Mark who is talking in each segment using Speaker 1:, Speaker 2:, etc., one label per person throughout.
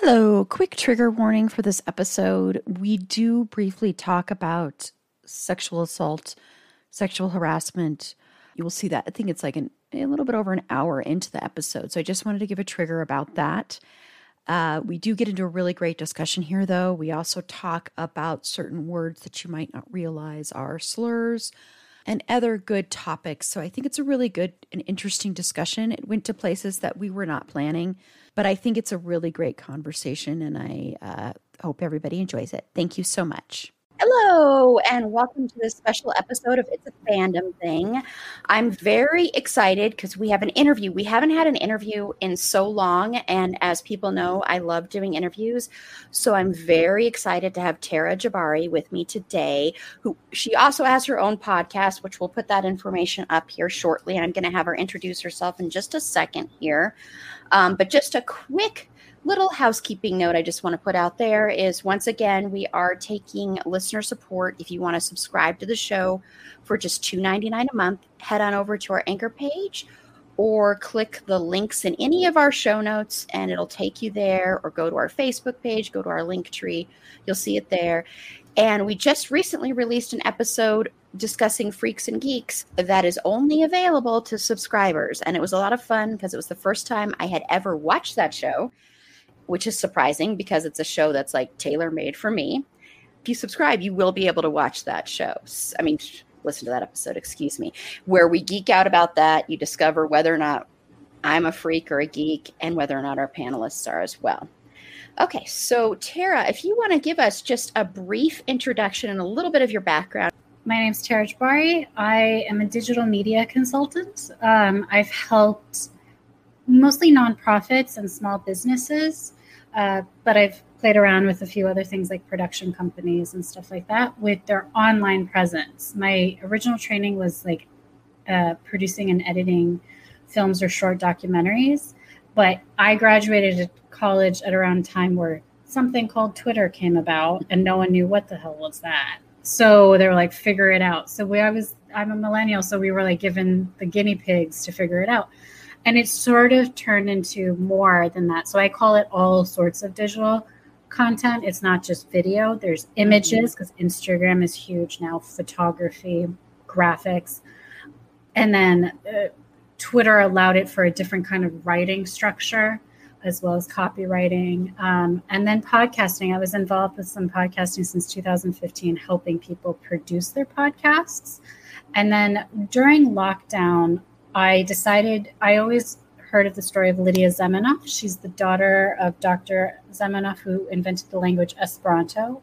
Speaker 1: Hello, quick trigger warning for this episode. We do briefly talk about sexual assault, sexual harassment. You will see that. I think it's like an, a little bit over an hour into the episode. So I just wanted to give a trigger about that. Uh, we do get into a really great discussion here, though. We also talk about certain words that you might not realize are slurs and other good topics. So I think it's a really good and interesting discussion. It went to places that we were not planning. But I think it's a really great conversation, and I uh, hope everybody enjoys it. Thank you so much. Hello, and welcome to this special episode of It's a Fandom Thing. I'm very excited because we have an interview. We haven't had an interview in so long, and as people know, I love doing interviews. So I'm very excited to have Tara Jabbari with me today, who she also has her own podcast, which we'll put that information up here shortly. I'm going to have her introduce herself in just a second here. Um, but just a quick little housekeeping note I just want to put out there is once again, we are taking listener support. If you want to subscribe to the show for just $2.99 a month, head on over to our anchor page or click the links in any of our show notes and it'll take you there or go to our Facebook page, go to our link tree. You'll see it there. And we just recently released an episode discussing Freaks and Geeks that is only available to subscribers. And it was a lot of fun because it was the first time I had ever watched that show, which is surprising because it's a show that's like tailor made for me. If you subscribe, you will be able to watch that show. I mean, listen to that episode, excuse me, where we geek out about that. You discover whether or not I'm a freak or a geek and whether or not our panelists are as well. Okay, so Tara, if you want to give us just a brief introduction and a little bit of your background.
Speaker 2: My name is Tara Jabbari. I am a digital media consultant. Um, I've helped mostly nonprofits and small businesses, uh, but I've played around with a few other things like production companies and stuff like that with their online presence. My original training was like uh, producing and editing films or short documentaries, but I graduated college at around time where something called Twitter came about, and no one knew what the hell was that. So they were like, figure it out. So we, I was, I'm a millennial, so we were like given the guinea pigs to figure it out. And it sort of turned into more than that. So I call it all sorts of digital content. It's not just video, there's images because Instagram is huge now, photography, graphics. And then uh, Twitter allowed it for a different kind of writing structure as well as copywriting. Um, and then podcasting. I was involved with some podcasting since 2015, helping people produce their podcasts. And then during lockdown, I decided I always heard of the story of Lydia Zamenhof. She's the daughter of Dr. Zamenhof, who invented the language Esperanto.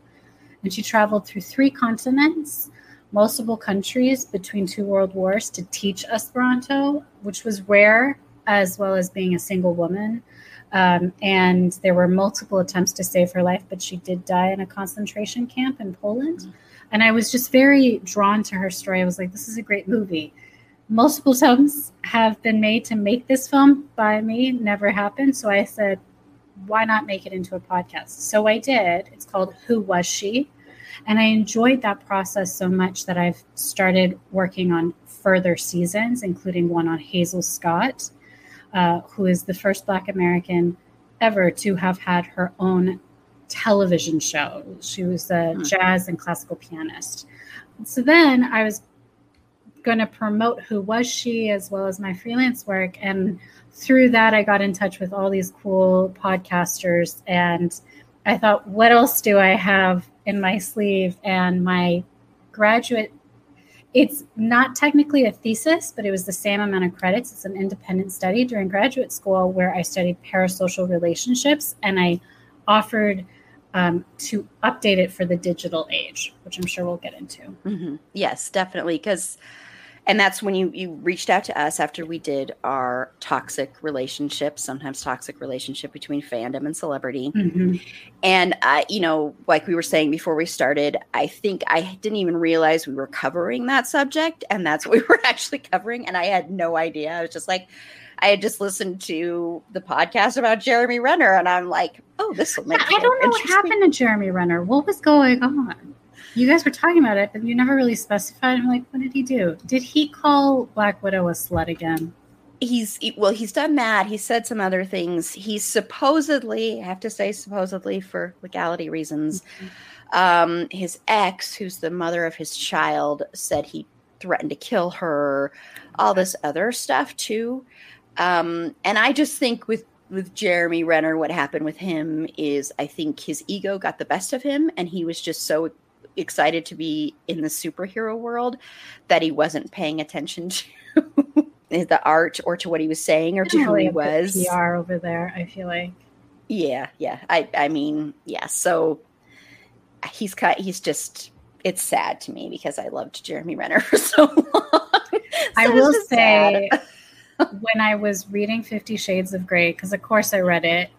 Speaker 2: And she traveled through three continents, multiple countries between two world wars to teach Esperanto, which was rare, as well as being a single woman. Um, and there were multiple attempts to save her life, but she did die in a concentration camp in Poland. Mm-hmm. And I was just very drawn to her story. I was like, this is a great movie. Multiple films have been made to make this film by me, never happened. So I said, why not make it into a podcast? So I did. It's called Who Was She? And I enjoyed that process so much that I've started working on further seasons, including one on Hazel Scott uh, who is the first Black American ever to have had her own television show. She was a hmm. jazz and classical pianist. So then I was going to promote who was she as well as my freelance work and through that I got in touch with all these cool podcasters and I thought what else do I have in my sleeve and my graduate it's not technically a thesis, but it was the same amount of credits. It's an independent study during graduate school where I studied parasocial relationships and I offered um, to update it for the digital age, which I'm sure we'll get into.
Speaker 1: Mm-hmm. Yes, definitely. Because and that's when you you reached out to us after we did our toxic relationship sometimes toxic relationship between fandom and celebrity mm-hmm. and i you know like we were saying before we started i think i didn't even realize we were covering that subject and that's what we were actually covering and i had no idea i was just like I had just listened to the podcast about Jeremy Renner, and I'm like, oh, this will make.
Speaker 2: I don't know what happened to Jeremy Renner. What was going on? You guys were talking about it, but you never really specified. I'm like, what did he do? Did he call Black Widow a slut again?
Speaker 1: He's well, he's done that. He said some other things. He's supposedly, I have to say, supposedly for legality reasons. Mm-hmm. Um, his ex, who's the mother of his child, said he threatened to kill her. All this other stuff too. Um, and I just think with with Jeremy Renner, what happened with him is I think his ego got the best of him, and he was just so excited to be in the superhero world that he wasn't paying attention to the art or to what he was saying or to who he was.
Speaker 2: PR over there, I feel like.
Speaker 1: Yeah, yeah. I I mean, yeah. So he's cut. He's just. It's sad to me because I loved Jeremy Renner for so long. so
Speaker 2: I will say, when I was reading Fifty Shades of Grey, because of course I read it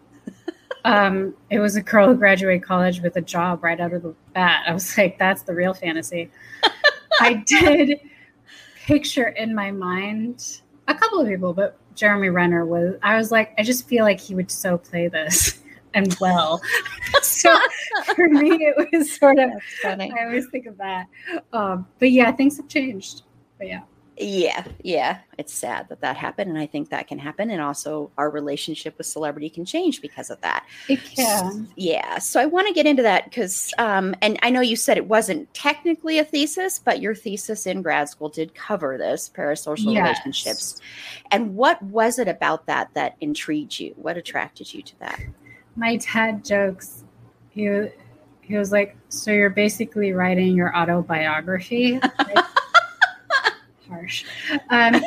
Speaker 2: um, it was a girl who graduated college with a job right out of the bat. I was like, that's the real fantasy. I did picture in my mind a couple of people, but Jeremy Renner was, I was like, I just feel like he would so play this and well. so for me, it was sort of, funny. I always think of that. Um, but yeah, things have changed. But yeah.
Speaker 1: Yeah, yeah. It's sad that that happened. And I think that can happen. And also, our relationship with celebrity can change because of that.
Speaker 2: It can.
Speaker 1: So, yeah. So, I want to get into that because, um, and I know you said it wasn't technically a thesis, but your thesis in grad school did cover this parasocial yes. relationships. And what was it about that that intrigued you? What attracted you to that?
Speaker 2: My dad jokes. He, he was like, So, you're basically writing your autobiography? harsh. Um,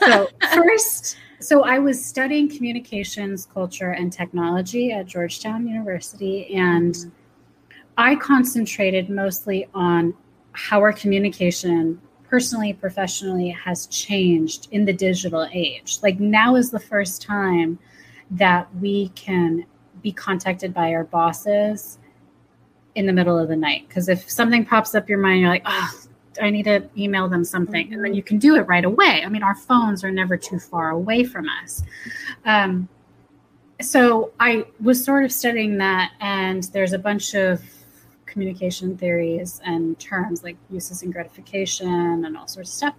Speaker 2: so first, so I was studying communications, culture, and technology at Georgetown University, and mm-hmm. I concentrated mostly on how our communication personally professionally has changed in the digital age like now is the first time that we can be contacted by our bosses in the middle of the night because if something pops up your mind you're like oh I need to email them something. Mm-hmm. And then you can do it right away. I mean, our phones are never too far away from us. Um, so I was sort of studying that, and there's a bunch of communication theories and terms like uses and gratification and all sorts of stuff,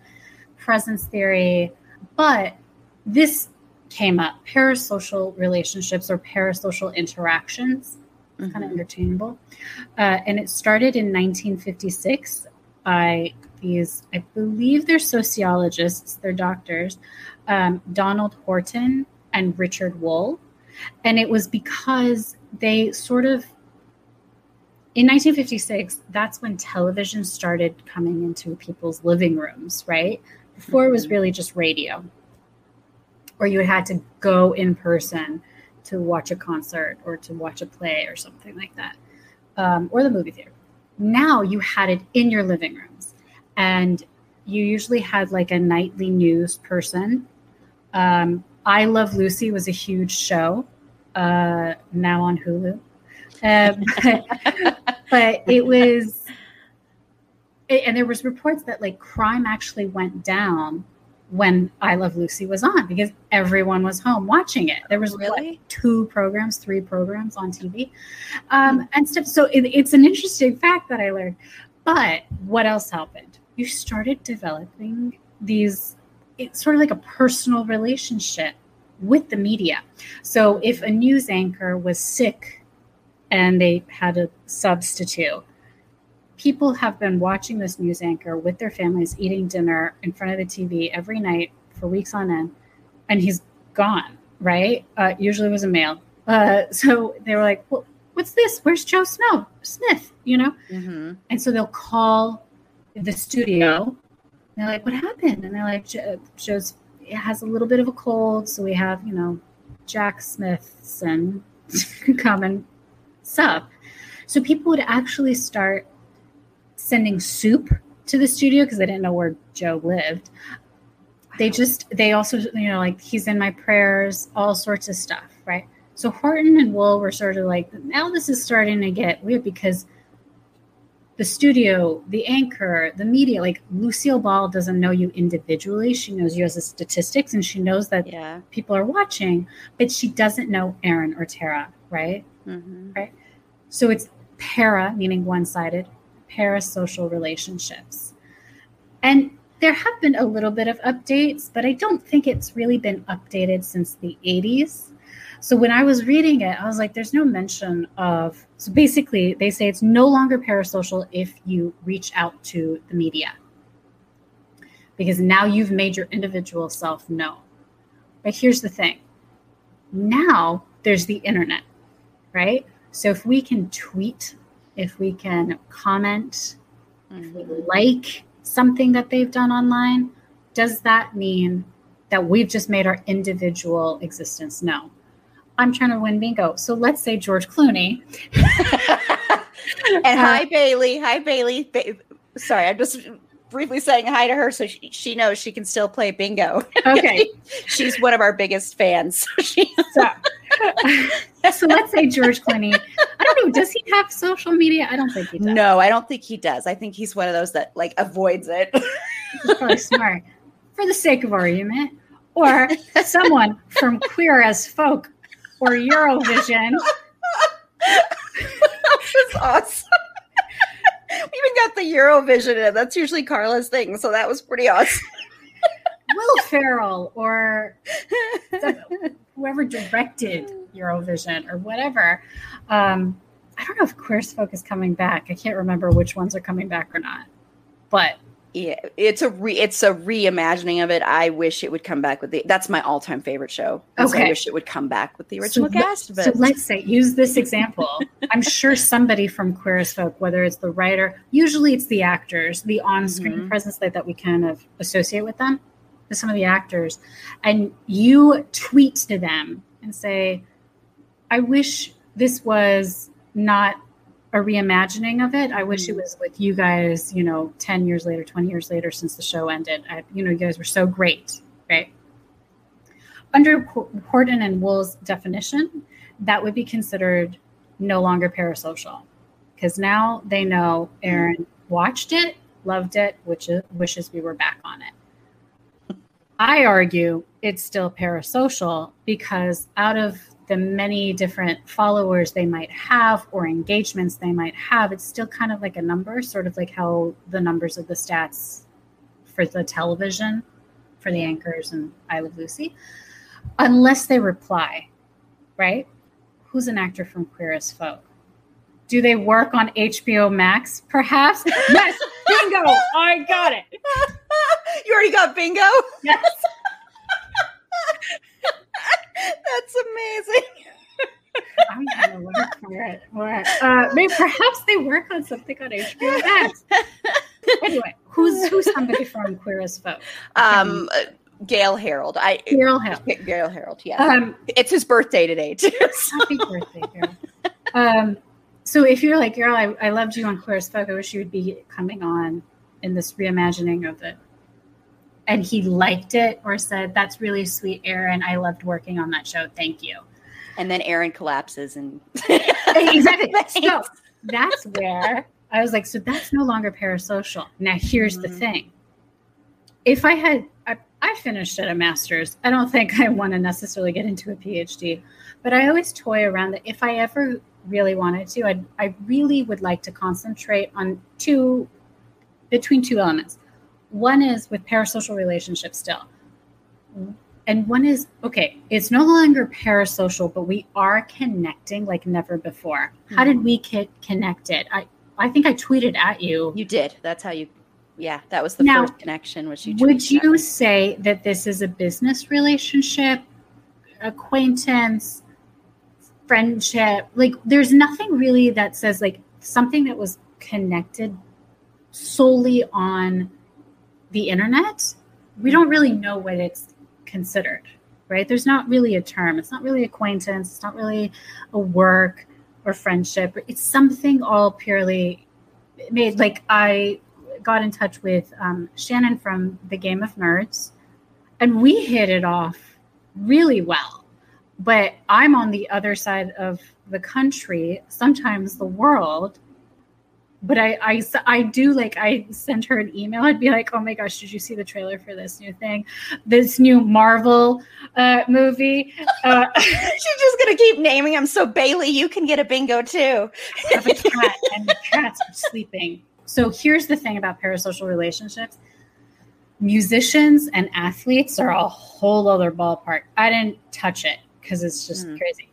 Speaker 2: presence theory. But this came up parasocial relationships or parasocial interactions. Mm-hmm. Kind of interchangeable. Uh, and it started in 1956 by these, I believe they're sociologists, they're doctors, um, Donald Horton and Richard Wohl. And it was because they sort of, in 1956, that's when television started coming into people's living rooms, right? Before it was mm-hmm. really just radio, or you had to go in person to watch a concert or to watch a play or something like that, um, or the movie theater now you had it in your living rooms. And you usually had like a nightly news person. Um, i love lucy was a huge show uh, now on hulu. Um, but, but it was and there was reports that like crime actually went down when I Love Lucy was on because everyone was home watching it. There was really what, two programs, three programs on TV, um, mm-hmm. and stuff. So it, it's an interesting fact that I learned. But what else happened? You started developing these. It's sort of like a personal relationship with the media. So if a news anchor was sick and they had a substitute, people have been watching this news anchor with their families eating dinner in front of the TV every night for weeks on end, and he's gone. Right? Uh, usually was a male. Uh, so they were like, "Well, what's this? Where's Joe Snow Smith?" You know, mm-hmm. and so they'll call the studio. they're like, "What happened?" And they're like, "Joe's has a little bit of a cold, so we have you know Jack Smithson come and sup." So people would actually start sending soup to the studio because they didn't know where Joe lived. They just, they also, you know, like he's in my prayers, all sorts of stuff, right? So Horton and Wohl were sort of like, now this is starting to get weird because the studio, the anchor, the media, like Lucille Ball doesn't know you individually. She knows you as a statistics and she knows that
Speaker 3: Yeah.
Speaker 2: people are watching, but she doesn't know Erin or Tara, right?
Speaker 3: hmm
Speaker 2: Right. So it's para, meaning one sided, parasocial relationships. And there have been a little bit of updates, but I don't think it's really been updated since the 80s. So when I was reading it, I was like, there's no mention of. So basically, they say it's no longer parasocial if you reach out to the media because now you've made your individual self known. But here's the thing now there's the internet, right? So if we can tweet, if we can comment, if we mm-hmm. like something that they've done online, does that mean that we've just made our individual existence known? I'm trying to win bingo. So let's say George Clooney.
Speaker 3: and uh, hi Bailey. Hi Bailey. Ba- Sorry, I'm just briefly saying hi to her so she, she knows she can still play bingo.
Speaker 2: Okay.
Speaker 3: She's one of our biggest fans. So
Speaker 2: So, let's say George Clooney. I don't know. Does he have social media? I don't think he does.
Speaker 3: no, I don't think he does. I think he's one of those that like avoids it.
Speaker 2: He's probably smart for the sake of argument. Or someone from Queer as Folk or Eurovision.
Speaker 3: That's awesome. we even got the Eurovision in. That's usually Carla's thing, so that was pretty awesome.
Speaker 2: Will Ferrell or whoever directed Eurovision or whatever. Um, I don't know if Queer as Folk is coming back. I can't remember which ones are coming back or not. But
Speaker 3: Yeah, it's a re, it's a reimagining of it. I wish it would come back with the. That's my all time favorite show. is I wish it would come back with the original
Speaker 2: so,
Speaker 3: cast. But
Speaker 2: so let's say use this example. I'm sure somebody from Queer as Folk, whether it's the writer, usually it's the actors, the on-screen
Speaker 3: Mhm.
Speaker 2: presence that, that we kind of associate with them, with some of the actors, and you tweet to them and say, "I wish this was not." A reimagining of it. I wish it
Speaker 3: Mhm.
Speaker 2: was with you guys, you know, 10 years later, 20 years later since the show ended. I, you know, you guys were so great, right? Under Horton and Wohl's definition, that would be considered no longer parasocial because now they know Erin watched it, loved it, which is, wishes we were back on it. I argue it's still parasocial because out of the many different followers they might have or engagements they might have, it's still kind of like a number, sort of like how the numbers of the stats for the television, for the anchors and I Love Lucy, unless they reply, right? Who's an actor from Queer as Folk? Do they work on HBO Max? Perhaps. Yes, bingo! I got it.
Speaker 3: you already got bingo.
Speaker 2: Yes.
Speaker 3: That's amazing.
Speaker 2: I'm gonna work for it. Uh, maybe perhaps they work on something on HBO Max. Anyway, who's who's somebody from Queer as Folk?
Speaker 3: Um, uh, Gale Harold. I
Speaker 2: Hill.
Speaker 3: pick Gale Harold. Yeah,
Speaker 2: Um,
Speaker 3: it's his birthday today too. so-
Speaker 2: happy birthday, Carol. Um, so if you're like, girl, I, I loved you on Queer as Folk, I wish you would be coming on in this reimagining of it. And he liked it or said, That's really sweet, Erin. I loved working on that show. Thank you.
Speaker 3: and then Erin collapses and
Speaker 2: exactly. So that's where I was like, so that's no longer parasocial. Now, here's the
Speaker 3: Mhm.
Speaker 2: thing. If I had, I, I finished at a master's, I don't think I want to necessarily get into a PhD, but I always toy around that if I ever really wanted to, I'd, I really would like to concentrate on two, between two elements. One is with parasocial relationships still. And one is okay, it's no longer parasocial, but we are connecting like never before. How did hmm. we get connected? I, I think I tweeted at you.
Speaker 3: you did. That's how you. Yeah, that was the
Speaker 2: Now,
Speaker 3: first connection. Was you?
Speaker 2: Would
Speaker 3: at
Speaker 2: you say that this is a business relationship, acquaintance, friendship? Like, there's nothing really that says like something that was connected solely on the internet. We don't really know what it's considered, right? There's not really a term. It's not really acquaintance. It's not really a work or friendship. It's something all purely made like I got in touch with um, Shannon from the Game of Nerds, and we hit it off really well. But I'm on the other side of the country, sometimes the world, but I, I I do like I sent her an email. I'd be like, "Oh my gosh, did you see the trailer for this new thing, this new Marvel uh, movie?" Uh,
Speaker 1: She's just gonna keep naming them. So Bailey, you can get a bingo too.
Speaker 2: I have a cat, and the cats are sleeping. So here's the thing about parasocial relationships: musicians and athletes are a whole other ballpark. I didn't touch it because it's just mm. crazy.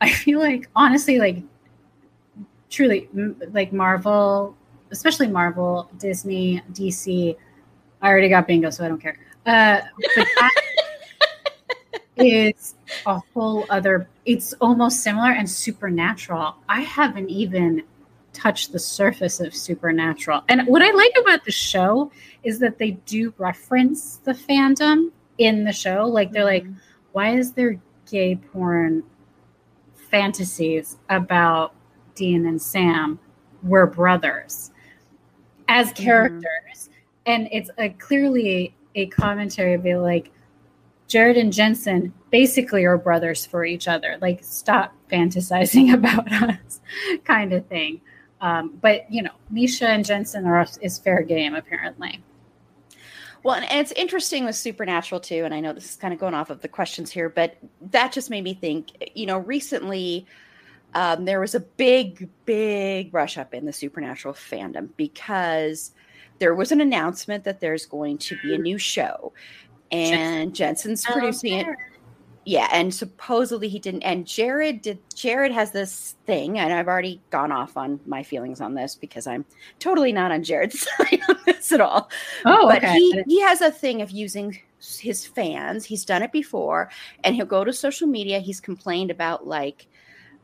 Speaker 2: I feel like honestly, like truly like Marvel, especially Marvel, Disney, DC. I already got bingo, so I don't care. Uh, but that is a whole other. It's almost similar and supernatural. I haven't even touched the surface of supernatural. And what I like about the show is that they do reference the fandom in the show. Like they're like, mm-hmm. why is there gay porn fantasies about Dean and Sam were brothers as mm-hmm. characters. Mm-hmm. And it's a, clearly a commentary of like Jared and Jensen basically are brothers for each other. Like, stop fantasizing about us, kind of thing. Um, but you know, Misha and Jensen are is fair game apparently.
Speaker 1: Well, and it's interesting with Supernatural too. And I know this is kind of going off of the questions here, but that just made me think. You know, recently um, there was a big, big rush up in the supernatural fandom because there was an announcement that there's going to be a new show, and Jensen's oh, producing it. Yeah, and supposedly he didn't. And Jared did. Jared has this thing, and I've already gone off on my feelings on this because I'm totally not on Jared's side on this at all. Oh, but okay. he he has a thing of using his fans. He's done it before, and he'll go to social media. He's complained about like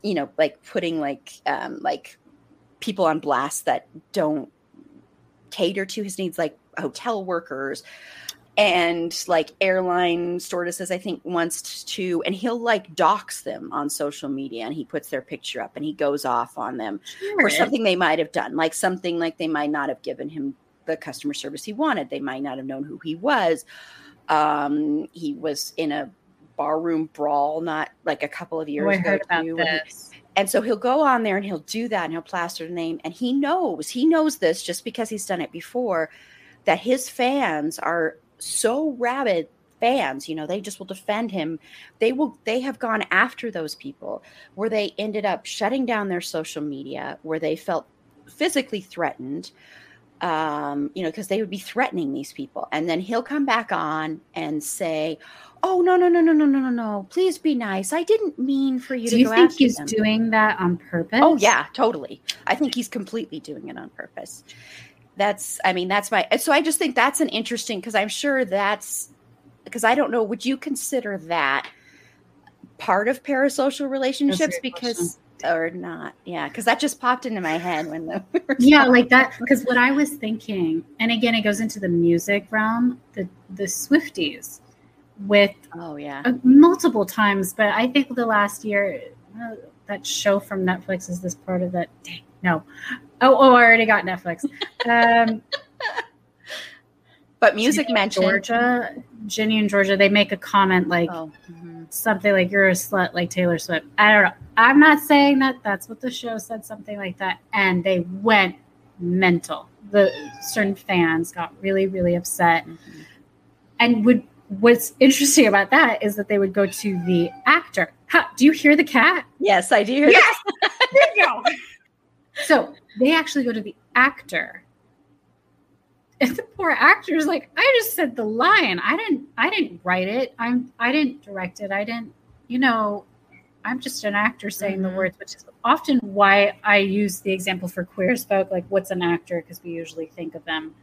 Speaker 1: you know, like putting like um, like people on blast that don't cater to his needs, like hotel workers and like airline stewardesses i think wants to and he'll like dox them on social media and he puts their picture up and he goes off on them sure. for something they might have done like something like they might not have given him the customer service he wanted they might not have known who he was um he was in a barroom brawl not like a couple of oh, years
Speaker 2: oh, I ago. Heard about too, this.
Speaker 1: And so he'll go on there and he'll do that and he'll plaster the name. And he knows, he knows this just because he's done it before, that his fans are so rabid fans, you know, they just will defend him. They will, they have gone after those people where they ended up shutting down their social media, where they felt physically threatened um, you know, because they would be threatening these people. And then he'll come back on and say, "Oh no, no, no, no, no, no, no, no! Please be nice. I didn't mean for you
Speaker 2: Do
Speaker 1: to."
Speaker 2: Do you think he's them. doing that on purpose?
Speaker 1: Oh yeah, totally. I think he's completely doing it on purpose. That's, I mean, that's my. So I just think that's an interesting because I'm sure that's because I don't know. Would you consider that part of parasocial relationships? Because question or not. Yeah, because that just popped into my head when the
Speaker 2: yeah, like that. Because what I was thinking, and again, it goes into the music realm. The the Swifties with
Speaker 1: oh yeah
Speaker 2: uh, multiple times, but I think the last year uh, that show from Netflix is this part of that. Dang, no, oh oh, I already got Netflix. Um,
Speaker 1: but music mentioned
Speaker 2: Georgia, Ginny and Georgia. They make a comment like. Oh. Mm-hmm something like you're a slut like Taylor Swift. I don't know. I'm not saying that that's what the show said, something like that. And they went mental. The certain fans got really, really upset. Mm-hmm. And would what's interesting about that is that they would go to the actor. do you hear the cat?
Speaker 1: Yes, I do hear
Speaker 2: yes! there you go. So they actually go to the actor the poor actor is like, I just said the line. I didn't I didn't write it. I'm I didn't direct it. I didn't, you know, I'm just an actor saying mm-hmm. the words, which is often why I use the example for queer folk, like what's an actor? Because we usually think of them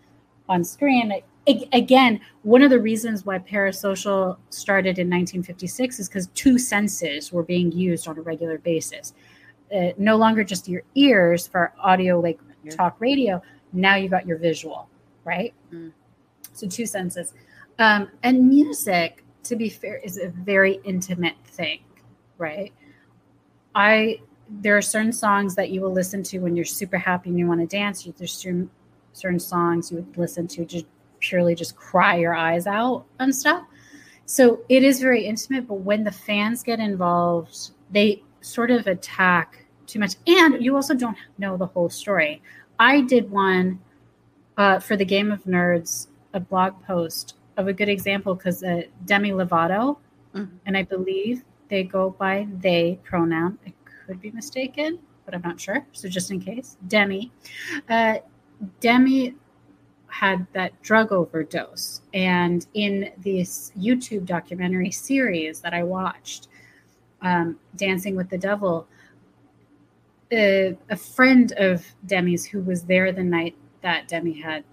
Speaker 2: on screen. Again, one of the reasons why parasocial started in 1956 is because two senses were being used on a regular basis. Uh, no longer just your ears for audio, like talk radio. Now you got your visual right? Mm. So two senses. Um, and music, to be fair, is a very intimate thing, right? I there are certain songs that you will listen to when you're super happy and you want to dance. There's certain certain songs you would listen to just purely just cry your eyes out and stuff. So it is very intimate, but when the fans get involved, they sort of attack too much. And you also don't know the whole story. I did one uh, for the Game of Nerds, a blog post of a good example because uh, Demi Lovato, mm-hmm. and I believe they go by they pronoun. I could be mistaken, but I'm not sure. So just in case, Demi. Uh, Demi had that drug overdose. And in this YouTube documentary series that I watched, um, Dancing with the Devil, uh, a friend of Demi's who was there the night that Demi had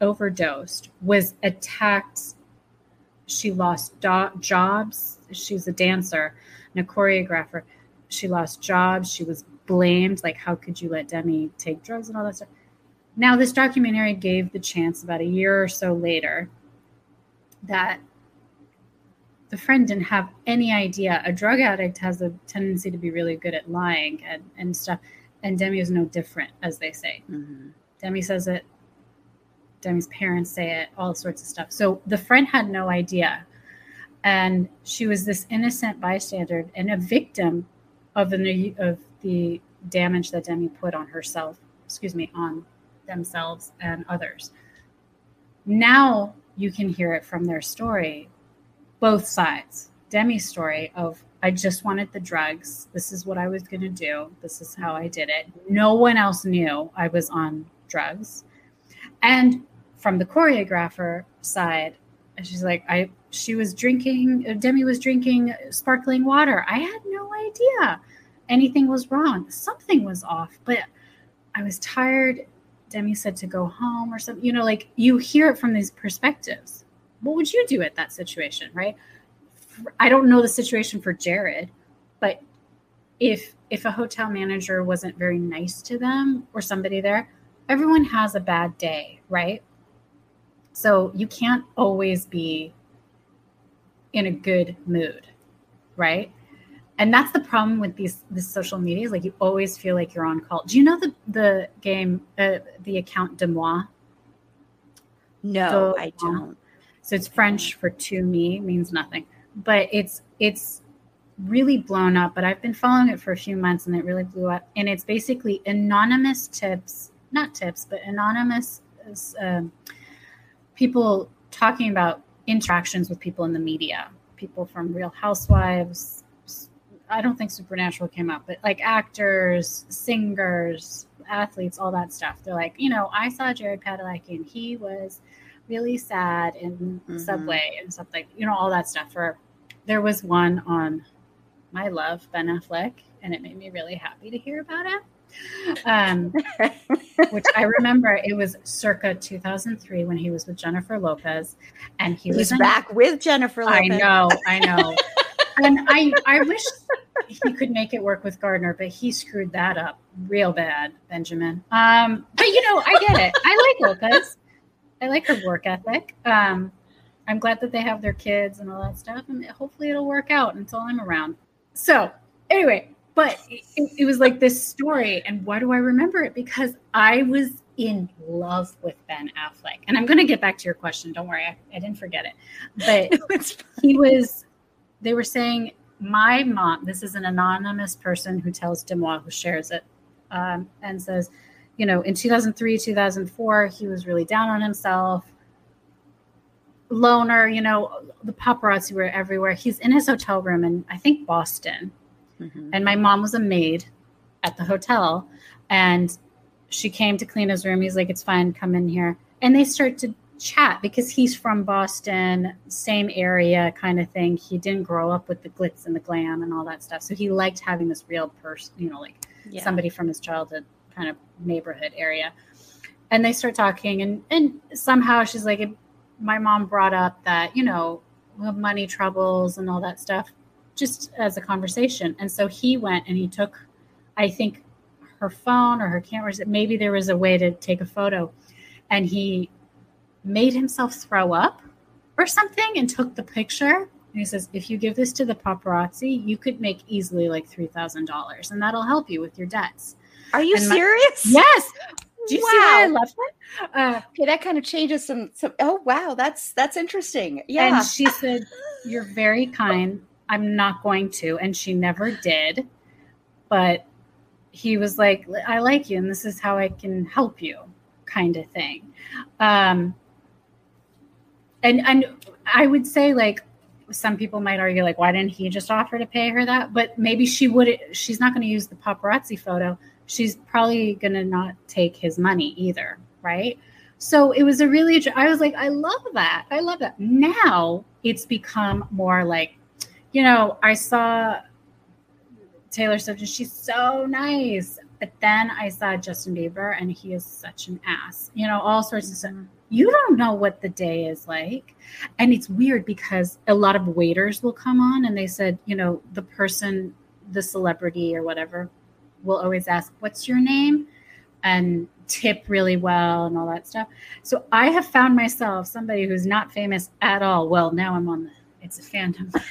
Speaker 2: overdosed was attacked. She lost do- jobs. She's a dancer and a choreographer. She lost jobs. She was blamed. Like, how could you let Demi take drugs and all that stuff? Now, this documentary gave the chance about a year or so later that the friend didn't have any idea. A drug addict has a tendency to be really good at lying and, and stuff. And Demi is no different, as they say. Mm-hmm. Demi says it, Demi's parents say it, all sorts of stuff. So the friend had no idea. And she was this innocent bystander and a victim of the, of the damage that Demi put on herself, excuse me, on themselves and others. Now you can hear it from their story, both sides. Demi's story of, I just wanted the drugs. This is what I was going to do. This is how I did it. No one else knew I was on drugs. And from the choreographer side, she's like, I, she was drinking, uh, Demi was drinking sparkling water. I had no idea anything was wrong. Something was off, but I was tired Demi said to go home or something. You know, like you hear it from these perspectives. What would you do at that situation, right? I don't know the situation for Jared, but if if a hotel manager wasn't very nice to them or somebody there, everyone has a bad day, right? So you can't always be in a good mood, right? and that's the problem with these this social media is like you always feel like you're on call. Do you know the the game uh, the account DeuxMoi
Speaker 3: no i don't.
Speaker 2: so it's french for to me means nothing. But it's it's really blown up but i've been following it for a few months and it really blew up. And it's basically anonymous tips not tips but anonymous um, people talking about interactions with people in the media people from real housewives I don't think Supernatural came out, but like actors, singers, athletes, all that stuff. They're like, you know, I saw Jared Padalecki and he was really sad in mm-hmm. Subway and stuff like, you know, all that stuff. Or there was one on my love, Ben Affleck, and it made me really happy to hear about it. Um, which I remember it was circa 2003 when he was with Jennifer Lopez, and he
Speaker 3: He's
Speaker 2: was
Speaker 3: in, back with Jennifer Lopez.
Speaker 2: I know, I know. and I, I wish he could make it work with Garner, but he screwed that up real bad, Benjamin. Um, but you know, I get it. I like Lopez. I like her work ethic. Um, I'm glad that they have their kids and all that stuff, and hopefully it'll work out until I'm around. So anyway, but it, it was like this story, and why do I remember it? Because I was in love with Ben Affleck, and I'm going to get back to your question. Don't worry, I, I didn't forget it. But he was they were saying my mom this is an anonymous person who tells DeuxMoi's who shares it um, and says you know in 2003 2004 he was really down on himself loner you know the paparazzi were everywhere he's in his hotel room in i think boston mm-hmm. and my mom was a maid at the hotel and she came to clean his room he's like it's fine come in here and they start to chat because he's from Boston, same area kind of thing. He didn't grow up with the glitz and the glam and all that stuff. So he liked having this real person, you know, like yeah. somebody from his childhood kind of neighborhood area. And they start talking and and somehow she's like my mom brought up that, you know, money troubles and all that stuff just as a conversation. And so he went and he took I think her phone or her cameras. maybe there was a way to take a photo and he made himself throw up or something and took the picture. And he says, if you give this to the paparazzi, you could make easily like $3,000 and that'll help you with your debts.
Speaker 3: Are you
Speaker 2: my,
Speaker 3: serious?
Speaker 2: Yes. Do you wow. see why I love
Speaker 1: that? Uh, okay, that kind of changes some. Some. Oh wow, that's that's interesting. Yeah.
Speaker 2: And she said, "You're very kind. I'm not going to," and she never did. But he was like, "I like you, and this is how I can help you," kind of thing. Um, and and I would say like some people might argue like why didn't he just offer to pay her that? But maybe she would she's not going to use the paparazzi photo. She's probably going to not take his money either right? So it was a really i was like i love that. I love that. Now it's become more like you know i saw taylor swift and she's so nice but then i saw justin bieber and he is such an ass you know all sorts of stuff mm-hmm. you don't know what the day is like. And it's weird because a lot of waiters will come on and they said, you know, the person, the celebrity or whatever, will always ask, What's your name? and tip really well and all that stuff. So I have found myself somebody who's not famous at all. Well, now I'm on the it's a phantom.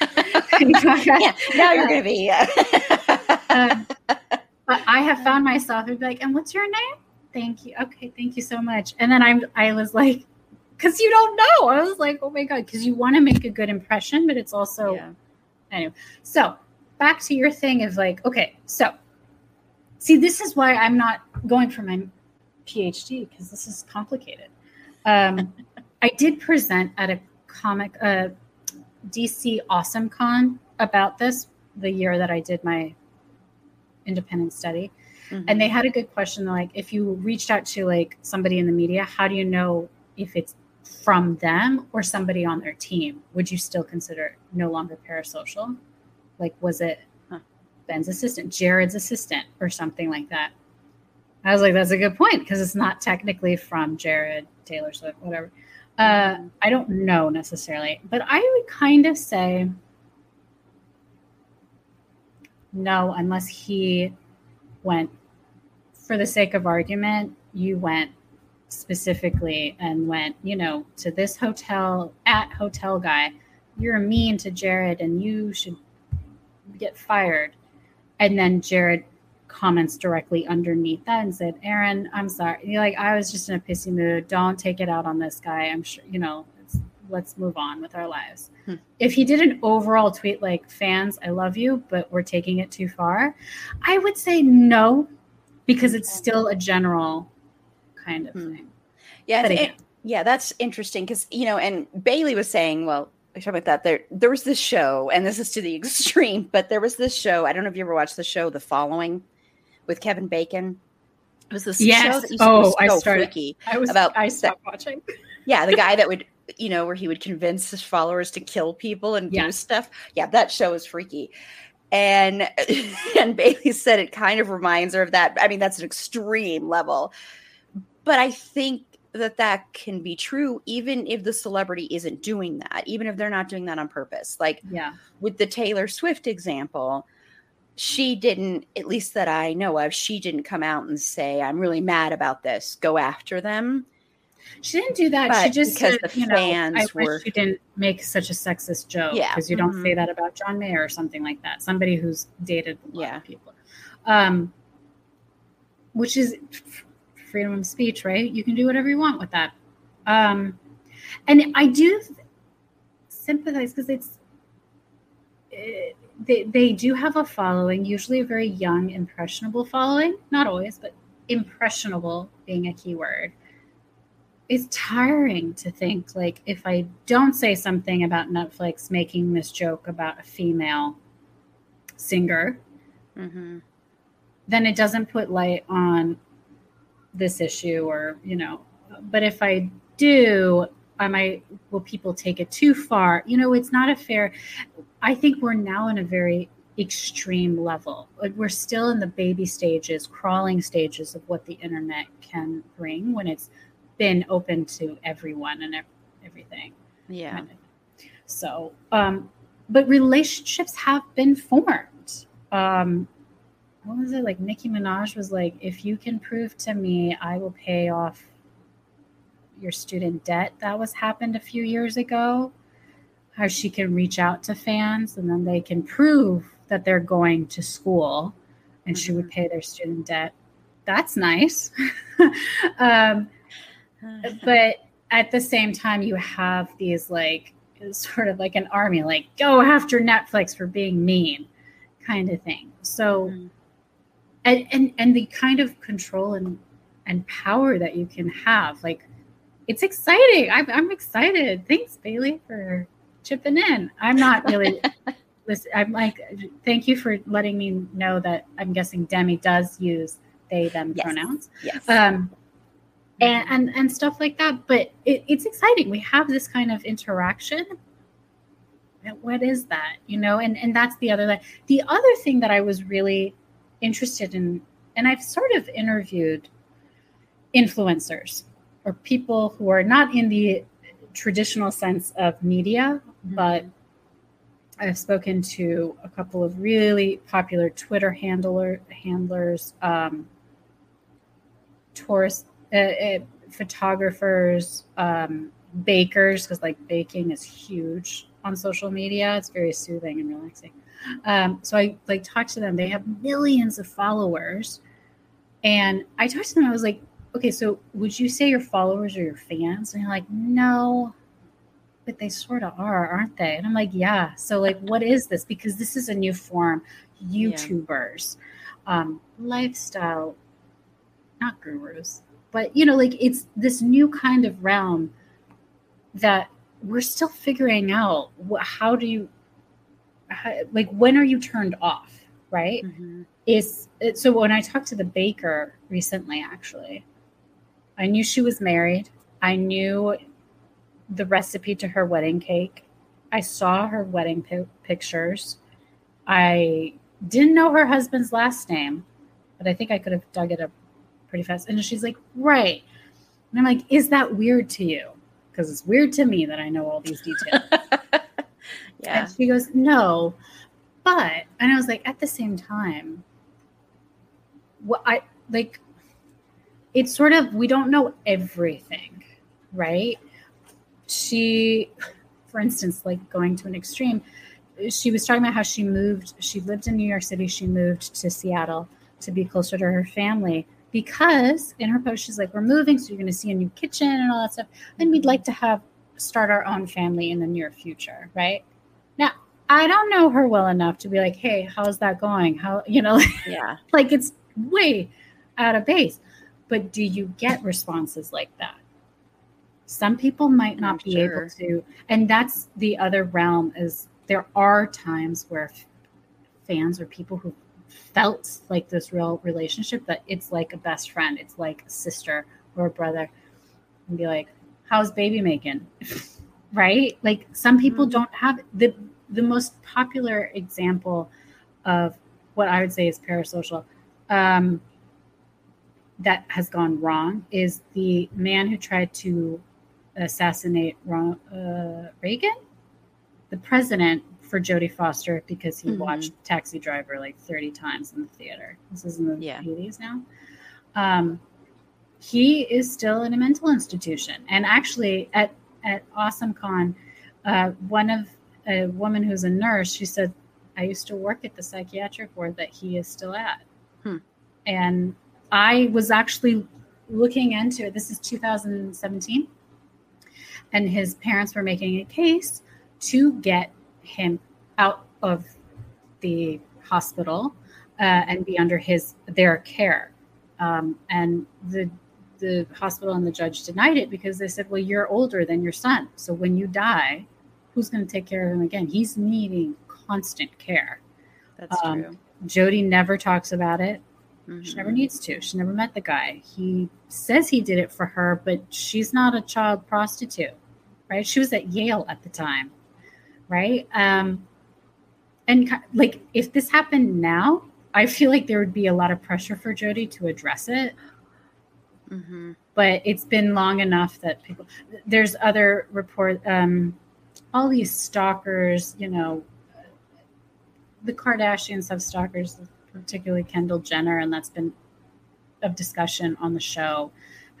Speaker 1: yeah, now you're going to be.
Speaker 2: uh, but I have found myself and be like, and what's your name? thank you. Okay, thank you so much. And then I'm I was like, because you don't know. I was like, oh my god, because you want to make a good impression, but it's also yeah. anyway. So back to your thing of like, okay, so see, this is why I'm not going for my PhD because this is complicated. Um, I did present at a comic, uh, DC Awesome Con about this the year that I did my independent study. Mm-hmm. And they had a good question like, if you reached out to like somebody in the media, how do you know if it's from them or somebody on their team? Would you still consider no longer parasocial? Like, was it huh. Ben's assistant, Jared's assistant, or something like that? I was like, that's a good point because it's not technically from Jared, Taylor Swift, whatever. Uh. I don't know necessarily, but I would kind of say no, unless he went for the sake of argument, you went specifically and went, you know, to this hotel at hotel guy, you're mean to Jared and you should get fired. And then Jared comments directly underneath that and said, Erin, I'm sorry. You're like, I was just in a pissy mood. Don't take it out on this guy. I'm sure, you know, let's move on with our lives. Hmm. If he did an overall tweet like, fans, I love you, but we're taking it too far, I would say no, because it's still a general kind of hmm. thing.
Speaker 1: Yeah, it, yeah, that's interesting because you know, and Bailey was saying, well, we talk about that. There, there was this show, and this is to the extreme, but there was this show. I don't know if you ever watched the show, The Following, with Kevin Bacon. It was this yes. show that used oh, to so I started, freaky
Speaker 2: I was about I stopped that, watching.
Speaker 1: Yeah, the guy that would you know where he would convince his followers to kill people and yeah. do stuff. Yeah, that show is freaky and and Bailey said it kind of reminds her of that. I mean, that's an extreme level, but I think that that can be true even if the celebrity isn't doing that, even if they're not doing that on purpose. Like,
Speaker 2: yeah,
Speaker 1: with the Taylor Swift example, she didn't, at least that I know of, she didn't come out and say, "I'm really mad about this. Go after them."
Speaker 2: She didn't do that. But she just because said, the you fans know, I were. Wish she didn't make such a sexist joke. Yeah, because you don't mm-hmm. say that about John Mayer or something like that. Somebody who's dated a lot yeah. of people, um, which is freedom of speech, right? You can do whatever you want with that. Um, and I do sympathize because it's. It, they, they do have a following, usually a very young, impressionable following. Not always, but impressionable being a key word it's tiring to think like if I don't say something about Netflix making this joke about a female singer, mm-hmm. then it doesn't put light on this issue or, you know, but if I do, I might, will people take it too far? You know, it's not a fair, I think we're now in a very extreme level. We're still in the baby stages, crawling stages of what the internet can bring when it's been open to everyone and everything.
Speaker 1: Yeah.
Speaker 2: So, um, but relationships have been formed. Um, what was it like? Nicki Minaj was like, if you can prove to me, I will pay off your student debt. That was happened a few years ago. How she can reach out to fans and then they can prove that they're going to school and mm-hmm. she would mm-hmm. pay their student debt. that's nice. um, but at the same time, you have these like sort of like an army, like go after Netflix for being mean, kind of thing. So, mm-hmm. and and and the kind of control and and power that you can have, like it's exciting. I'm I'm excited. Thanks, Bailey, for chipping in. I'm not really. listen, I'm like, thank you for letting me know that I'm guessing Demi does use they them yes. pronouns.
Speaker 3: Yes.
Speaker 2: Um, and, and and stuff like that. But it, it's exciting. We have this kind of interaction. What is that? You know, and and that's the other the other thing that I was really interested in, and I've sort of interviewed influencers or people who are not in the traditional sense of media, mm-hmm. but I've spoken to a couple of really popular Twitter handler handlers, um, tourist uh, uh, photographers, um, bakers, because like baking is huge on social media. It's very soothing and relaxing. Um, so I like talked to them. They have millions of followers, and I talked to them. I was like, okay, so would you say your followers are your fans? And they're like, no, but they sort of are, aren't they? And I'm like, yeah. So like, what is this? Because this is a new form. YouTubers, yeah. um, lifestyle, not gurus, but you know, like it's this new kind of realm that we're still figuring out. How do you, how, like, when are you turned off? Right? Mm-hmm. Is so when I talked to the baker recently, actually, I knew she was married. I knew the recipe to her wedding cake. I saw her wedding pictures. I didn't know her husband's last name, but I think I could have dug it up pretty fast. And she's like, right. And I'm like, is that weird to you? Because it's weird to me that I know all these details. yeah. And she goes, no. But, and I was like, at the same time, what I like, it's sort of, we don't know everything, right? She, for instance, like going to an extreme, she was talking about how she moved, she lived in New York City, she moved to Seattle to be closer to her family because in her post she's like we're moving so you're going to see a new kitchen and all that stuff. And we'd like to have start our own family in the near future right? Now i don't know her well enough to be like hey how's that going? How you know?
Speaker 3: Yeah.
Speaker 2: Like it's way out of base. But do you get responses like that some people might not I'm be sure. able to and that's the other realm is there are times where fans or people who felt like this real relationship that it's like a best friend, it's like a sister or a brother, and be like, "How's baby making?" right? Like some people mm-hmm. don't have the the most popular example of what I would say is parasocial um, that has gone wrong is the man who tried to assassinate Ron, uh, Reagan, the president for Jodie Foster because he mm-hmm. watched Taxi Driver like 30 times in the theater. This is in the yeah. 80s now. Um, he is still in a mental institution. And actually, at, at Awesome Con, uh, one of a woman who's a nurse, she said, I used to work at the psychiatric ward that he is still at. Hmm. And I was actually looking into it. This is 2017. And his parents were making a case to get him out of the hospital uh, and be under his their care. Um, and the the hospital and the judge denied it because they said, "Well, you're older than your son, so when you die, who's going to take care of him again? He's needing constant care."
Speaker 3: That's um, true.
Speaker 2: Jodie never talks about it. Mm-hmm. She never needs to. She never met the guy. He says he did it for her, but she's not a child prostitute, right? She was at Yale at the time right? Um, and like if this happened now, I feel like there would be a lot of pressure for Jodie to address it. Mm-hmm. But it's been long enough that people. There's other report. Um, all these stalkers, you know, the Kardashians have stalkers, particularly Kendall Jenner, and that's been of discussion on the show.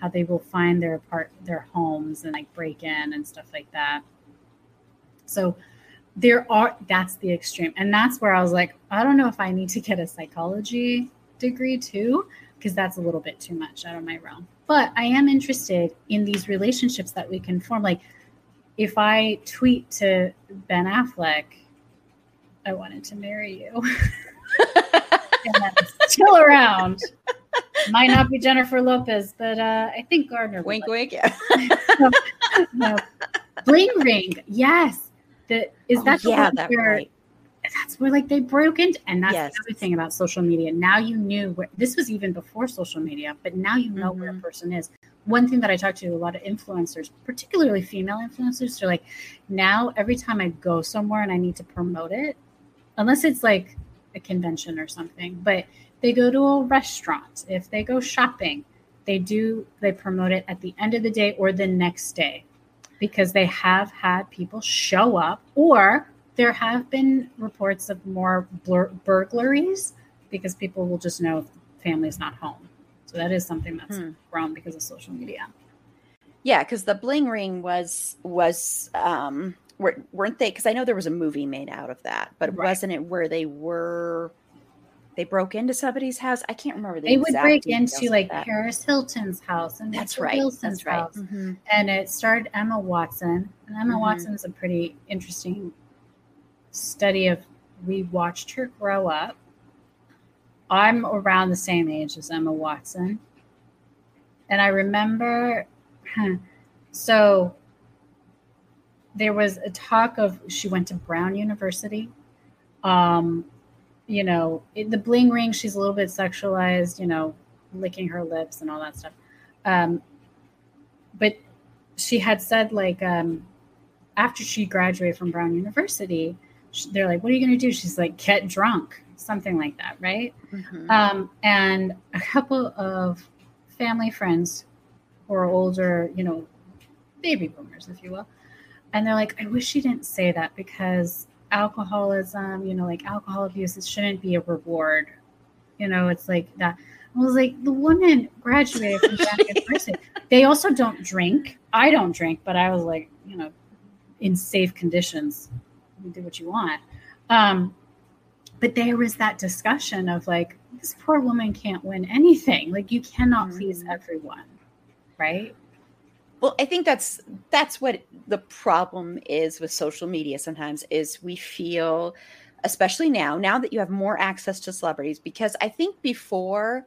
Speaker 2: How they will find their part, their homes, and like break in and stuff like that. So there are that's the extreme and that's where i was like i don't know if i need to get a psychology degree too because that's a little bit too much out of my realm. But I am interested in these relationships that we can form. Like if I tweet to Ben Affleck, I wanted to marry you. and still around. Might not be Jennifer Lopez, but uh, I think Garner.
Speaker 1: Wink, wink. Yeah.
Speaker 2: no. Bling ring. Yes. The, is
Speaker 1: Oh,
Speaker 2: that the
Speaker 1: yeah, that
Speaker 2: where
Speaker 1: right.
Speaker 2: that's where like they broke into and that's
Speaker 1: Yes.
Speaker 2: the other thing about social media now you knew where this was even before social media but now you know where a
Speaker 1: Mhm.
Speaker 2: person is one thing that i talk to a lot of influencers particularly female influencers they're like now every time i go somewhere and i need to promote it unless it's like a convention or something but they go to a restaurant if they go shopping they do they promote it at the end of the day or the next day because they have had people show up or there have been reports of more blur- burglaries because people will just know if the family's not home so that is something that's
Speaker 1: Hmm.
Speaker 2: grown because of social media
Speaker 1: Yeah, because the bling ring was was um were, weren't they? Because I know there was a movie made out of that, but
Speaker 2: Right.
Speaker 1: wasn't it where they were? They broke into somebody's house. I can't remember. The
Speaker 2: they would break into like paris hilton's house and
Speaker 1: That's right.
Speaker 2: Bilson's
Speaker 1: That's right.
Speaker 2: house
Speaker 1: Mhm.
Speaker 2: and it starred Emma Watson. And Emma
Speaker 1: Mhm.
Speaker 2: Watson is a pretty interesting study of we watched her grow up. I'm around the same age as Emma Watson. And I remember so there was a talk of she went to Brown University. Um, you know, it, the bling ring, she's a little bit sexualized, you know, licking her lips and all that stuff. Um, but she had said like um, after she graduated from Brown University, sh they're like, "What are you going to do?" She's like, "Get drunk," something like that, right?
Speaker 1: Mhm.
Speaker 2: Um, and a couple of family friends who are older, you know, baby boomers, if you will, and they're like, "I wish she didn't say that because alcoholism, you know, like alcohol abuse, it shouldn't be a reward." You know, it's like that. I was like, the woman graduated from University. They also don't drink. I don't drink, but I was like, you know, in safe conditions, you do what you want. Um, but there was that discussion of like, this poor woman can't win anything. Like, you cannot please
Speaker 1: Mhm.
Speaker 2: everyone, right?
Speaker 1: Well, I think that's that's what the problem is with social media sometimes is we feel especially now now that you have more access to celebrities because I think before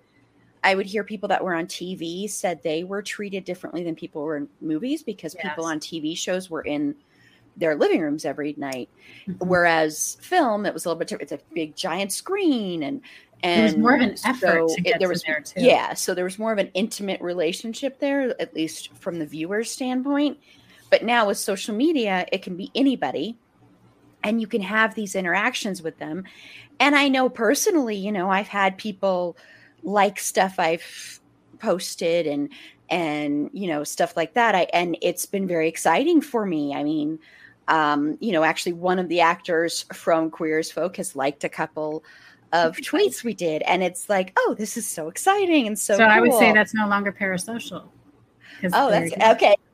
Speaker 1: I would hear people that were on TV said they were treated differently than people were in movies because people on TV shows were in their living rooms every night.
Speaker 2: Mhm.
Speaker 1: whereas film it was a little bit different. It's a big giant screen and and
Speaker 2: It was more of an effort
Speaker 1: so
Speaker 2: to
Speaker 1: it- there was
Speaker 2: there, too.
Speaker 1: yeah so there was more of an intimate relationship there at least from the viewer's standpoint. But now with social media it can be anybody and you can have these interactions with them. And i know personally you know i've had people like stuff i've posted and and you know stuff like that. I and it's been very exciting for me. I mean um you know actually one of the actors from queer as folk has liked a couple of tweets we did and it's like oh this is so exciting and so
Speaker 2: So, I would say that's no longer parasocial.
Speaker 1: oh that's okay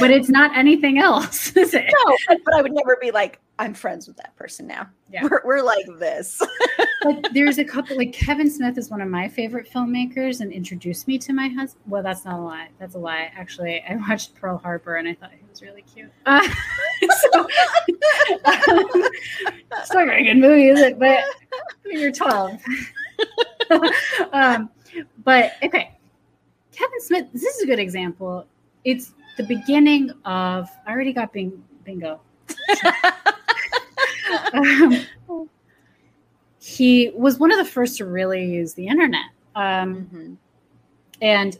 Speaker 2: But it's not anything else, is it?
Speaker 1: no but i would never be like i'm friends with that person now
Speaker 2: Yeah.
Speaker 1: we're, we're like this
Speaker 2: But there's a couple, like Kevin Smith is one of my favorite filmmakers and introduced me to my husband. Well, that's not a lie. That's a lie. Actually, I watched Pearl Harbor and I thought was really cute. Uh, so, um, it's not a very good movie, is it? But you're 12. um, but okay, Kevin Smith, this is a good example. It's the beginning of, I already got bing, bingo. Um, he was one of the first to really use the internet. Um,
Speaker 1: Mhm.
Speaker 2: and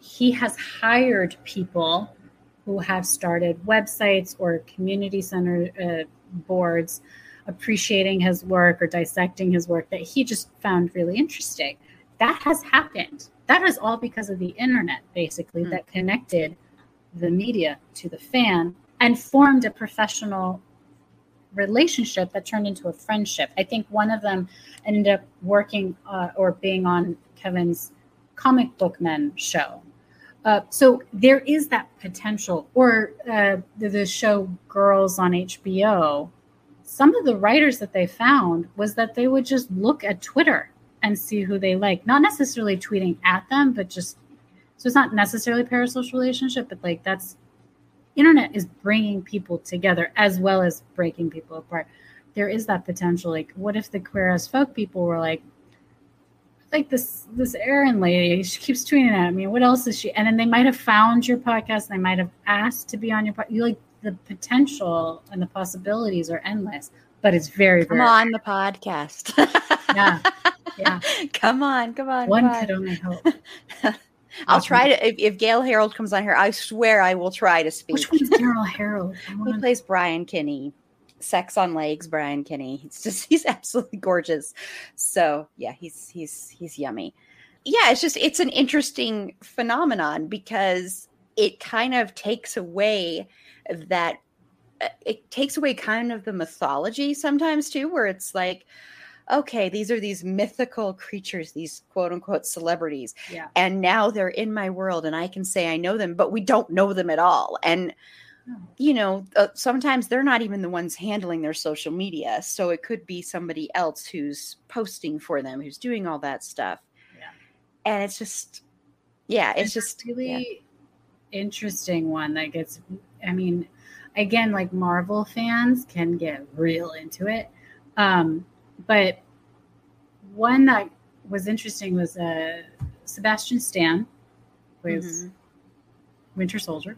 Speaker 2: he has hired people who have started websites or community center uh, boards appreciating his work or dissecting his work that he just found really interesting. That has happened. That is all because of the internet, basically,
Speaker 1: Hmm.
Speaker 2: that connected the media to the fan and formed a professional relationship that turned into a friendship. I think one of them ended up working uh, or being on Kevin's comic book men show. Uh, so there is that potential. Or uh, the, the show Girls on HBO, some of the writers that they found was that they would just look at Twitter and see who they like. Not necessarily tweeting at them, but just so it's not necessarily parasocial relationship, but like that's internet is bringing people together as well as breaking people apart. There is that potential. Like, what if the queer as folk people were like, like this this Erin lady, she keeps tweeting at me. What else is she? And then they might have found your podcast. They might have asked to be on your podcast. You like the potential and the possibilities are endless, but it's very
Speaker 1: come
Speaker 2: very
Speaker 1: on the podcast.
Speaker 2: yeah, yeah.
Speaker 1: come on, come on.
Speaker 2: One
Speaker 1: come
Speaker 2: could
Speaker 1: on.
Speaker 2: only hope.
Speaker 1: I'll try to. If, if Gale Harold comes on here, I swear I will try to speak.
Speaker 2: Which one's Daryl Harold?
Speaker 1: He plays Brian Kinney. Sex on Legs, Brian Kinney. He's just he's absolutely gorgeous. So yeah, he's he's he's yummy. Yeah, it's just it's an interesting phenomenon because it kind of takes away that uh, it takes away kind of the mythology sometimes too, where it's like, okay, these are these mythical creatures, these quote unquote celebrities,
Speaker 2: Yeah.
Speaker 1: and now they're in my world, and I can say I know them, but we don't know them at all, and. You know, uh, sometimes they're not even the ones handling their social media. So it could be somebody else who's posting for them, who's doing all that stuff.
Speaker 2: Yeah.
Speaker 1: And it's just, yeah, it's just,
Speaker 2: really
Speaker 1: yeah.
Speaker 2: interesting one that gets i mean again like marvel fans can get real into it um but one that was interesting was uh sebastian stan was
Speaker 1: Mhm.
Speaker 2: winter soldier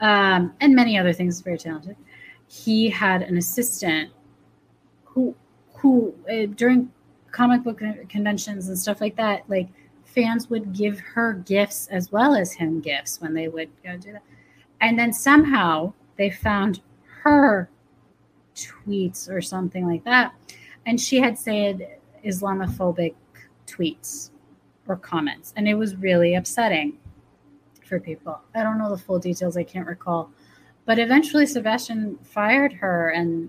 Speaker 2: um and many other things very talented he had an assistant who who uh, during comic book conventions and stuff like that like fans would give her gifts as well as him gifts when they would go do that. And then somehow they found her tweets or something like that. And she had said Islamophobic tweets or comments. And it was really upsetting for people. I don't know the full details, I can't recall. But eventually Sebastian fired her and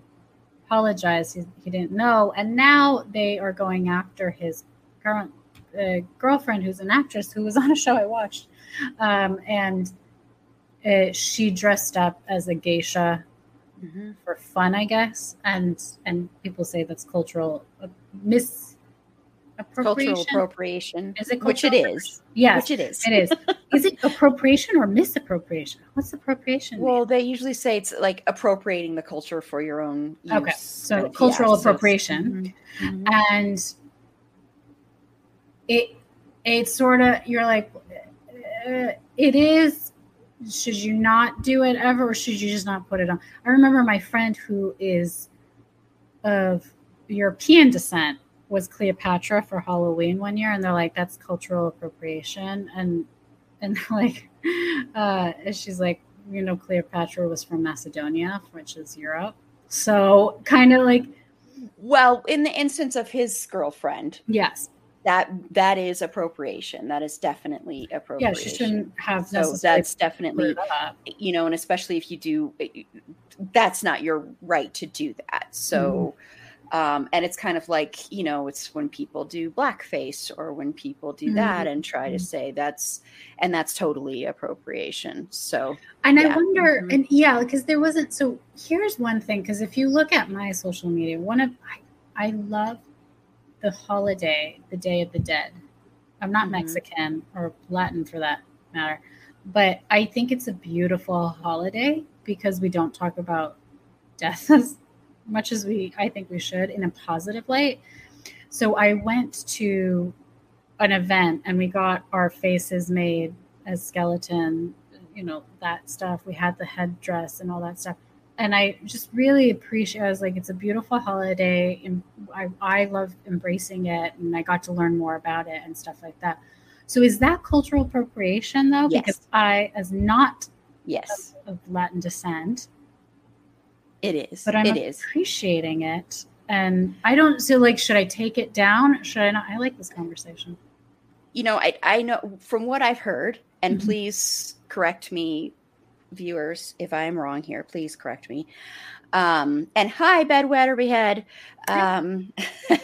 Speaker 2: apologized. He, he didn't know. And now they are going after his current uh, girlfriend, who's an actress, who was on a show I watched. Um, and uh, she dressed up as a geisha
Speaker 1: Mhm.
Speaker 2: for fun, I guess. And and people say that's cultural uh, misappropriation.
Speaker 1: Cultural appropriation,
Speaker 2: Is it
Speaker 1: which it is.
Speaker 2: Yes,
Speaker 1: which it is.
Speaker 2: it is. Is it appropriation or misappropriation? What's appropriation? mean?
Speaker 1: Well, they usually say it's like appropriating the culture for your own use.
Speaker 2: Okay, so cultural
Speaker 1: so it's-
Speaker 2: appropriation.
Speaker 1: Mhm. Mhm.
Speaker 2: and it it's sort of you're like uh, it is should you not do it ever or should you just not put it on i remember my friend who is of european descent was cleopatra for halloween one year and they're like that's cultural appropriation and and like uh and she's like you know cleopatra was from macedonia which is europe so kind of like
Speaker 1: Well, in the instance of his girlfriend,
Speaker 2: yes
Speaker 1: that that is appropriation. That is definitely appropriation.
Speaker 2: yeah she shouldn't have
Speaker 1: So that's definitely you know, and especially if you do, that's not your right to do that. So,
Speaker 2: Mm-hmm.
Speaker 1: Um, and it's kind of like you know, it's when people do blackface or when people do
Speaker 2: Mm-hmm.
Speaker 1: that and try to say that's, and that's totally appropriation. So
Speaker 2: And I
Speaker 1: Yeah.
Speaker 2: wonder,
Speaker 1: Mhm.
Speaker 2: and yeah, because there wasn't. So here's one thing, because if you look at my social media, one of I, I love the holiday, the Day of the Dead. I'm not
Speaker 1: Mhm.
Speaker 2: Mexican or Latin for that matter, but I think it's a beautiful holiday because we don't talk about death as much as we I think we should in a positive light. So I went to an event and we got our faces made as skeleton, you know, that stuff. We had the headdress and all that stuff. And I just really appreciate I was like, it's a beautiful holiday and I, I love embracing it and I got to learn more about it and stuff like that. So is that cultural appropriation though?
Speaker 1: Yes.
Speaker 2: Because I as not
Speaker 1: yes,
Speaker 2: of Latin descent,
Speaker 1: it is.
Speaker 2: but I'm
Speaker 1: it is.
Speaker 2: appreciating it. And I don't so like should I take it down? Should I not? I like this conversation.
Speaker 1: you know, I I know from what I've heard, and
Speaker 2: Mhm.
Speaker 1: please correct me, viewers, if I'm wrong here. Please correct me. Um, and hi, Bed, Wed, or Behead. Um,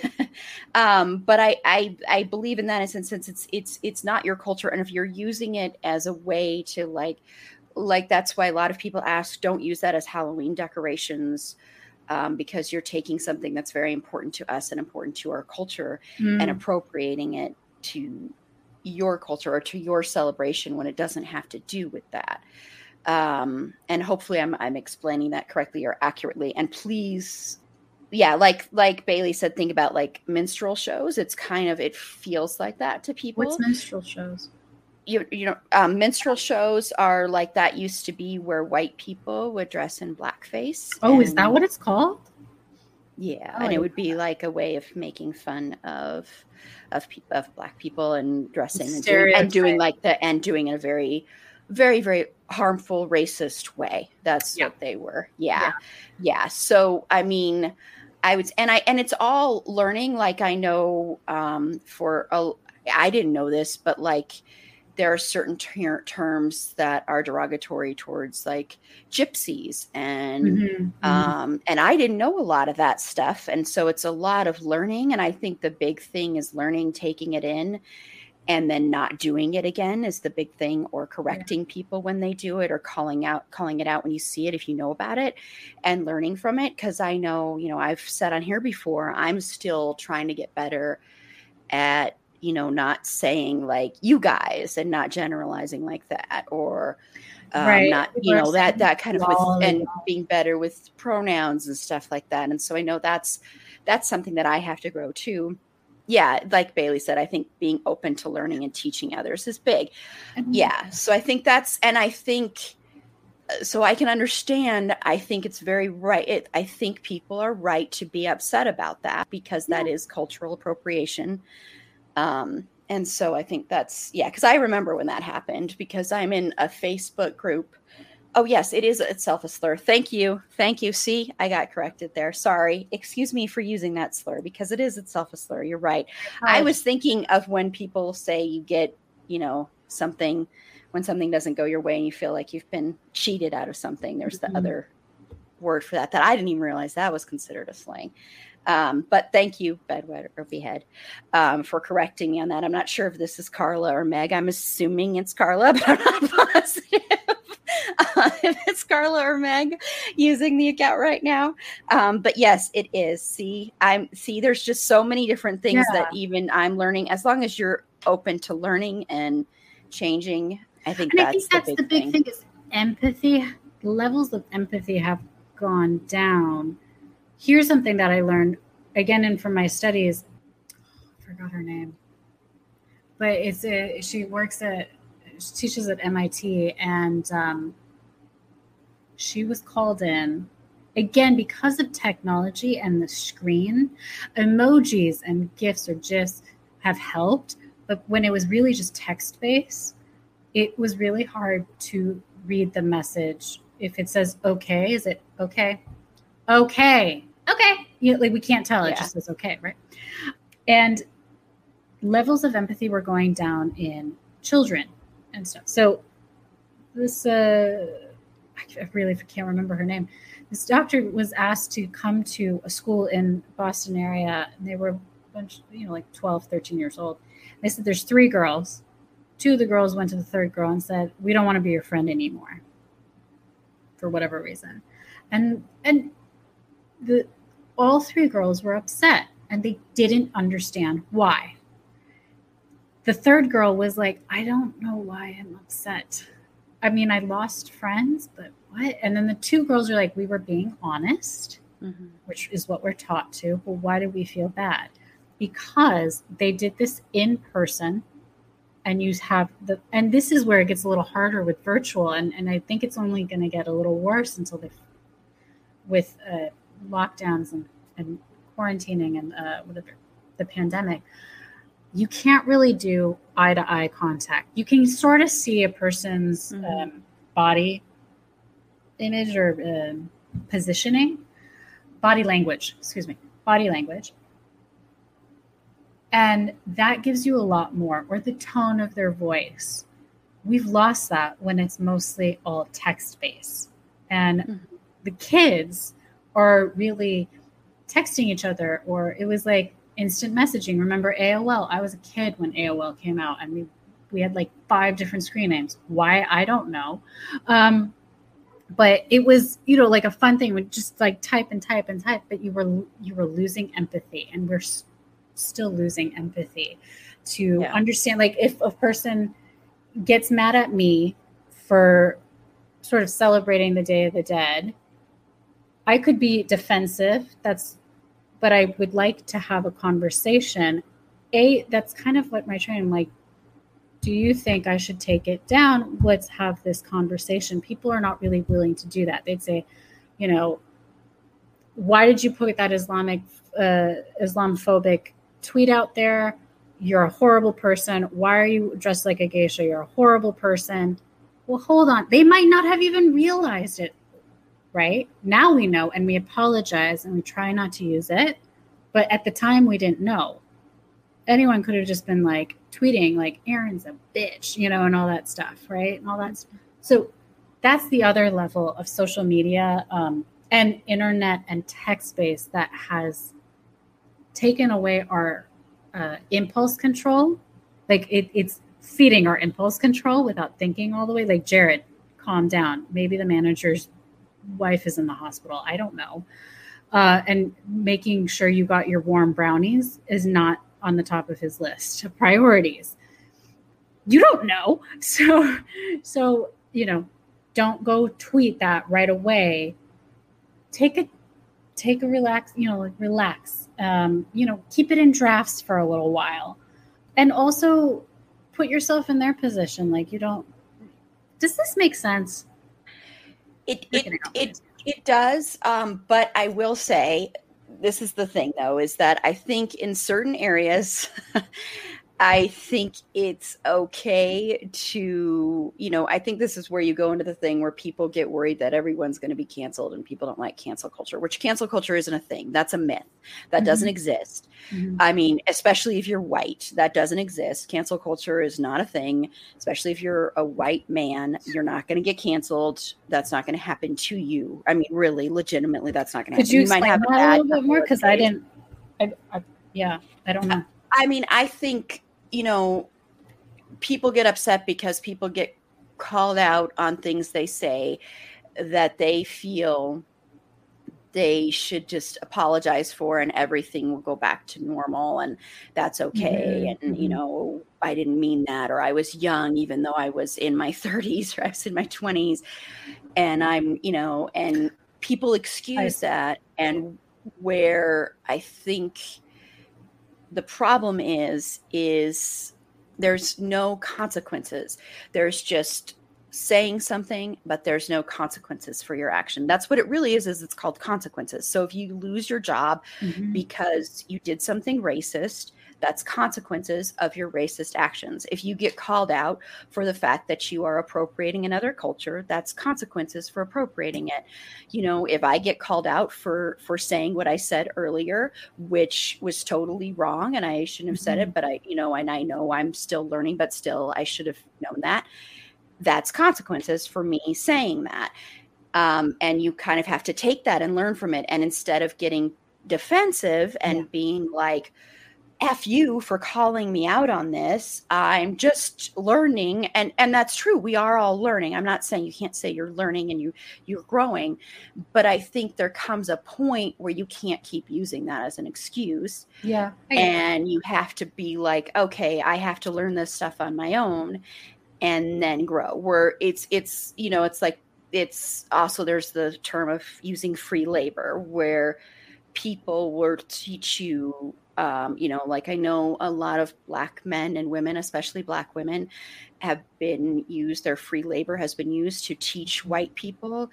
Speaker 1: um, but I, I I believe in that instance, since it's it's it's not your culture, and if you're using it as a way to like like that's why a lot of people ask, don't use that as Halloween decorations. um, because you're taking something that's very important to us and important to our culture
Speaker 2: Mm.
Speaker 1: and appropriating it to your culture or to your celebration when it doesn't have to do with that. Um, and hopefully I'm I'm explaining that correctly or accurately. And please, yeah, like like Bailey said, think about like minstrel shows. It's kind of it feels like that to people.
Speaker 2: What's minstrel shows?
Speaker 1: You you know um, minstrel shows are like that used to be where white people would dress in blackface.
Speaker 2: Oh, is that what it's called?
Speaker 1: yeah,
Speaker 2: Oh,
Speaker 1: and it would be like a way of making fun of of of black people and dressing and doing, and doing like the and doing in a very very very harmful racist way. That's
Speaker 2: Yeah.
Speaker 1: what they were. Yeah. yeah. So I mean, I would and I and it's all learning. Like I know um, for a, I didn't know this, but like there are certain ter- terms that are derogatory towards like gypsies and
Speaker 2: Mhm, mhm.
Speaker 1: um, and I didn't know a lot of that stuff. And so it's a lot of learning. And I think the big thing is learning, taking it in, and then not doing it again is the big thing, or correcting people when they do it, or calling out, calling it out when you see it if you know about it, and learning from it. Because I know, you know, I've said on here before, I'm still trying to get better at you know not saying like you guys and not generalizing like that or um,
Speaker 2: Right.
Speaker 1: not you
Speaker 2: are
Speaker 1: know that that kind of with and being better with pronouns and stuff like that and so i know that's that's something that i have to grow too. Yeah like bailey said i think being open to learning and teaching others is big.
Speaker 2: And-
Speaker 1: yeah so i think that's and i think uh, so i can understand i think it's very right it, i think people are right to be upset about that because that is cultural appropriation um and so i think that's yeah because i remember when that happened because i'm in a facebook group. Oh yes it is itself a slur thank you. Thank you. See i got corrected there. Sorry. Excuse me for using that slur because it is itself a slur you're right. I was thinking of when people say you get, you know, something when something doesn't go your way and you feel like you've been cheated out of something. There's the
Speaker 2: Mhm.
Speaker 1: other word for that that I didn't even realize that was considered a slang. Um, but thank you, Bed, Wed, or Behead, um, for correcting me on that. I'm not sure if this is Carla or Meg. I'm assuming it's Carla, but I'm not positive uh, if it's Carla or Meg using the account right now. Um, but yes, it is. See, I'm see. There's just so many different things that even I'm learning. As long as you're open to learning and changing, I think that's,
Speaker 2: I think that's
Speaker 1: the big, thing.
Speaker 2: is empathy. Levels of empathy have gone down. Here's something that I learned again and from my studies. I forgot her name, but it's a she works at she teaches at MIT and um, she was called in again because of technology and the screen. Emojis and gifs or gifs have helped, but when it was really just text based it was really hard to read the message. If it says okay, is it okay? Okay. Okay. You, like we can't tell. It
Speaker 1: Yeah.
Speaker 2: just says okay, right? And levels of empathy were going down in children and stuff. So this uh I really can't remember her name. This doctor was asked to come to a school in Boston area and they were a bunch, you know, like 12, 13 years old. They said there's three girls two of the girls went to the third girl and said we don't want to be your friend anymore for whatever reason and and the all three girls were upset and they didn't understand why the third girl was like i don't know why i'm upset i mean i lost friends but what and then the two girls are like we were being honest
Speaker 1: Mhm.
Speaker 2: which is what we're taught to. But why did we feel bad? Because they did this in person and you have the and this is where it gets a little harder with virtual and, and I think it's only going to get a little worse until they with uh, lockdowns and, and quarantining and uh, whatever the pandemic you can't really do eye to eye contact you can sort of see a person's
Speaker 1: Mhm.
Speaker 2: um, body image or um, positioning body language, excuse me, body language. And that gives you a lot more, or the tone of their voice. We've lost that when it's mostly all text based. And
Speaker 1: Mhm.
Speaker 2: the kids are really texting each other, or it was like instant messaging. Remember AOL? I was a kid when AOL came out, and we, we had like five different screen names. Why? I don't know. Um, but it was you know like a fun thing with just like type and type and type but you were you were losing empathy and we're s- still losing empathy to yeah. understand like if a person gets mad at me for sort of celebrating the day of the dead i could be defensive that's but i would like to have a conversation a that's kind of what my training like do you think I should take it down? Let's have this conversation. People are not really willing to do that. They'd say, you know, why did you put that Islamic, uh, Islamophobic tweet out there? You're a horrible person. Why are you dressed like a geisha? You're a horrible person. Well, hold on. They might not have even realized it, right? Now we know and we apologize and we try not to use it. But at the time, we didn't know anyone could have just been like tweeting like Erin's a bitch, you know, and all that stuff, right? And all that. Stuff. So that's the other level of social media um, and internet and tech space that has taken away our uh, impulse control. Like it, it's feeding our impulse control without thinking all the way. Like Jared, calm down. Maybe the manager's wife is in the hospital. I don't know. Uh, and making sure you got your warm brownies is not on the top of his list of priorities. You don't know. So so, you know, don't go tweet that right away. Take a take a relax, you know, relax. Um, you know, keep it in drafts for a little while. And also put yourself in their position. Like you don't does this make sense?
Speaker 1: It it it, it does. Um, but I will say this is the thing though is that i think in certain areas I think it's okay to, you know, I think this is where you go into the thing where people get worried that everyone's going to be canceled and people don't like cancel culture, which cancel culture isn't a thing. That's a myth. That mm-hmm. doesn't exist. Mm-hmm. I mean, especially if you're white, that doesn't exist. Cancel culture is not a thing, especially if you're a white man. You're not going to get canceled. That's not going to happen to you. I mean, really, legitimately, that's not going to happen.
Speaker 2: Could you, you might have that a little bit more? Because I didn't, I, I, yeah, I don't know.
Speaker 1: I mean, I think you know, people get upset because people get called out on things they say that they feel they should just apologize for and everything will go back to normal and that's okay mm-hmm. and you mm-hmm. know i didn't mean that or i was young even though i was in my 30s or i was in my 20s and i'm you know and people excuse I, that and where i think the problem is is there's no consequences. There's just saying something but there's no consequences for your action. That's what it really is is it's called consequences. So if you lose your job mm-hmm. because you did something racist that's consequences of your racist actions. If you get called out for the fact that you are appropriating another culture, that's consequences for appropriating it. You know, if I get called out for for saying what I said earlier, which was totally wrong and I shouldn't have mm-hmm. said it, mm-hmm. but I, you know, and I know I'm still learning, but still I should have known that. That's consequences for me saying that. Um, and you kind of have to take that and learn from it. And instead of getting defensive and yeah. being like, F you for calling me out on this. I'm just learning and and that's true. We are all learning. I'm not saying you can't say you're learning and you you're growing, but I think there comes a point where you can't keep using that as an excuse.
Speaker 2: Yeah.
Speaker 1: And you have to be like, okay, I have to learn this stuff on my own and then grow. Where it's it's you know, it's like it's also there's the term of using free labor where people will teach you um, you know, like I know a lot of black men and women, especially black women, have been used, their free labor has been used to teach white people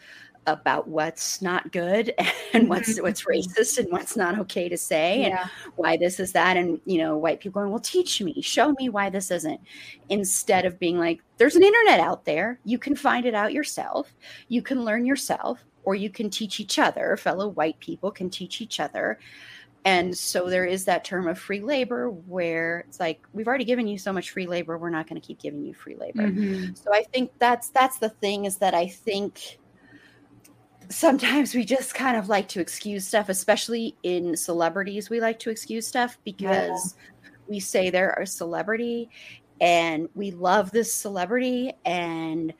Speaker 1: about what's not good and what's mm-hmm. what's racist and what's not okay to say yeah. and why this is that. And you know white people going well teach me show me why this isn't. Instead of being like there's an internet out there. You can find it out yourself. You can learn yourself or you can teach each other. Fellow white people can teach each other and so there is that term of free labor where it's like we've already given you so much free labor we're not going to keep giving you free labor mm-hmm. so i think that's that's the thing is that i think sometimes we just kind of like to excuse stuff especially in celebrities we like to excuse stuff because yeah. we say they're a celebrity and we love this celebrity and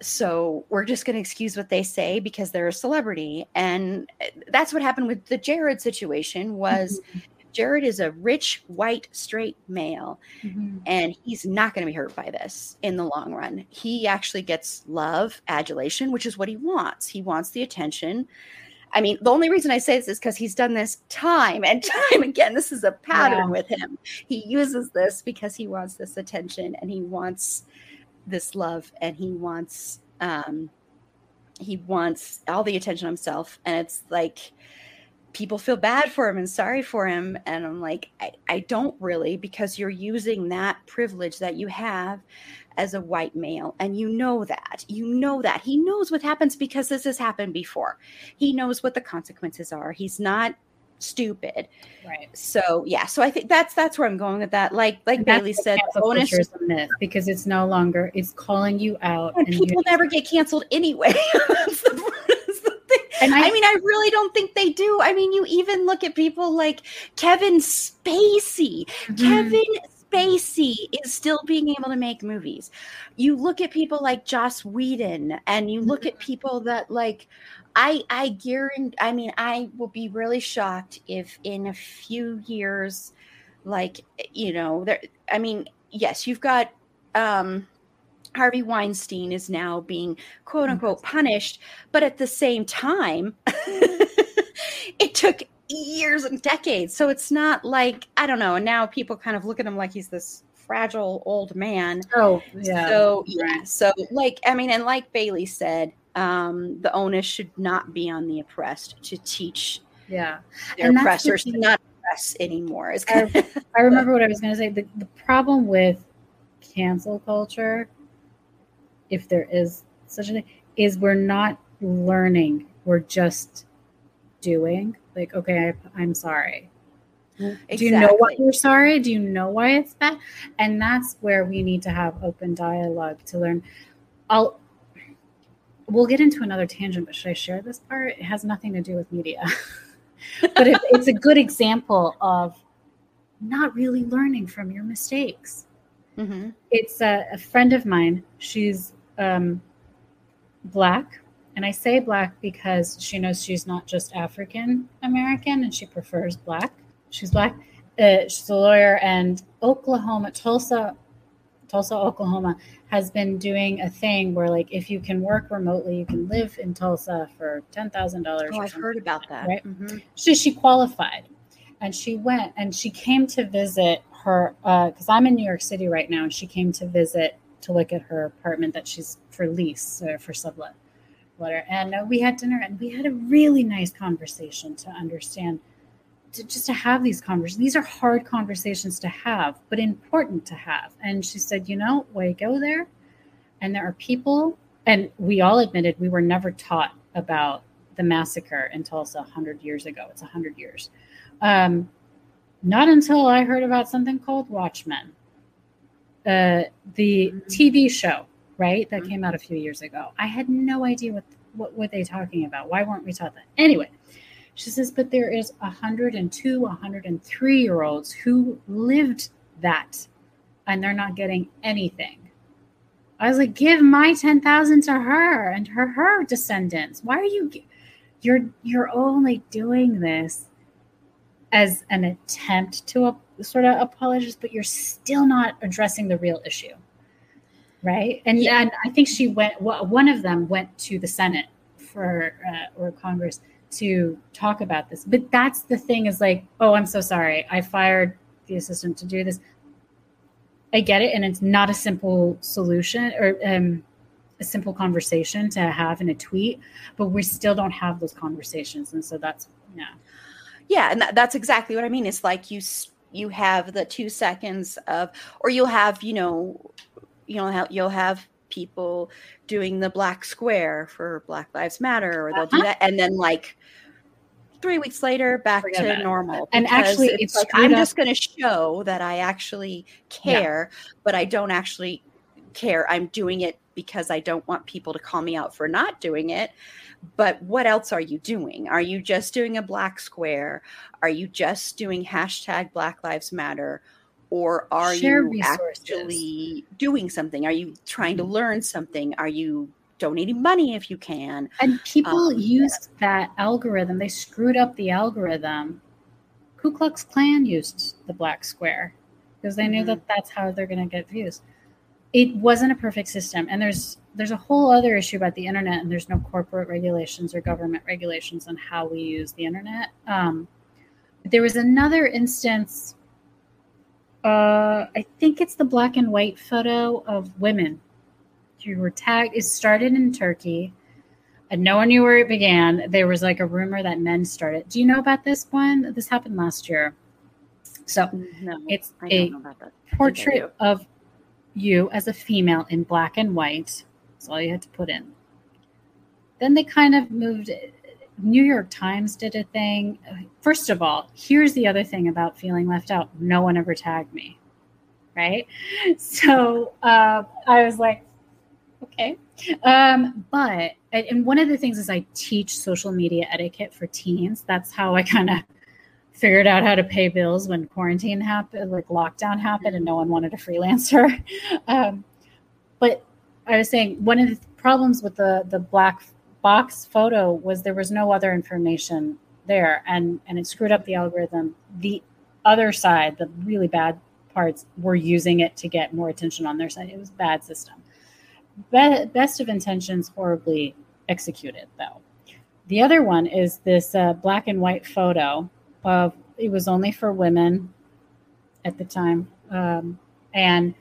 Speaker 1: so we're just going to excuse what they say because they're a celebrity and eh, that's what happened with the jared situation was mm-hmm. jared is a rich white straight male mm-hmm. and he's not going to be hurt by this in the long run he actually gets love adulation which is what he wants he wants the attention I mean, the only reason I say this is because he's done this time and time again. This is a pattern yeah. with him. He uses this because he wants this attention and he wants this love and he wants um he wants all the attention himself. And it's like people feel bad for him and sorry for him. And i'm like I, I don't really because you're using that privilege that you have as a white male. And you know that you know that. He knows what happens because this has happened before. He knows what the consequences are. He's not stupid.
Speaker 2: Right.
Speaker 1: So yeah, so I think that's that's where I'm going with that. Like like Bailey said,
Speaker 2: bonus is a myth because it's no longer it's calling you out.
Speaker 1: And, and people never get canceled anyway. that's the, that's the thing. And I, I, mean, I really don't think they do. I mean, you even look at people like Kevin Spacey. Mm-hmm. Kevin Spacey is still being able to make movies. You look at people like Joss Whedon, and you look at mm-hmm. people that like I I guarantee I mean I will be really shocked if in a few years like you know there I mean yes you've got um Harvey Weinstein is now being quote unquote punished but at the same time it took years and decades. So it's not like I don't know and now people kind of look at him like he's this fragile old man.
Speaker 2: Oh yeah.
Speaker 1: So yeah so like I mean and like Bailey said um, the onus should not be on the oppressed to teach
Speaker 2: yeah
Speaker 1: their and oppressors to not oppress anymore.
Speaker 2: I, I remember what I was going to say. The, the problem with cancel culture, if there is such a thing, is we're not learning. We're just doing. Like, okay, I, I'm sorry. Exactly. Do you know what you're sorry? Do you know why it's bad? And that's where we need to have open dialogue to learn. I'll we'll get into another tangent, but should I share this part? It has nothing to do with media, but it, it's a good example of not really learning from your mistakes. Mm-hmm. It's a, a, friend of mine. She's um, black. And I say black because she knows she's not just African American and she prefers black. She's black. Uh, she's a lawyer and Oklahoma, Tulsa, Tulsa, Oklahoma has been doing a thing where like if you can work remotely, you can live in Tulsa for ten thousand dollars.
Speaker 1: Oh, I've heard about that.
Speaker 2: Right? Mm-hmm. So she qualified, and she went and she came to visit her because uh, I'm in New York City right now, and she came to visit to look at her apartment that she's for lease or for sublet, whatever. And uh, we had dinner, and we had a really nice conversation to understand to just to have these conversations. These are hard conversations to have, but important to have. And she said, you know, we go there, and there are people, and we all admitted we were never taught about the massacre in Tulsa 100 years ago. It's 100 years. Um, not until I heard about something called Watchmen, uh, the mm-hmm. TV show, right, that mm-hmm. came out a few years ago. I had no idea what what were they talking about. Why weren't we taught that? Anyway, she says, but there is 102, 103 year olds who lived that and they're not getting anything. I was like, give my 10,000 to her and her, her descendants. Why are you, you're, you're only doing this as an attempt to a, sort of apologize, but you're still not addressing the real issue. Right. And, yeah. and I think she went, one of them went to the Senate for, uh, or Congress to talk about this. But that's the thing is like, oh, I'm so sorry. I fired the assistant to do this. I get it. And it's not a simple solution or um, a simple conversation to have in a tweet, but we still don't have those conversations. And so that's, yeah.
Speaker 1: Yeah. And that, that's exactly what I mean. It's like you, you have the two seconds of, or you'll have, you know, you'll have, you'll have people doing the black square for Black Lives Matter, or they'll uh-huh. do that, and then like three weeks later, back Forget to normal.
Speaker 2: And actually, it's, it's
Speaker 1: like I'm up. just going to show that I actually care, yeah. but I don't actually care. I'm doing it because I don't want people to call me out for not doing it. But what else are you doing? Are you just doing a black square? Are you just doing hashtag Black Lives Matter? Or are Share you resources. actually doing something are you trying to mm-hmm. learn something are you donating money if you can.
Speaker 2: And people um, used that algorithm. They screwed up the algorithm. Ku Klux Klan used the black square because they mm-hmm. knew that that's how they're going to get views. It wasn't a perfect system, and there's there's a whole other issue about the internet, and there's no corporate regulations or government regulations on how we use the internet. Um, there was another instance. Uh, I think it's the black and white photo of women you were tagged. It started in Turkey, and no one knew where it began. There was like a rumor that men started. Do you know about this one? This happened last year. So no, it's a portrait of you as a female in black and white. That's all you had to put in. Then they kind of moved. New York Times did a thing. First of all, here's the other thing about feeling left out. No one ever tagged me, right? So uh, I was like, okay. Um, but and one of the things is I teach social media etiquette for teens. That's how I kind of figured out how to pay bills when quarantine happened, like lockdown happened, and no one wanted a freelancer. Um, but I was saying one of the problems with the the black box photo was there was no other information there, and and it screwed up the algorithm. The other side, the really bad parts, were using it to get more attention on their side. It was bad system be- best of intentions horribly executed though the other one is this uh, black and white photo of it was only for women at the time um, and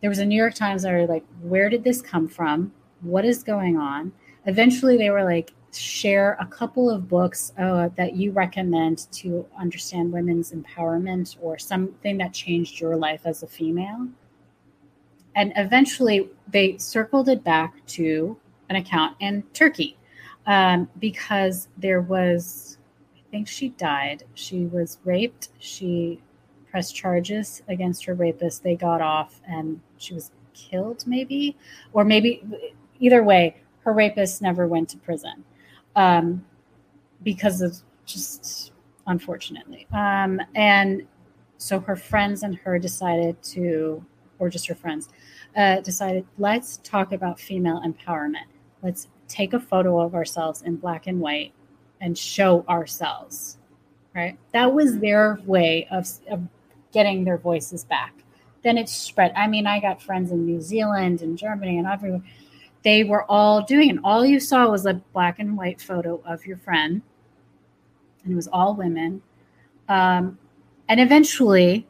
Speaker 2: there was a new york times that were like where did this come from what is going on eventually they were like share a couple of books uh, that you recommend to understand women's empowerment or something that changed your life as a female and eventually they circled it back to an account in Turkey um, because there was, I think she died. She was raped. She pressed charges against her rapist. They got off and she was killed, maybe, or maybe either way, her rapist never went to prison um, because of just unfortunately. Um, and so her friends and her decided to, or just her friends, uh, decided let's talk about female empowerment. Let's take a photo of ourselves in black and white and show ourselves. Right? That was their way of, of getting their voices back. Then it spread. I mean, I got friends in New Zealand and Germany and everywhere. They were all doing and All you saw was a black and white photo of your friend, and it was all women. Um, and eventually,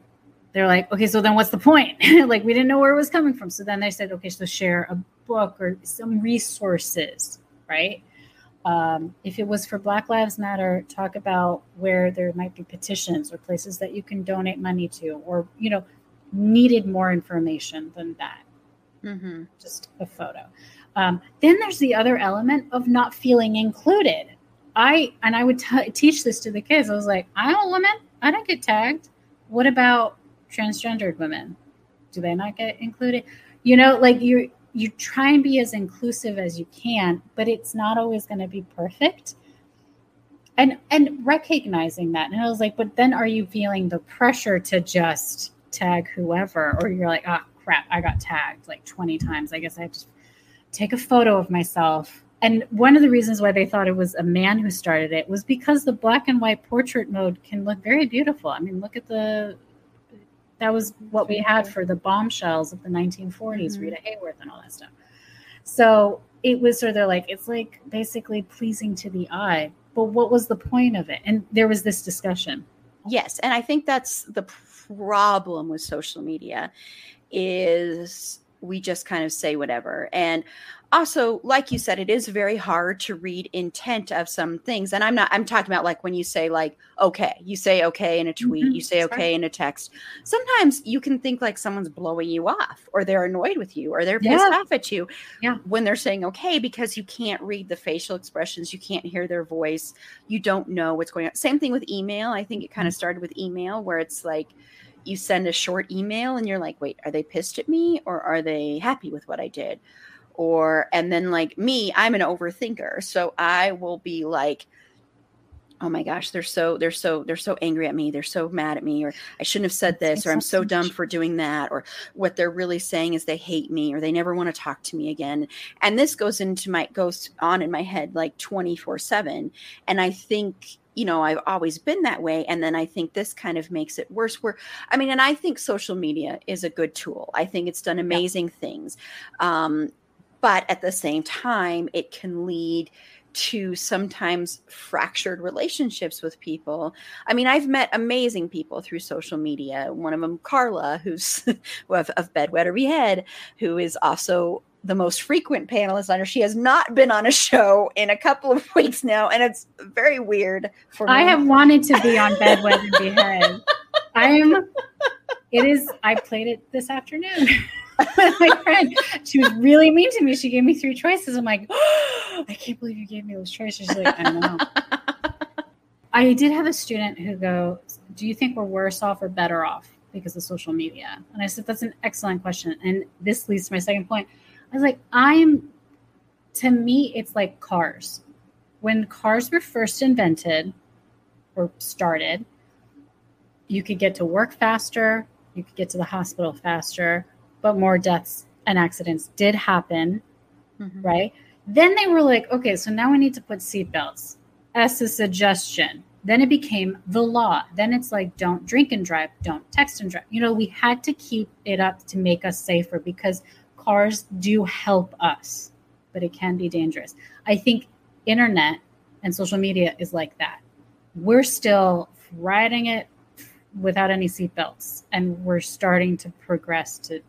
Speaker 2: they're like, okay, so then what's the point? like we didn't know where it was coming from. So then they said, okay, so share a book or some resources, right? Um, if it was for Black Lives Matter, talk about where there might be petitions or places that you can donate money to, or you know, needed more information than that. Mm-hmm. Just a photo. Um, then there's the other element of not feeling included. I and I would t- teach this to the kids. I was like, I'm a woman. I don't get tagged. What about transgendered women do they not get included you know like you you try and be as inclusive as you can but it's not always going to be perfect and and recognizing that and i was like but then are you feeling the pressure to just tag whoever or you're like oh crap i got tagged like 20 times i guess i have to take a photo of myself and one of the reasons why they thought it was a man who started it was because the black and white portrait mode can look very beautiful i mean look at the that was what we had for the bombshells of the 1940s, mm-hmm. Rita Hayworth and all that stuff. So it was sort of like, it's like basically pleasing to the eye. But what was the point of it? And there was this discussion.
Speaker 1: Yes. And I think that's the problem with social media is we just kind of say whatever. And also like you said it is very hard to read intent of some things and i'm not i'm talking about like when you say like okay you say okay in a tweet mm-hmm. you say okay in a text sometimes you can think like someone's blowing you off or they're annoyed with you or they're pissed yeah. off at you
Speaker 2: yeah.
Speaker 1: when they're saying okay because you can't read the facial expressions you can't hear their voice you don't know what's going on same thing with email i think it kind of mm-hmm. started with email where it's like you send a short email and you're like wait are they pissed at me or are they happy with what i did? Or and then like me i'm an overthinker so i will be like oh my gosh they're so they're so they're so angry at me they're so mad at me or i shouldn't have said this or i'm so dumb for doing that or what they're really saying is they hate me or they never want to talk to me again. And this goes into my goes on in my head like 24 7 and i think you know i've always been that way and then i think this kind of makes it worse where i mean and i think social media is a good tool i think it's done amazing yeah. things um, but at the same time it can lead to sometimes fractured relationships with people. I mean, I've met amazing people through social media. One of them, Carla, who's of, of Bed, Wed, or Behead, who is also the most frequent panelist on her. She has not been on a show in a couple of weeks now, and it's very weird for me.
Speaker 2: I have wanted to be on Bed, Wed, or Behead. I am. It is. I played it this afternoon. my friend. She was really mean to me. She gave me three choices. I'm like, oh, I can't believe you gave me those choices. She's like, I know. I did have a student who goes, Do you think we're worse off or better off because of social media? And I said, That's an excellent question. And this leads to my second point. I was like, I'm, to me, it's like cars. When cars were first invented or started, you could get to work faster, you could get to the hospital faster, but more deaths and accidents did happen, mm-hmm. right? Then they were like, okay, so now we need to put seatbelts as a suggestion. Then it became the law. Then it's like, don't drink and drive, don't text and drive. You know, we had to keep it up to make us safer because cars do help us, but it can be dangerous. I think internet and social media is like that. We're still riding it without any seatbelts, and we're starting to progress to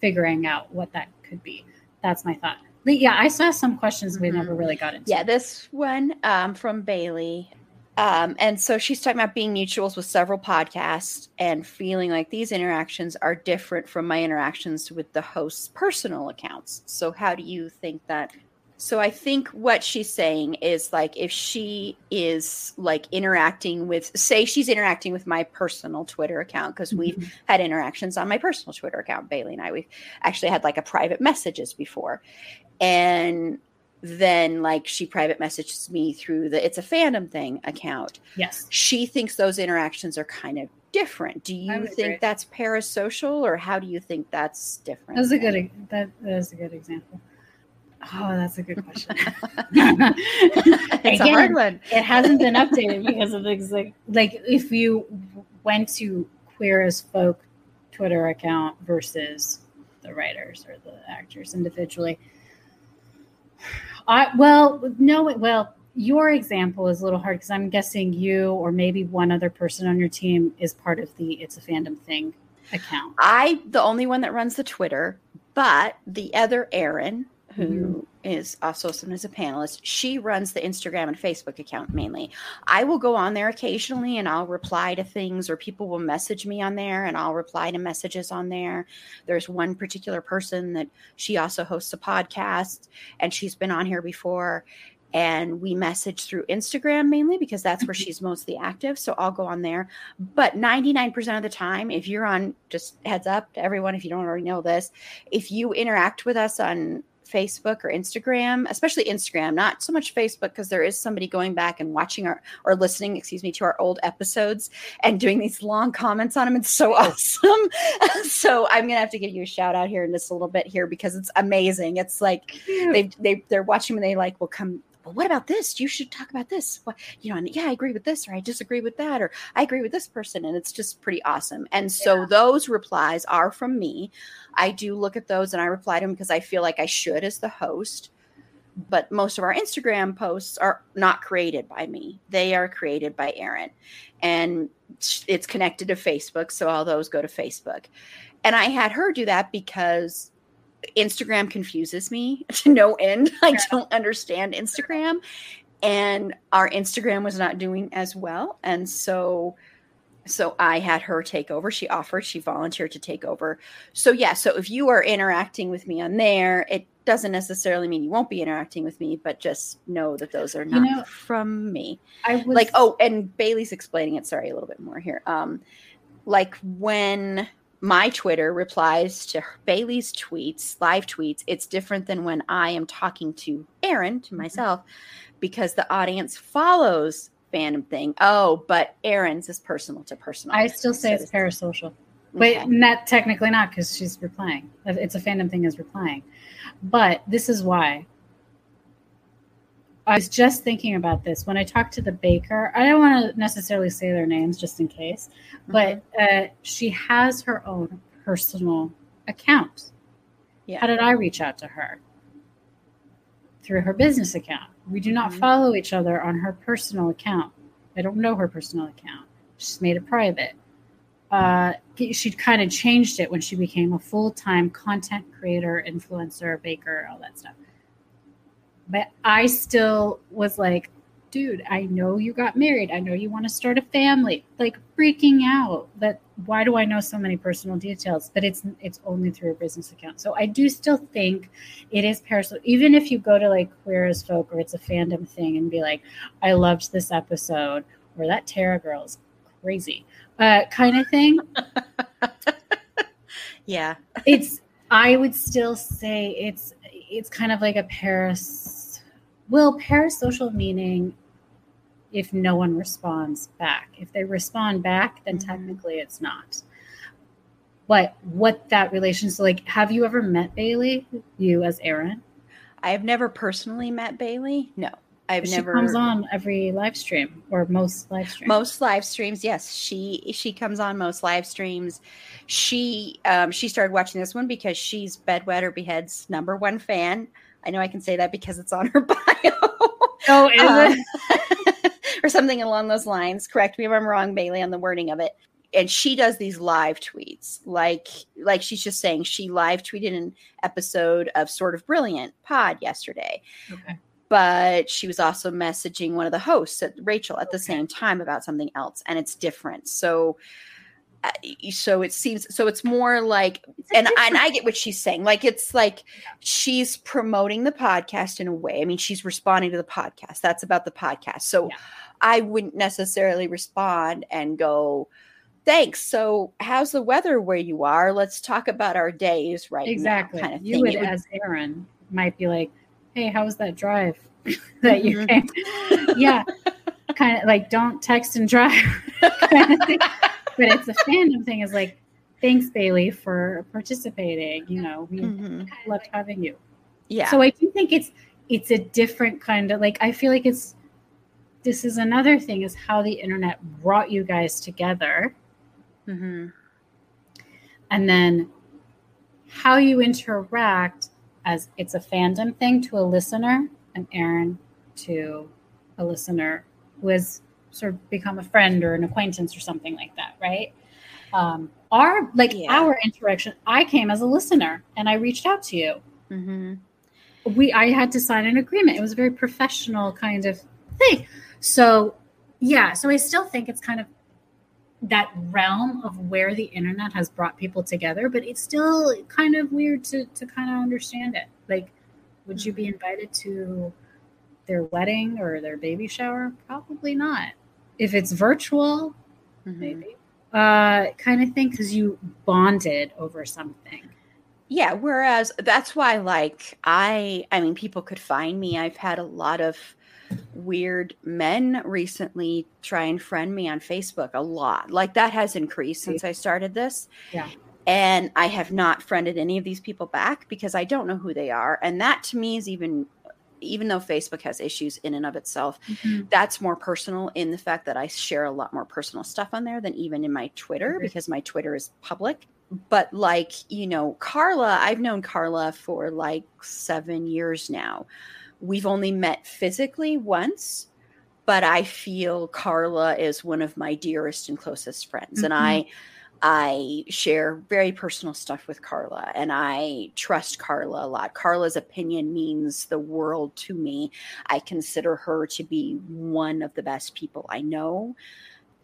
Speaker 2: figuring out what that could be. That's my thought. Yeah, I saw some questions we mm-hmm. never really got into.
Speaker 1: Yeah, this one um, from Bailey. Um, and so she's talking about being mutuals with several podcasts and feeling like these interactions are different from my interactions with the host's personal accounts. So, how do you think that so I think what she's saying is like if she is like interacting with, say, she's interacting with my personal Twitter account because we've mm-hmm. had interactions on my personal Twitter account. Bailey and I, we've actually had like a private messages before, and then like she private messages me through the it's a fandom thing account.
Speaker 2: Yes,
Speaker 1: she thinks those interactions are kind of different. Do you think agree. that's parasocial, or how do you think that's different?
Speaker 2: That's a good that, that is a good example. Oh, that's a good question.
Speaker 1: it's Again, a hard one.
Speaker 2: it hasn't been updated because of things like like if you went to Queer as Folk Twitter account versus the writers or the actors individually. I well no well your example is a little hard because I'm guessing you or maybe one other person on your team is part of the It's a Fandom Thing account.
Speaker 1: I the only one that runs the Twitter, but the other Erin who mm-hmm. is also sometimes a panelist, she runs the Instagram and Facebook account mainly. I will go on there occasionally and I'll reply to things, or people will message me on there and I'll reply to messages on there. There's one particular person that she also hosts a podcast and she's been on here before. And we message through Instagram mainly because that's where mm-hmm. she's mostly active. So I'll go on there. But 99% of the time, if you're on, just heads up to everyone, if you don't already know this, if you interact with us on Facebook or Instagram, especially Instagram, not so much Facebook because there is somebody going back and watching our or listening, excuse me, to our old episodes and doing these long comments on them. It's so awesome. so I'm gonna have to give you a shout out here in just a little bit here because it's amazing. It's like they they they're watching and they like will come well, what about this? You should talk about this. Well, you know, and yeah, I agree with this, or I disagree with that, or I agree with this person. And it's just pretty awesome. And so yeah. those replies are from me. I do look at those and I reply to them because I feel like I should as the host. But most of our Instagram posts are not created by me. They are created by Erin. And it's connected to Facebook. So all those go to Facebook. And I had her do that because Instagram confuses me to no end. I don't understand Instagram. And our Instagram was not doing as well. And so so I had her take over. She offered, she volunteered to take over. So yeah, so if you are interacting with me on there, it doesn't necessarily mean you won't be interacting with me, but just know that those are not you know, from me. I was like, oh, and Bailey's explaining it. Sorry, a little bit more here. Um, like when my Twitter replies to Bailey's tweets, live tweets, it's different than when I am talking to Erin, to mm-hmm. myself, because the audience follows fandom thing. Oh, but Erin's is personal to personal.
Speaker 2: I still say
Speaker 1: So
Speaker 2: it's parasocial.
Speaker 1: Okay.
Speaker 2: But not technically not because she's replying. It's a fandom thing as replying. But this is why. I was just thinking about this when I talked to the baker. I don't want to necessarily say their names just in case, but
Speaker 1: Mm-hmm.
Speaker 2: uh, she has her own personal account.
Speaker 1: Yeah.
Speaker 2: How did I reach out to her? Through her business account. We do not
Speaker 1: Mhm.
Speaker 2: follow each other on her personal account. I don't know her personal account. She's made it private. Uh, she kind of changed it when she became a full time content creator, influencer, baker, all that stuff. But I still was like, dude, I know you got married. I know you want to start a family. Like freaking out that why do I know so many personal details? But it's it's only through a business account. So I do still think it is parasocial. Even if you go to like Queer as Folk or it's a fandom thing and be like, I loved this episode or that Tara girl is crazy, uh, kind of thing.
Speaker 1: yeah.
Speaker 2: it's I would still say it's it's kind of like a paras well parasocial meaning if no one responds back. If they respond back, then
Speaker 1: Mhm.
Speaker 2: technically it's not. But what that relation so like have you ever met Bailey? You as Erin?
Speaker 1: I have never personally met Bailey. No, I've
Speaker 2: she
Speaker 1: never.
Speaker 2: comes on every live stream or most live streams.
Speaker 1: most live streams yes she she comes on most live streams she um she started watching this one because she's Bed, Wed, or Behead's number one fan i know i can say that because it's on her bio
Speaker 2: Oh, is
Speaker 1: Um,
Speaker 2: it?
Speaker 1: or something along those lines correct me if i'm wrong bailey on the wording of it and she does these live tweets like like she's just saying she live tweeted an episode of sort of brilliant pod yesterday
Speaker 2: Okay.
Speaker 1: but she was also messaging one of the hosts at Rachel at the
Speaker 2: Okay.
Speaker 1: same time about something else and it's different so so it seems so it's more like and and I get what she's saying like it's like she's promoting the podcast in a way I mean she's responding to the podcast that's about the podcast so
Speaker 2: Yeah.
Speaker 1: I wouldn't necessarily respond and go thanks so how's the weather where you are let's talk about our days right now,"
Speaker 2: exactly.
Speaker 1: kind of
Speaker 2: you would,
Speaker 1: would-
Speaker 2: as Erin, might be like, "Hey, how was that drive that you
Speaker 1: Mhm.
Speaker 2: came?" yeah, kind of like don't text and drive. kind of. But it's a fandom thing. Is like, thanks Bailey for participating. You know, we
Speaker 1: Mhm.
Speaker 2: loved having you.
Speaker 1: yeah
Speaker 2: So I do think it's it's a different kind of like I feel like it's this is another thing is how the internet brought you guys together
Speaker 1: Mhm.
Speaker 2: and then how you interact as it's a fandom thing to a listener and Erin to a listener who has sort of become a friend or an acquaintance or something like that, right? Um, our like
Speaker 1: Yeah.
Speaker 2: our interaction, I came as a listener and I reached out to you.
Speaker 1: Mhm.
Speaker 2: We I had to sign an agreement. It was a very professional kind of thing. So yeah, so I still think it's kind of that realm of where the internet has brought people together, but it's still kind of weird to to kind of understand it. Like, would you be invited to their wedding or their baby shower? Probably not. If it's virtual,
Speaker 1: Mhm.
Speaker 2: maybe. Uh, kind of thing because you bonded over something.
Speaker 1: Yeah, whereas that's why like I I mean people could find me. I've had a lot of weird men recently try and friend me on Facebook a lot. Like that has increased since I started this.
Speaker 2: Yeah.
Speaker 1: And I have not friended any of these people back because I don't know who they are. And that to me is even even though Facebook has issues in and of itself, mm-hmm. that's more personal in the fact that I share a lot more personal stuff on there than even in my Twitter
Speaker 2: Agreed.
Speaker 1: because my Twitter is public. But like, you know, Carla, I've known Carla for like seven years now. We've only met physically once, but I feel Carla is one of my dearest and closest friends. And I mm-hmm. I share very personal stuff with Carla and I trust Carla a lot. Carla's opinion means the world to me. I consider her to be one of the best people I know.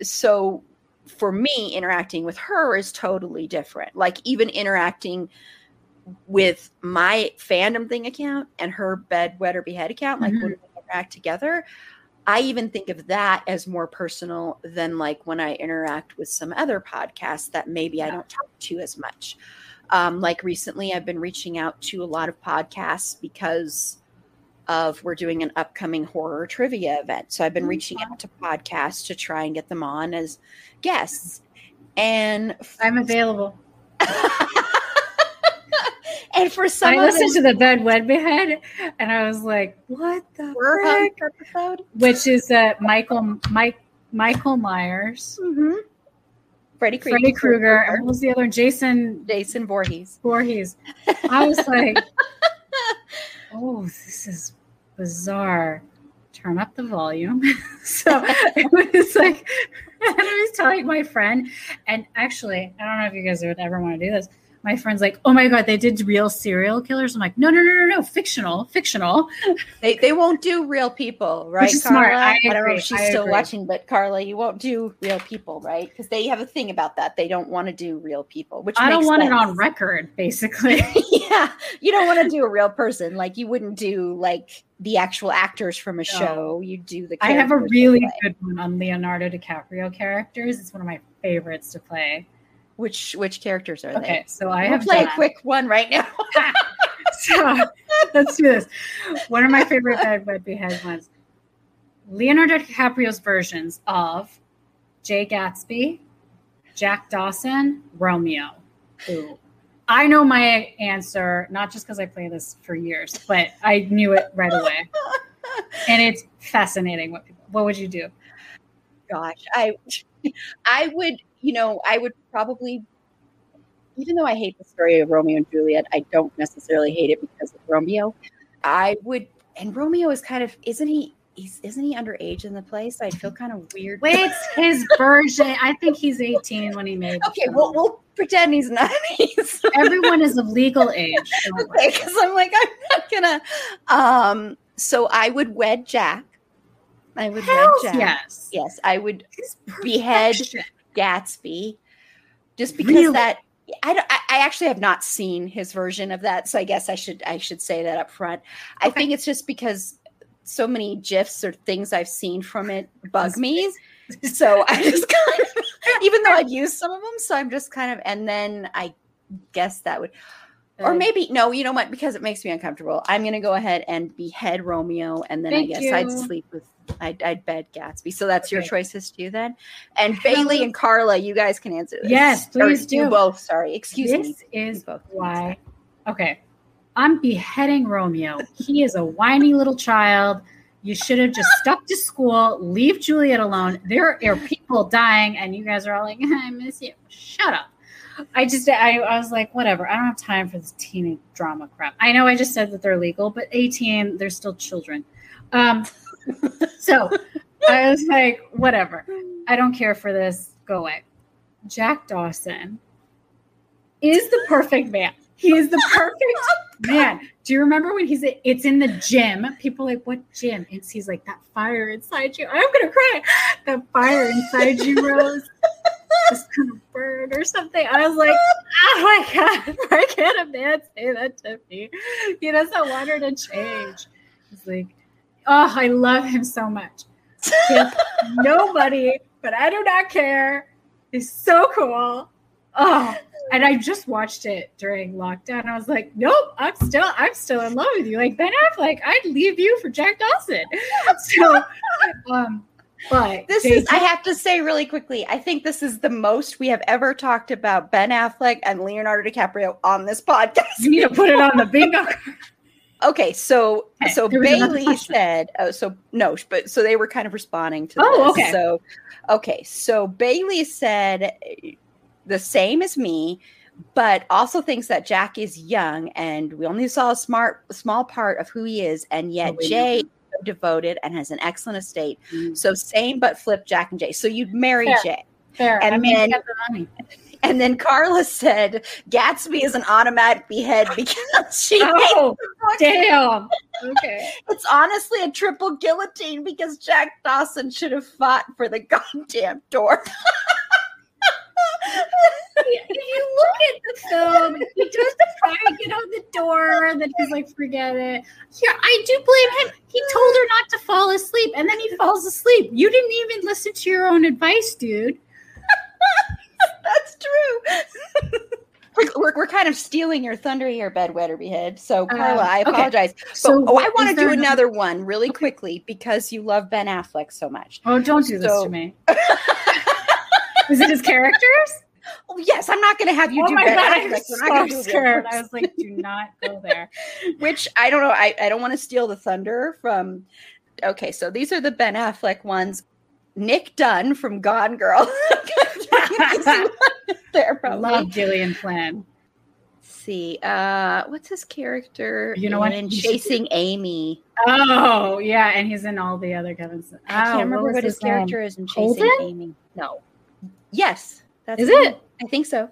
Speaker 1: So for me, interacting with her is totally different. Like even interacting with my fandom thing account and her Bed, Wed, or Behead account, like
Speaker 2: Mhm.
Speaker 1: when we interact together, I even think of that as more personal than like when I interact with some other podcasts that maybe I don't talk to as much. Um, like recently, I've been reaching out to a lot of podcasts because of we're doing an upcoming horror trivia event. So I've been
Speaker 2: Oh,
Speaker 1: reaching out to podcasts to try and get them on as guests. And
Speaker 2: I'm available.
Speaker 1: and for some
Speaker 2: I
Speaker 1: of
Speaker 2: listened
Speaker 1: them,
Speaker 2: to the Bed Wed Behead, and I was like, "What the
Speaker 1: were
Speaker 2: frick?"
Speaker 1: on episode.
Speaker 2: Which is uh, Michael Mike Michael Myers,
Speaker 1: Mm-hmm. Freddy Krueger.
Speaker 2: Freddy Krueger, and what was the other? one? Jason
Speaker 1: Jason Voorhees.
Speaker 2: Voorhees. I was like, "Oh, this is bizarre." Turn up the volume. so it was like, and I was telling my friend, and actually, I don't know if you guys would ever want to do this. My friend's like, "Oh my god, they did real serial killers." I'm like, "No, no, no, no, no, fictional, fictional."
Speaker 1: They they won't do real people, right? Carla?
Speaker 2: smart. I
Speaker 1: don't know if she's
Speaker 2: I
Speaker 1: still
Speaker 2: agree.
Speaker 1: watching, but Carla, you won't do real people, right? Because they have a thing about that. They don't want to do real people, which
Speaker 2: I don't want it on record, basically.
Speaker 1: yeah, you don't want to do a real person. Like you wouldn't do like the actual actors from a show. You do the.
Speaker 2: I have a really good one on Leonardo DiCaprio characters. It's one of my favorites to play.
Speaker 1: Which which characters are
Speaker 2: Okay,
Speaker 1: they?
Speaker 2: so I
Speaker 1: We'll
Speaker 2: have
Speaker 1: play
Speaker 2: done-
Speaker 1: a quick one right now.
Speaker 2: so let's do this. One of my favorite Bed Wed Behead ones. Leonardo DiCaprio's versions of Jay Gatsby, Jack Dawson, Romeo. Ooh. I know my answer, not just because I play this for years, but I knew it right away. And it's fascinating. What what would you do?
Speaker 1: Gosh i i would you know i would probably even though i hate the story of romeo and juliet i don't necessarily hate it because of romeo i would and romeo is kind of isn't he he's isn't he underage in the play so i feel kind of weird
Speaker 2: Wait, it's his version. I think he's 18 when he made.
Speaker 1: okay we'll, we'll pretend he's not he's
Speaker 2: everyone is of legal age.
Speaker 1: because i'm like i'm not gonna um so i would wed jack i would wed
Speaker 2: Hells
Speaker 1: jack
Speaker 2: yes.
Speaker 1: yes i would Behead. Gatsby, just because
Speaker 2: Really?
Speaker 1: that I, don't- I I actually have not seen his version of that, so I guess I should I should say that up front. I think it's just because so many gifs or things I've seen from it bug me, so I just kind of even though I've used some of them, so I'm just kind of and then I guess that would or maybe no, you know what? Because it makes me uncomfortable, I'm gonna go ahead and behead Romeo, and then
Speaker 2: Thank
Speaker 1: I guess I'd sleep with I'd, I'd bed Gatsby. So that's your choices too, then. And Bailey and Carla, you guys can answer this.
Speaker 2: Yes,
Speaker 1: Or
Speaker 2: please
Speaker 1: you
Speaker 2: do.
Speaker 1: both. Sorry, excuse me.
Speaker 2: this is
Speaker 1: both
Speaker 2: why. Okay, I'm beheading Romeo. He is a whiny little child. You should have just stuck to school. Leave Juliet alone. There are people dying, and you guys are all like, "I miss you." Shut up. I just, I, I was like, whatever. I don't have time for this teenage drama crap. I know I just said that they're legal, but 18, they're still children. Um, so I was like, whatever. I don't care for this. Go away. Jack Dawson is the perfect man. He is the perfect man. Do you remember when he's it's in the gym? People are like, what gym? And he's like, that fire inside you. I'm gonna cry. That fire inside you, Rose. Burn or something. I was like, oh my god, why can't a man say that to me? He doesn't want her to change. He's like, oh, I love him so much. Nobody, but I do not care. He's so cool. Oh, and I just watched it during lockdown. I was like, nope, I'm still, I'm still in love with you. Like Ben Affleck, I'd leave you for Jack Dawson. So, um, but
Speaker 1: This is, I have to say really quickly, I think this is the most we have ever talked about Ben Affleck and Leonardo DiCaprio on this podcast.
Speaker 2: you need to put it on the bingo card.
Speaker 1: Okay, so so
Speaker 2: there was another
Speaker 1: Bailey said, oh, so no, but so they were kind of responding to.
Speaker 2: Oh,
Speaker 1: this.
Speaker 2: okay.
Speaker 1: So, okay, so Bailey said eh, the same as me, but also thinks that Jack is young, and we only saw a smart, small part of who he is, and yet
Speaker 2: Oh,
Speaker 1: Jay so devoted and has an excellent estate.
Speaker 2: Mm.
Speaker 1: So same, but flip Jack and Jay. So you'd marry
Speaker 2: Fair.
Speaker 1: Jay.
Speaker 2: Fair.
Speaker 1: And
Speaker 2: I mean,
Speaker 1: then-
Speaker 2: the.
Speaker 1: And then Carla said Gatsby is an automatic behead because she
Speaker 2: Oh, damn. Okay.
Speaker 1: It's honestly a triple guillotine because Jack Dawson should have fought for the goddamn door.
Speaker 2: if you look at the film, he does try to get on the door, and then he's like, forget it. Here, I do blame him. He told her not to fall asleep, and then he falls asleep. You didn't even listen to your own advice, dude.
Speaker 1: That's true. we're, we're, we're kind of stealing your thunder here, Bed, Wed, or Behead. So
Speaker 2: Um,
Speaker 1: Carla, I
Speaker 2: okay.
Speaker 1: apologize.
Speaker 2: So
Speaker 1: but, oh, I want to do another one really quickly because you love Ben Affleck so much.
Speaker 2: Oh, don't do this to me. Is it his characters?
Speaker 1: Oh, yes, I'm not going to have you
Speaker 2: oh
Speaker 1: do
Speaker 2: my
Speaker 1: Ben
Speaker 2: god, I'm
Speaker 1: not do
Speaker 2: so scared. I was like, do not go there.
Speaker 1: Which I don't know. I, I don't want to steal the thunder from. Okay, so these are the Ben Affleck ones. Nick Dunn from Gone Girl. there, probably.
Speaker 2: Love Gillian Flynn.
Speaker 1: see. Uh, what's his character?
Speaker 2: You know what?
Speaker 1: in Chasing Amy?
Speaker 2: Oh yeah, and he's in all the other Kevin.
Speaker 1: I
Speaker 2: Oh,
Speaker 1: can't remember
Speaker 2: was
Speaker 1: what his
Speaker 2: name?
Speaker 1: character is in Chasing
Speaker 2: Holden?
Speaker 1: Amy. No. Yes, that's
Speaker 2: Is it?
Speaker 1: I think so.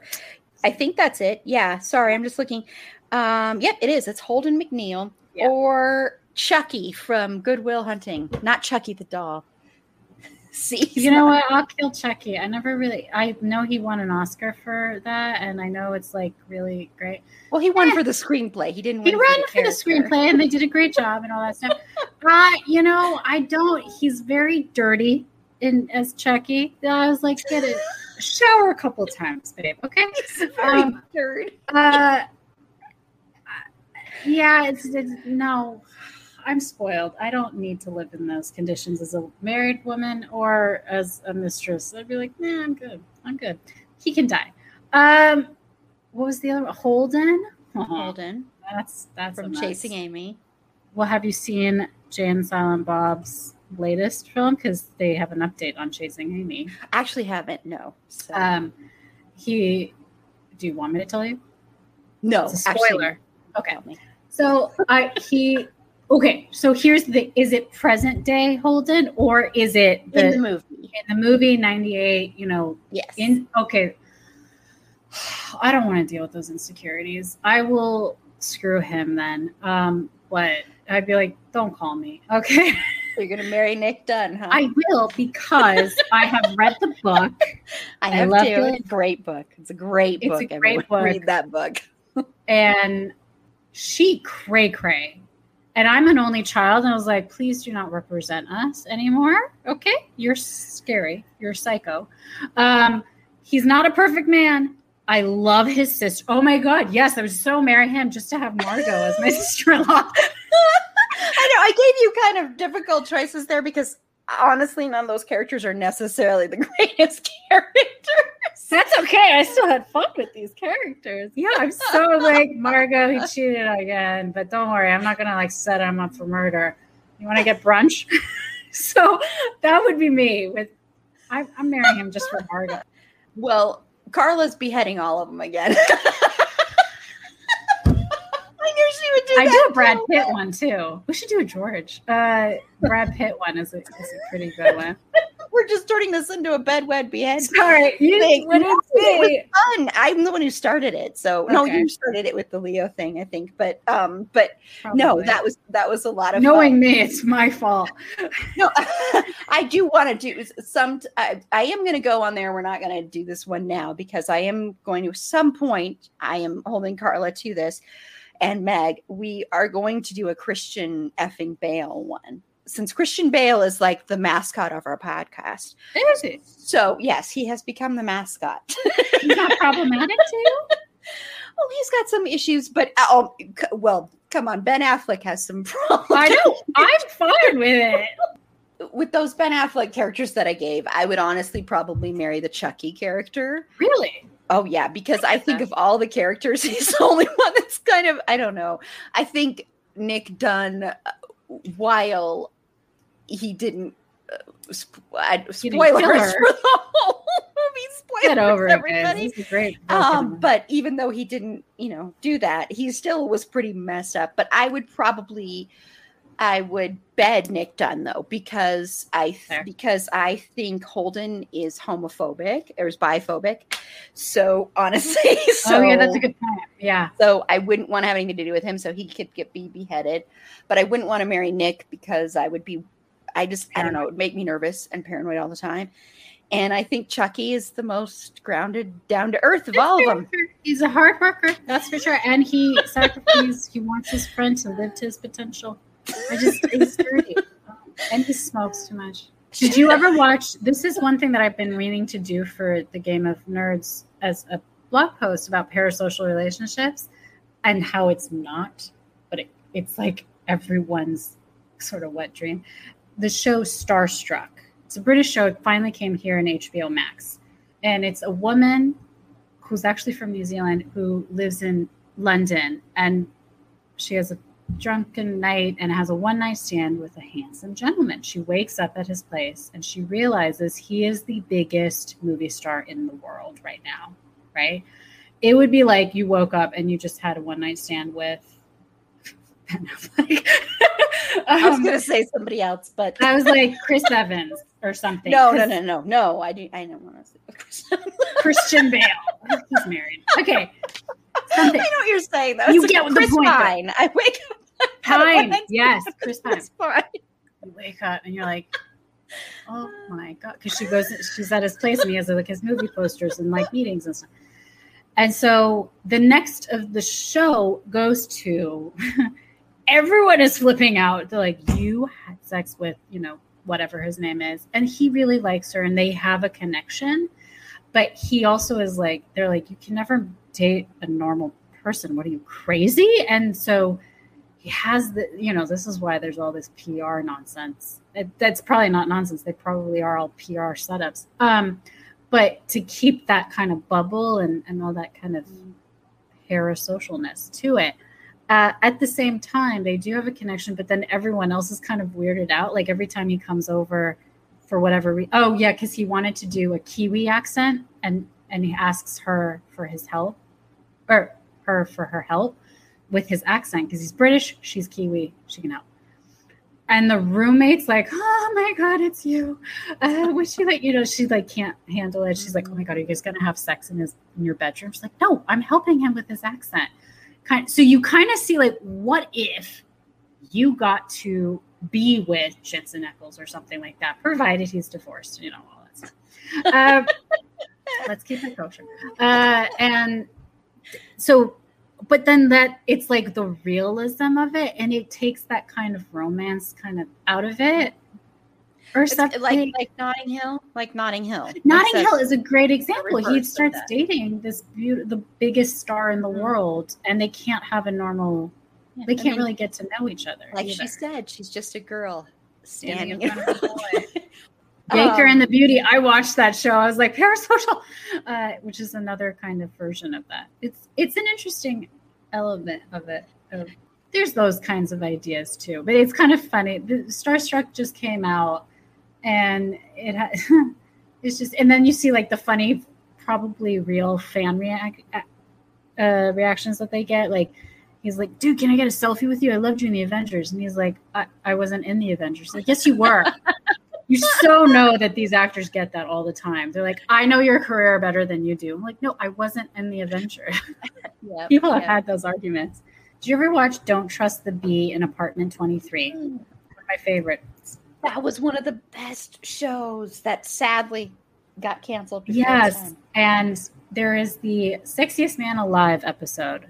Speaker 1: I think that's it. Yeah. Sorry, I'm just looking. Um, yep, it is. It's Holden McNeil
Speaker 2: Yeah.
Speaker 1: or Chucky from Good Will Hunting, not Chucky the doll. See,
Speaker 2: You know
Speaker 1: not-
Speaker 2: what? I'll kill Chucky. I never really. I know he won an Oscar for that, and I know it's like really great.
Speaker 1: Well, he won
Speaker 2: Eh.
Speaker 1: for the screenplay. He didn't.
Speaker 2: He
Speaker 1: win
Speaker 2: ran for the screenplay, and they did a great job and all that stuff. Uh, you know, I don't. He's very dirty in as Chucky. I was like, get it, shower a couple times, babe. Okay. Um,
Speaker 1: third.
Speaker 2: Uh, yeah, it's, it's no. I'm spoiled. I don't need to live in those conditions as a married woman or as a mistress. I'd be like, nah, I'm good. I'm good. He can die. Um, what was the other one? Holden.
Speaker 1: Holden
Speaker 2: That's that's
Speaker 1: from. Chasing Amy.
Speaker 2: Well, have you seen Jay and Silent Bob's latest film? Because they have an update on Chasing Amy.
Speaker 1: Actually, haven't. No. So,
Speaker 2: Um, he. Do you want me to tell you?
Speaker 1: no.
Speaker 2: It's a
Speaker 1: actually,
Speaker 2: spoiler. Okay. So I he okay. So here's the: is it present day Holden or is it the
Speaker 1: in the movie.
Speaker 2: in the movie '98? You know,
Speaker 1: Yes.
Speaker 2: in okay. I don't want to deal with those insecurities. I will screw him then. Um, but I'd be like, don't call me, okay?
Speaker 1: You're gonna marry Nick Dunn, huh?
Speaker 2: I will because I have read the book.
Speaker 1: I
Speaker 2: I
Speaker 1: have
Speaker 2: love
Speaker 1: to.
Speaker 2: it.
Speaker 1: It's a great book. It's a great
Speaker 2: It's a
Speaker 1: book.
Speaker 2: great
Speaker 1: Everyone
Speaker 2: book.
Speaker 1: Read that book.
Speaker 2: and she cray cray. And I'm an only child, and I was like, please do not represent us anymore. Okay, you're scary. You're psycho. Um, he's not a perfect man. I love his sister. Oh my god, yes, I would so marry him just to have Margot as my sister-in-law.
Speaker 1: I know. I gave you kind of difficult choices there because honestly, none of those characters are necessarily the greatest characters.
Speaker 2: That's okay. I still had fun with these characters. Yeah, I'm so like Margot. He cheated again, but don't worry, I'm not gonna like set him up for murder. You want to get brunch? so that would be me. With I, I'm marrying him just for Margot.
Speaker 1: Well, Carla's beheading all of them again. I knew she would do
Speaker 2: I do a Brad Pitt one too. We should do a George. Uh, Brad Pitt one is a, is a pretty good one.
Speaker 1: We're just turning this into a bedwed behead.
Speaker 2: Sorry, you
Speaker 1: thing.
Speaker 2: what
Speaker 1: No, it was fun. I'm the one who started it. So no, you started it with the Leo thing, I think. But um, but no, that was that was a lot of
Speaker 2: knowing
Speaker 1: fun.
Speaker 2: me, it's my fault.
Speaker 1: No, I do want to do some. I, I am going to go on there. We're not going to do this one now because I am going to some point. I am holding Carla to this, and Meg. We are going to do a Christian effing Bale one. Since Christian Bale is like the mascot of our podcast,
Speaker 2: Is it?
Speaker 1: so yes, he has become the mascot.
Speaker 2: He's not problematic to you?
Speaker 1: Oh, he's got some issues, but oh, well, come on. Ben Affleck has some problems.
Speaker 2: I know. I'm fine with it.
Speaker 1: With those Ben Affleck characters that I gave, I would honestly probably marry the Chucky character.
Speaker 2: Really?
Speaker 1: Oh yeah, because I think of all the characters, he's the only one that's kind of I don't know. I think Nick Dunn, uh, while he didn't. Uh, sp- I-
Speaker 2: He didn't kill
Speaker 1: spoilers for the whole movie. Spoilers,
Speaker 2: Get over it,
Speaker 1: everybody.
Speaker 2: is great.
Speaker 1: Um, but even though he didn't, you know, do that, he still was pretty messed up. But I would probably, I would bed Nick Dunn though because I th- because I think Holden is homophobic or is biphobic. So honestly, so
Speaker 2: oh yeah, that's a good point. Yeah.
Speaker 1: so I wouldn't want to have anything to do with him. So he could get be beheaded, but I wouldn't want to marry Nick because I would be, I just I don't know, it would make me nervous and paranoid all the time. And I think Chucky is the most grounded, down to earth of all of them.
Speaker 2: He's a hard worker, that's for sure. And he sacrifices. he wants his friend to live to his potential. I just he's dirty, and he smokes too much. Did you ever watch? This is one thing that I've been meaning to do for the game of nerds as a blog post about parasocial relationships and how it's not, but it, it's like everyone's sort of wet dream. The show Starstruck. It's a British show. It finally came here in HBO Max. And it's a woman who's actually from New Zealand who lives in London and she has a drunken night and has a one night stand with a handsome gentleman. She wakes up at his place and she realizes he is the biggest movie star in the world right now, right? It would be like you woke up and you just had a one night stand with Ben Affleck.
Speaker 1: I was um, going to say somebody else, but
Speaker 2: I was like Chris Evans or something.
Speaker 1: No, no, no, no, no. I do. I don't want to say
Speaker 2: Christian Bale. He's married. Okay.
Speaker 1: Something. I know what you're saying though.
Speaker 2: You it's get like the point.
Speaker 1: Pine. I wake up.
Speaker 2: Pine. Yes, Chris Pine. You wake up and you're like, oh my god, because she goes, she's at his place and he has like his movie posters and like meetings and stuff. And so the next of the show goes to everyone is flipping out. They're like, you had sex with, you know, whatever his name is. And he really likes her and they have a connection. But he also is like, they're like, you can never date a normal person. What are you crazy? And so he has the, you know, this is why there's all this PR nonsense. It, that's probably not nonsense. They probably are all PR setups. Um, but to keep that kind of bubble and, and all that kind of parasocialness to it. Uh, at the same time, they do have a connection, but then everyone else is kind of weirded out. Like every time he comes over for whatever reason. Oh, yeah, because he wanted to do a Kiwi accent and and he asks her for his help or her for her help with his accent because he's British, she's Kiwi, she can help and the roommate's like, "Oh my god, it's you." Uh, was she like, you know, she like can't handle it. She's like, "Oh my god, are you guys gonna have sex in his in your bedroom?" She's like, "No, I'm helping him with his accent." Kind. So you kind of see like, what if you got to be with Jensen Ackles or something like that, provided he's divorced, you know, all that stuff. Uh, let's keep it kosher. Uh, and so but then that it's like the realism of it and it takes that kind of romance kind of out of it
Speaker 1: or it's something like like Notting Hill, like Notting Hill.
Speaker 2: Notting Hill is a great example. He starts dating this beautiful, the biggest star in the mm-hmm. world, and they can't have a normal. Yeah, they can't mean, really get to know each other.
Speaker 1: Like
Speaker 2: either.
Speaker 1: she said, she's just a girl standing, standing in front of a
Speaker 2: boy. Baker um, and the Beauty. I watched that show. I was like parasocial, uh, which is another kind of version of that. It's it's an interesting element of it. Of, there's those kinds of ideas too, but it's kind of funny. The Starstruck just came out, and it ha- it's just, and then you see like the funny, probably real fan react uh, reactions that they get, like. He's like, dude, can I get a selfie with you? I loved you in the Avengers. And he's like, I, I wasn't in the Avengers. Like, yes, you were. you so know that these actors get that all the time. They're like, I know your career better than you do. I'm like, no, I wasn't in the adventure. Yep, People have had those arguments. Did you ever watch Don't Trust the Bee in Apartment 23? Mm. My favorites.
Speaker 1: That was one of the best shows that sadly got canceled.
Speaker 2: Yes. And there is the Sexiest Man Alive episode.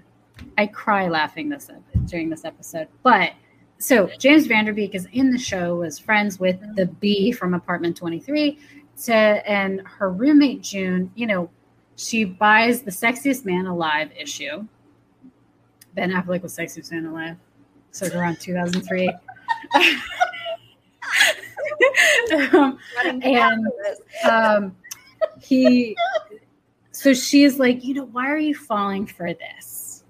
Speaker 2: I cry laughing this during this episode. But so James Van Der Beek is in the show, was friends with the B from Apartment 23. To, and her roommate June, you know, she buys the Sexiest Man Alive issue. Ben Affleck was Sexiest Man Alive, so around 2003. um, and um, he, so she's like, you know, why are you falling for this?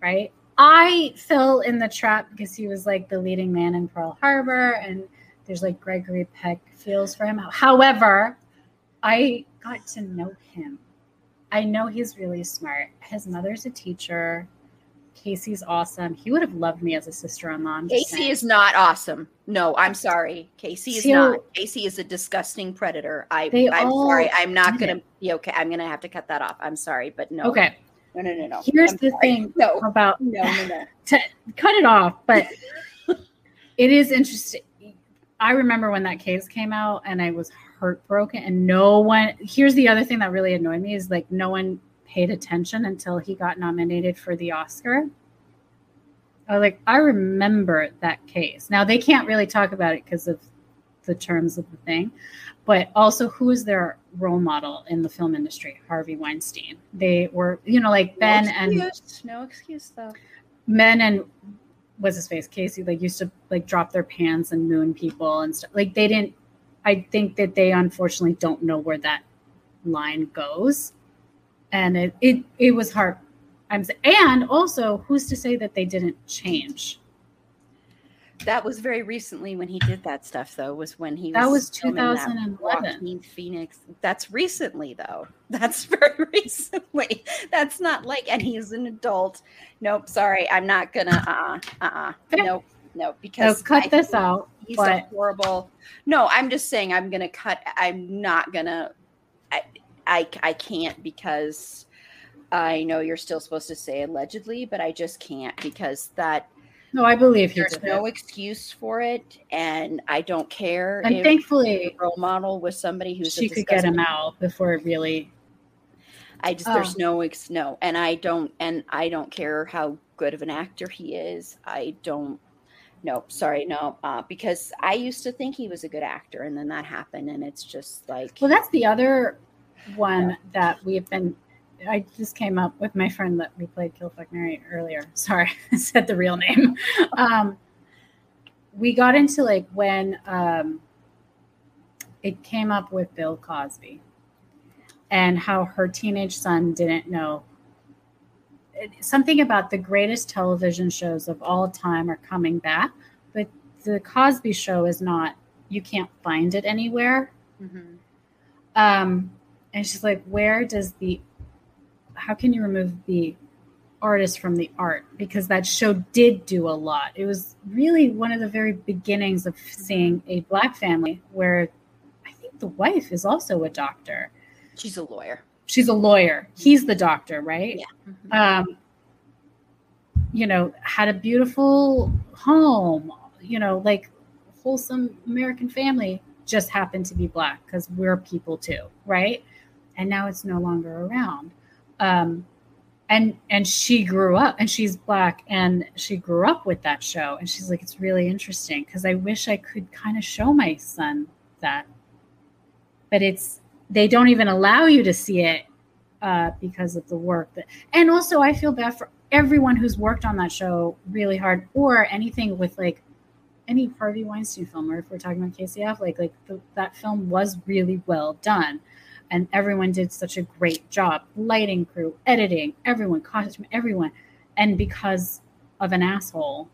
Speaker 2: Right? I fell in the trap because he was like the leading man in Pearl Harbor, and there's like Gregory Peck feels for him. However, I got to know him. I know he's really smart. His mother's a teacher. Casey's awesome. He would have loved me as a sister-in-law.
Speaker 1: Casey is not awesome. No, I'm sorry. Casey is so, not. Casey is a disgusting predator. I, I'm sorry. I'm not going to be okay. I'm going to have to cut that off. I'm sorry, but no.
Speaker 2: Okay.
Speaker 1: No, no, no, no.
Speaker 2: Here's I'm the sorry. thing no. about
Speaker 1: no, no, no.
Speaker 2: to cut it off, but it is interesting. I remember when that case came out and I was heartbroken and no one here's the other thing that really annoyed me is like no one paid attention until he got nominated for the Oscar. I was like, I remember that case. Now they can't really talk about it because of the terms of the thing, but also who is their role model in the film industry? Harvey Weinstein. They were, you know, like Ben
Speaker 1: no
Speaker 2: and
Speaker 1: no excuse though.
Speaker 2: men and what's his face Casey like used to like drop their pants and moon people and stuff. Like they didn't. I think that they unfortunately don't know where that line goes, and it it it was hard. I'm and also who's to say that they didn't change?
Speaker 1: That was very recently when he did that stuff, though. Was when he
Speaker 2: That was
Speaker 1: filming that
Speaker 2: 2011.
Speaker 1: Joaquin Phoenix. That's recently, though. That's very recently. That's not like, and he's an adult. Nope. Sorry, I'm not gonna. Uh. Uh. uh. Nope. Nope.
Speaker 2: So
Speaker 1: Because
Speaker 2: cut
Speaker 1: I
Speaker 2: this out.
Speaker 1: He's
Speaker 2: but-
Speaker 1: a horrible. No, I'm just saying. I'm gonna cut. I'm not gonna. I. I. I can't because. I know you're still supposed to say allegedly, but I just can't because that
Speaker 2: No, I believe
Speaker 1: there's no
Speaker 2: it.
Speaker 1: excuse for it, and I don't care
Speaker 2: And thankfully,
Speaker 1: role model was somebody who's a
Speaker 2: she could get him out before it really.
Speaker 1: I just
Speaker 2: Oh.
Speaker 1: there's no ex no, and I don't and I don't care how good of an actor he is. I don't. No, sorry, no, uh, because I used to think he was a good actor, and then that happened, and it's just like
Speaker 2: Well, that's the other one that we've been. I just came up with my friend that we played Kill Fuck Mary earlier. Sorry, I said the real name. Um, we got into like when um, it came up with Bill Cosby and how her teenage son didn't know something about the greatest television shows of all time are coming back, but the Cosby Show is not. You can't find it anywhere.
Speaker 1: Mhm.
Speaker 2: Um, and she's like, where does the, how can you remove the artist from the art? Because that show did do a lot. It was really one of the very beginnings of seeing a black family where I think the wife is also a doctor.
Speaker 1: she's a lawyer.
Speaker 2: She's a lawyer. He's the doctor, right?
Speaker 1: Yeah. Mhm.
Speaker 2: um, you know, had a beautiful home, you know, like wholesome American family, just happened to be black because we're people too, right? And now it's no longer around. Um, and and she grew up and she's black and she grew up with that show and she's like it's really interesting because i wish i could kind of show my son that. But it's they don't even allow you to see it uh, because of the work that and also i feel bad for everyone who's worked on that show really hard or anything with like any harvey weinstein film or if we're talking about kcf like like the, that film was really well done and everyone did such a great job. Lighting crew editing everyone costume everyone. And because of an asshole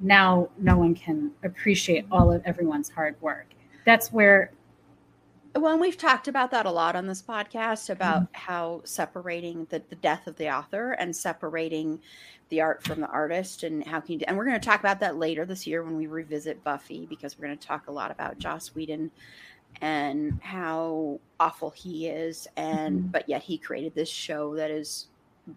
Speaker 2: now no one can appreciate all of everyone's hard work. That's where
Speaker 1: Well, we've talked about that a lot on this podcast about
Speaker 2: Mm-hmm.
Speaker 1: how separating the, the death of the author and separating the art from the artist and how can you and we're going to talk about that later this year when we revisit Buffy because we're going to talk a lot about Joss Whedon and how awful he is and
Speaker 2: Mhm.
Speaker 1: but yet he created this show that is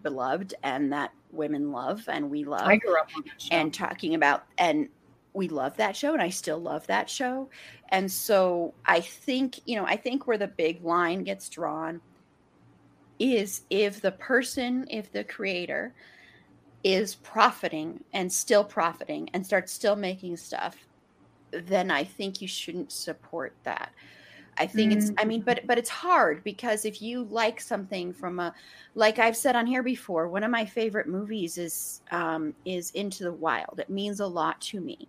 Speaker 1: beloved and that women love and we love
Speaker 2: i grew up on that show
Speaker 1: and talking about and we love that show and I still love that show. And so I think, you know, I think where the big line gets drawn is if the person, if the creator is profiting and still profiting and starts still making stuff, then I think you shouldn't support that. I think it's I mean but but it's hard because if you like something from a like I've said on here before, one of my favorite movies is um is Into the Wild. It means a lot to me.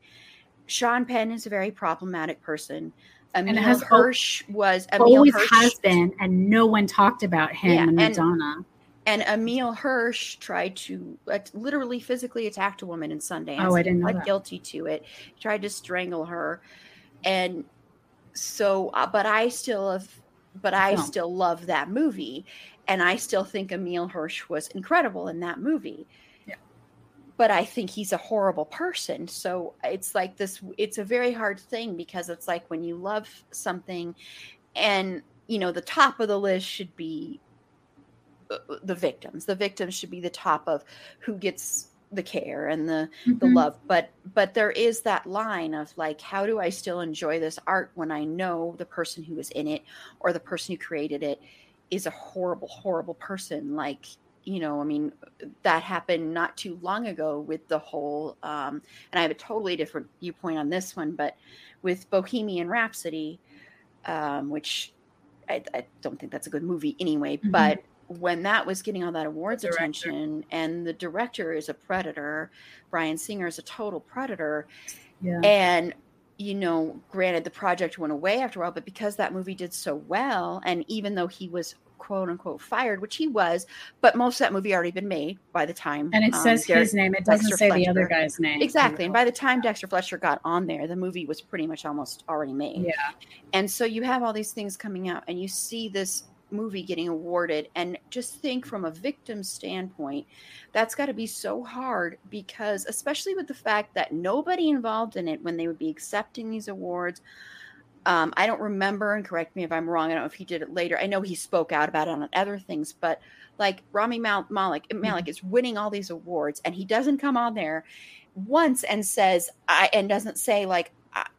Speaker 1: Sean Penn is a very problematic person. Emil
Speaker 2: al-
Speaker 1: Hirsch was Emil
Speaker 2: always
Speaker 1: Hirsch
Speaker 2: has been and no one talked about him
Speaker 1: Yeah,
Speaker 2: and
Speaker 1: and-
Speaker 2: madonna
Speaker 1: and Emil Hirsch tried to uh, literally physically attacked a woman in Sundance.
Speaker 2: Oh, I didn't know that.
Speaker 1: guilty to it. He tried to strangle her, and so, uh, but I still have, but I still love that movie, and I still think Emil Hirsch was incredible in that movie.
Speaker 2: Yeah.
Speaker 1: But I think he's a horrible person. So it's like this. It's a very hard thing because it's like when you love something, and you know the top of the list should be the victims the victims should be the top of who gets the care and the the
Speaker 2: Mhm.
Speaker 1: love but but there is that line of like how do i still enjoy this art when i know the person who was in it or the person who created it is a horrible horrible person like you know, I mean, that happened not too long ago with the whole, um, and I have a totally different viewpoint on this one, but with Bohemian Rhapsody, um, which I, I, don't think that's a good movie anyway, mm-hmm. but when that was getting all that awards attention and the director is a predator, bryan Singer is a total predator. Yeah. And you know, granted the project went away after a while, but because that movie did so well, and even though he was quote unquote fired, which he was, but most of that movie already been made by the time.
Speaker 2: And it um, says Derek, his name. It doesn't Dexter say Fletcher. the other guy's name.
Speaker 1: Exactly. And by the time Dexter Fletcher got on there, the movie was pretty much almost already made.
Speaker 2: Yeah.
Speaker 1: And so you have all these things coming out, and you see this movie getting awarded and just think from a victim standpoint that's got to be so hard because especially with the fact that nobody involved in it when they would be accepting these awards um, I don't remember, and correct me if I'm wrong. I don't know if he did it later. I know he spoke out about it on other things, but like Rami Mal- Malik, Malik mm-hmm. is winning all these awards, and he doesn't come on there once and says, "I," and doesn't say like,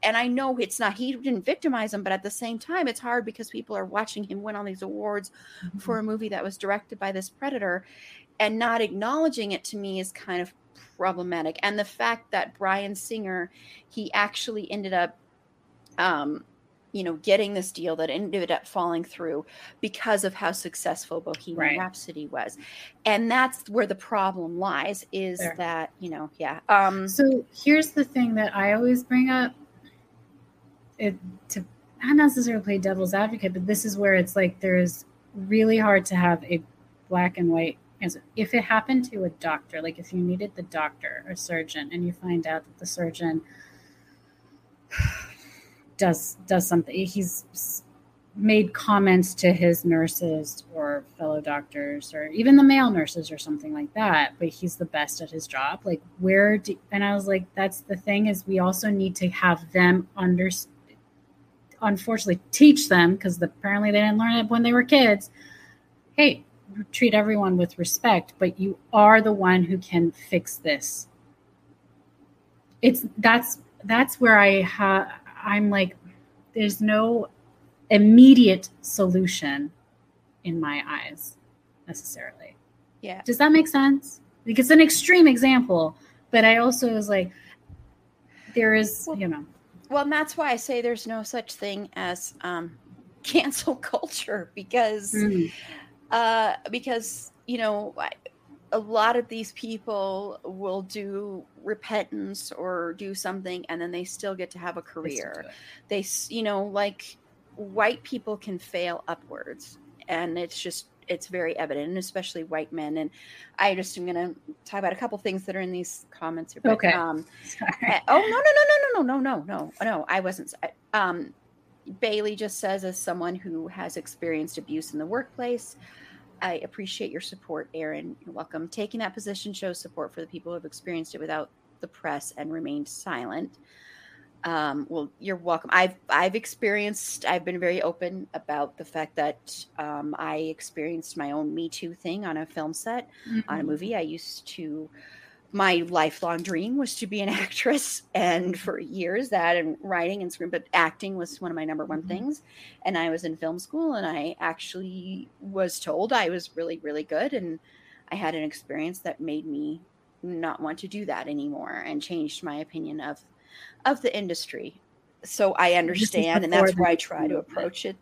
Speaker 1: and I know it's not he didn't victimize him, but at the same time, it's hard because people are watching him win all these awards mm-hmm. for a movie that was directed by this predator, and not acknowledging it to me is kind of problematic. And the fact that Bryan Singer, he actually ended up um, you know, getting this deal that ended up falling through because of how successful Bohemian right. Rhapsody was. And that's where the problem lies is that, you know, yeah. Um
Speaker 2: so here's the thing that I always bring up it to not necessarily play devil's advocate, but this is where it's like there's really hard to have a black and white answer. If it happened to a doctor, like if you needed the doctor or surgeon and you find out that the surgeon does does something he's made comments to his nurses or fellow doctors or even the male nurses or something like that but he's the best at his job like where do and i was like that's the thing is we also need to have them under unfortunately teach them because apparently they didn't learn it when they were kids hey treat everyone with respect but you are the one who can fix this it's that's that's where i have I'm like, there's no immediate solution in my eyes necessarily.
Speaker 1: Yeah.
Speaker 2: Does that make sense? Like it's an extreme example, but I also was like, there is, well, you know.
Speaker 1: Well, and that's why I say there's no such thing as um, cancel culture because, mm. uh, because you know, a lot of these people will do repentance or do something and then they still get to have a career they you know like white people can fail upwards and it's just it's very evident and especially white men and i just am going to talk about a couple things that are in these comments here
Speaker 2: but, okay
Speaker 1: um, eh, oh no no no no no no no no no no i wasn't um bailey just says as someone who has experienced abuse in the workplace I appreciate your support, Erin. You're welcome. Taking that position shows support for the people who have experienced it without the press and remained silent. Um, well, you're welcome. I've I've experienced. I've been very open about the fact that um, I experienced my own Me Too thing on a film set mm-hmm. on a mm-hmm. movie. I used to my lifelong dream was to be an actress and for years that and writing and screen but acting was one of my number one mm-hmm. things and i was in film school and i actually was told i was really really good and i had an experience that made me not want to do that anymore and changed my opinion of of the industry. So i understand and that's where i try to approach it.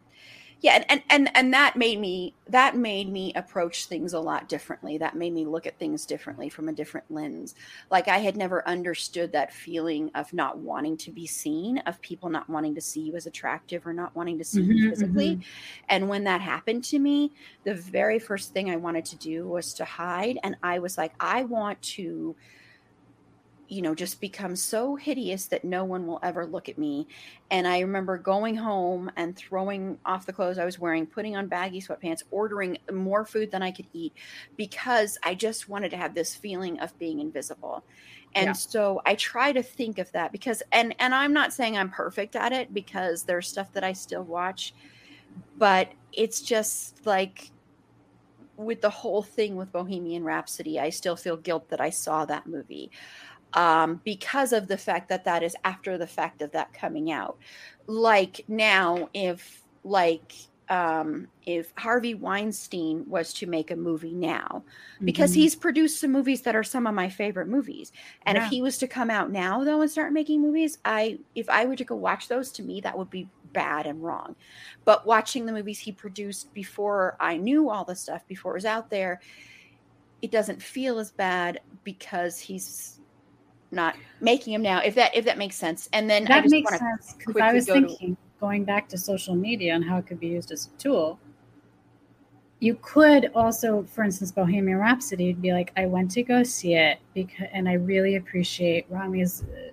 Speaker 1: Yeah and, and and and that made me that made me approach things a lot differently. That made me look at things differently from a different lens. Like i had never understood that feeling of not wanting to be seen of people not wanting to see you as attractive or not wanting to see mm-hmm, you physically. mm-hmm. and when that happened to me the very first thing i wanted to do was to hide and i was like i want to you know just become so hideous that no one will ever look at me. And i remember going home and throwing off the clothes i was wearing putting on baggy sweatpants ordering more food than i could eat because i just wanted to have this feeling of being invisible. And yeah. so i try to think of that because and and i'm not saying i'm perfect at it because there's stuff that i still watch but it's just like with the whole thing with Bohemian Rhapsody, I still feel guilt that I saw that movie um, because of the fact that that is after the fact of that coming out. Like now, if like um, if Harvey Weinstein was to make a movie now, because
Speaker 2: Mhm.
Speaker 1: he's produced some movies that are some of my favorite movies. And
Speaker 2: Yeah.
Speaker 1: if he was to come out now though and start making movies, I if I were to go watch those, to me that would be bad and wrong. But watching the movies he produced before I knew all the stuff before it was out there, it doesn't feel as bad because he's not making them now. If that if that makes sense. And then I
Speaker 2: that
Speaker 1: just
Speaker 2: makes sense because I was
Speaker 1: go to-
Speaker 2: going back to social media and how it could be used as a tool. You could also, for instance, Bohemian Rhapsody, be like, I went to go see it because, and I really appreciate Rami's uh,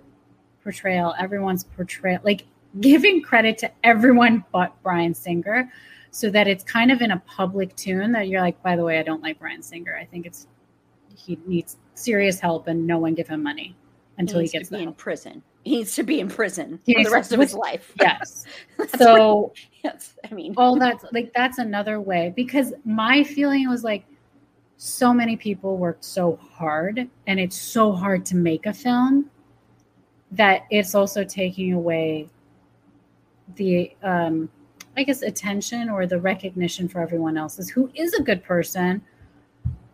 Speaker 2: portrayal, everyone's portrayal, like giving credit to everyone but Bryan Singer, so that it's kind of in a public tune that you're like, by the way, I don't like Bryan Singer. I think it's he needs serious help, and no one give him money until he,
Speaker 1: needs
Speaker 2: gets
Speaker 1: to in prison. He needs to be in prison
Speaker 2: He
Speaker 1: for the
Speaker 2: to-
Speaker 1: rest of his life.
Speaker 2: Yes. So
Speaker 1: yes, I mean,
Speaker 2: all that's like that's another way because my feeling was like so many people worked so hard and it's so hard to make a film that it's also taking away the um i guess attention or the recognition for everyone else's who is a good person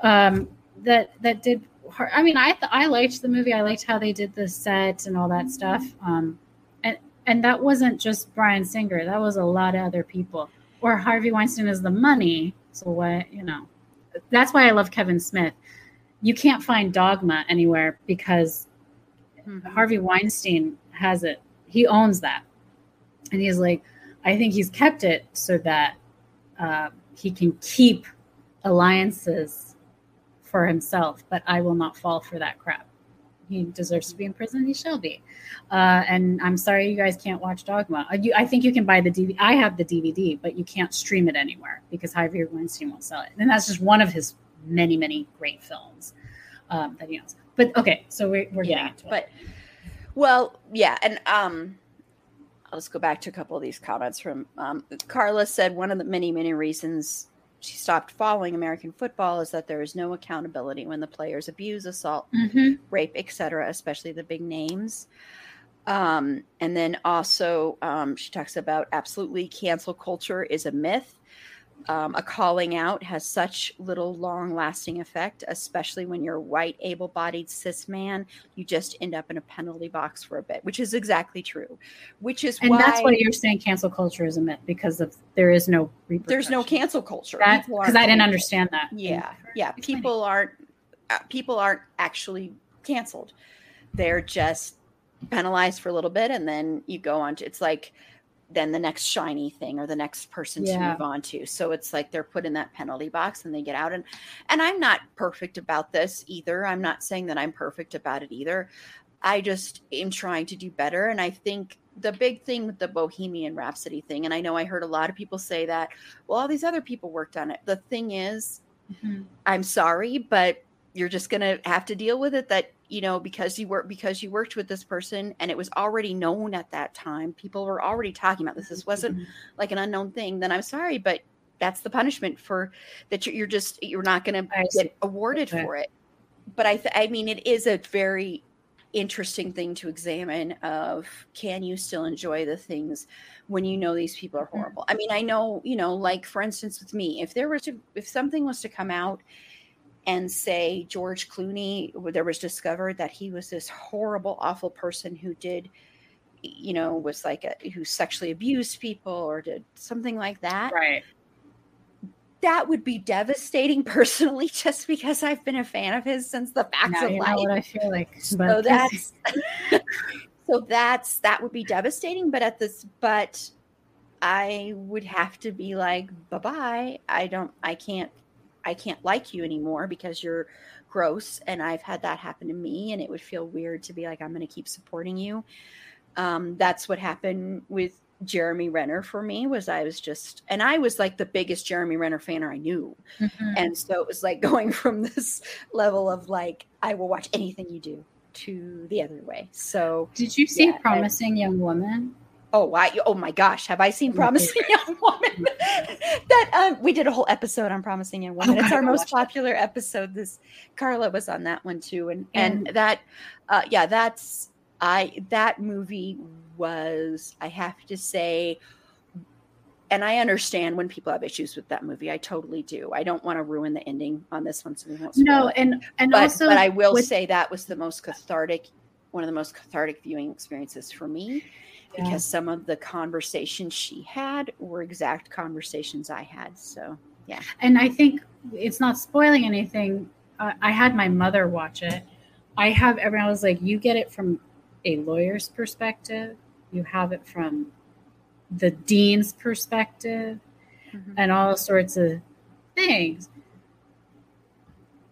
Speaker 2: um that that did hard. i mean i th- i liked the movie i liked how they did the set and all that stuff um and and that wasn't just bryan singer that was a lot of other people or harvey weinstein is the money so what you know that's why i love kevin smith you can't find dogma anywhere because
Speaker 1: mhm.
Speaker 2: Harvey Weinstein has it. He owns that. And he's like, I think he's kept it so that uh, he can keep alliances for himself, but I will not fall for that crap. He deserves to be in prison. He shall be. Uh, and I'm sorry you guys can't watch Dogma. Uh, you, I think you can buy the DVD. I have the DVD, but you can't stream it anywhere because Harvey Weinstein won't sell it. And that's just one of his many, many great films um, that he owns. But okay, so we're, we're getting
Speaker 1: yeah,
Speaker 2: into it.
Speaker 1: but well, yeah, and um, I'll just go back to a couple of these comments from um, Carla said one of the many many reasons she stopped following American football is that there is no accountability when the players abuse, assault,
Speaker 2: Mhm.
Speaker 1: rape, etc., especially the big names. Um, and then also, um, she talks about absolutely cancel culture is a myth. Um, a calling out has such little long lasting effect, especially when you're a white, able bodied cis man. You just end up in a penalty box for a bit, which is exactly true. Which is
Speaker 2: And
Speaker 1: why
Speaker 2: that's why you're saying cancel culture is a myth because of there is no
Speaker 1: there's no cancel culture.
Speaker 2: Because I didn't understand that.
Speaker 1: Yeah,
Speaker 2: Thank you for
Speaker 1: yeah. People aren't uh, people aren't actually canceled. They're just penalized for a little bit, and then you go on to. It's like then the next shiny thing or the next person to move on to. So it's like they're put in that penalty box and they get out. And and I'm not perfect about this either. I'm not saying that I'm perfect about it either. I just am trying to do better. And I think the big thing with the Bohemian Rhapsody thing, and I know I heard a lot of people say that, well, all these other people worked on it. The thing is,
Speaker 2: Mhm.
Speaker 1: I'm sorry, but you're just gonna have to deal with it. That you know because you work because you worked with this person and it was already known at that time. People were already talking about this. This wasn't
Speaker 2: Mhm.
Speaker 1: like an unknown thing. Then I'm sorry, but that's the punishment for that. You're, you're just you're not gonna
Speaker 2: I
Speaker 1: get awarded
Speaker 2: Okay.
Speaker 1: for it. But I th- I mean it is a very interesting thing to examine of can you still enjoy the things when you know these people are
Speaker 2: Mhm.
Speaker 1: horrible i mean i know you know like for instance with me if there was to if something was to come out and say george clooney there was discovered that he was this horrible awful person who did you know was like a who sexually abused people or did something like that
Speaker 2: Right.
Speaker 1: that would be devastating personally just because i've been a fan of his since the facts
Speaker 2: Now
Speaker 1: of life
Speaker 2: what I feel like.
Speaker 1: so that's so that's that would be devastating but at this but i would have to be like bye-bye i don't i can't i can't like you anymore because you're gross and i've had that happen to me and it would feel weird to be like i'm going to keep supporting you um, that's what happened with jeremy renner for me was i was just and i was like the biggest jeremy renner fan i knew
Speaker 2: Mhm.
Speaker 1: and so it was like going from this level of like i will watch anything you do to the other way so
Speaker 2: did you see
Speaker 1: Yeah, I-
Speaker 2: Promising Young Woman?
Speaker 1: Oh oh my gosh have i seen
Speaker 2: My
Speaker 1: promising young woman that um, we did a whole episode on promising young woman
Speaker 2: Oh,
Speaker 1: it's
Speaker 2: I
Speaker 1: our most
Speaker 2: watch that.
Speaker 1: popular episode this carla was on that one too and and,
Speaker 2: And-
Speaker 1: that uh yeah that's i that movie was i have to say and I understand when people have issues with that movie. I totally do. I don't want to ruin the ending on this one, so we won't.
Speaker 2: No, and and
Speaker 1: but,
Speaker 2: also,
Speaker 1: but I will
Speaker 2: with-
Speaker 1: say that was the most cathartic, one of the most cathartic viewing experiences for me,
Speaker 2: Yeah.
Speaker 1: because some of the conversations she had were exact conversations I had. So yeah.
Speaker 2: and I think it's not spoiling anything. Uh, I had my mother watch it. I have everyone was like, you get it from a lawyer's perspective, you have it from the dean's perspective, and all sorts of things,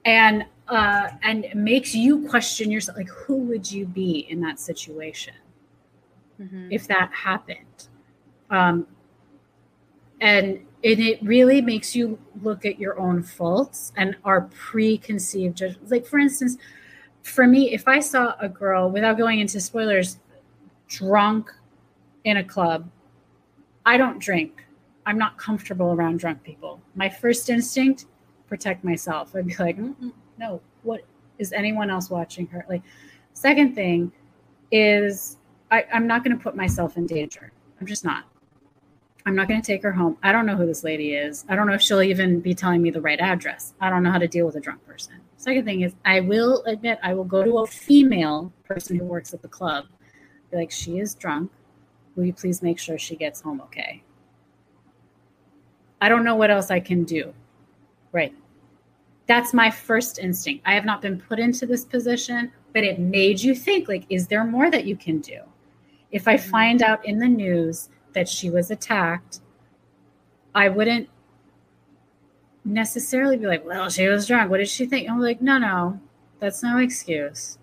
Speaker 2: and uh, and it makes you question yourself, like, who would you be in that situation?
Speaker 1: Mhm.
Speaker 2: if that happened. Um, and and it really makes you look at your own faults and our preconceived judgments. Like for instance, for me, if I saw a girl without going into spoilers, drunk in a club, I don't drink. I'm not comfortable around drunk people. My first instinct, protect myself. I'd be like, no, what is anyone else watching her? Like, second thing is I, I'm not going to put myself in danger. I'm just not. I'm not going to take her home. I don't know who this lady is. I don't know if she'll even be telling me the right address. I don't know how to deal with a drunk person. Second thing is, I will admit I will go to a female person who works at the club. Be like, she is drunk. Will you please make sure she gets home okay? I don't know what else I can do. Right. That's my first instinct. I have not been put into this position, but it made you think like, is there more that you can do? If I find out in the news that she was attacked, I wouldn't necessarily be like, well, she was drunk. What did she think? I'm like, no, no, that's no excuse.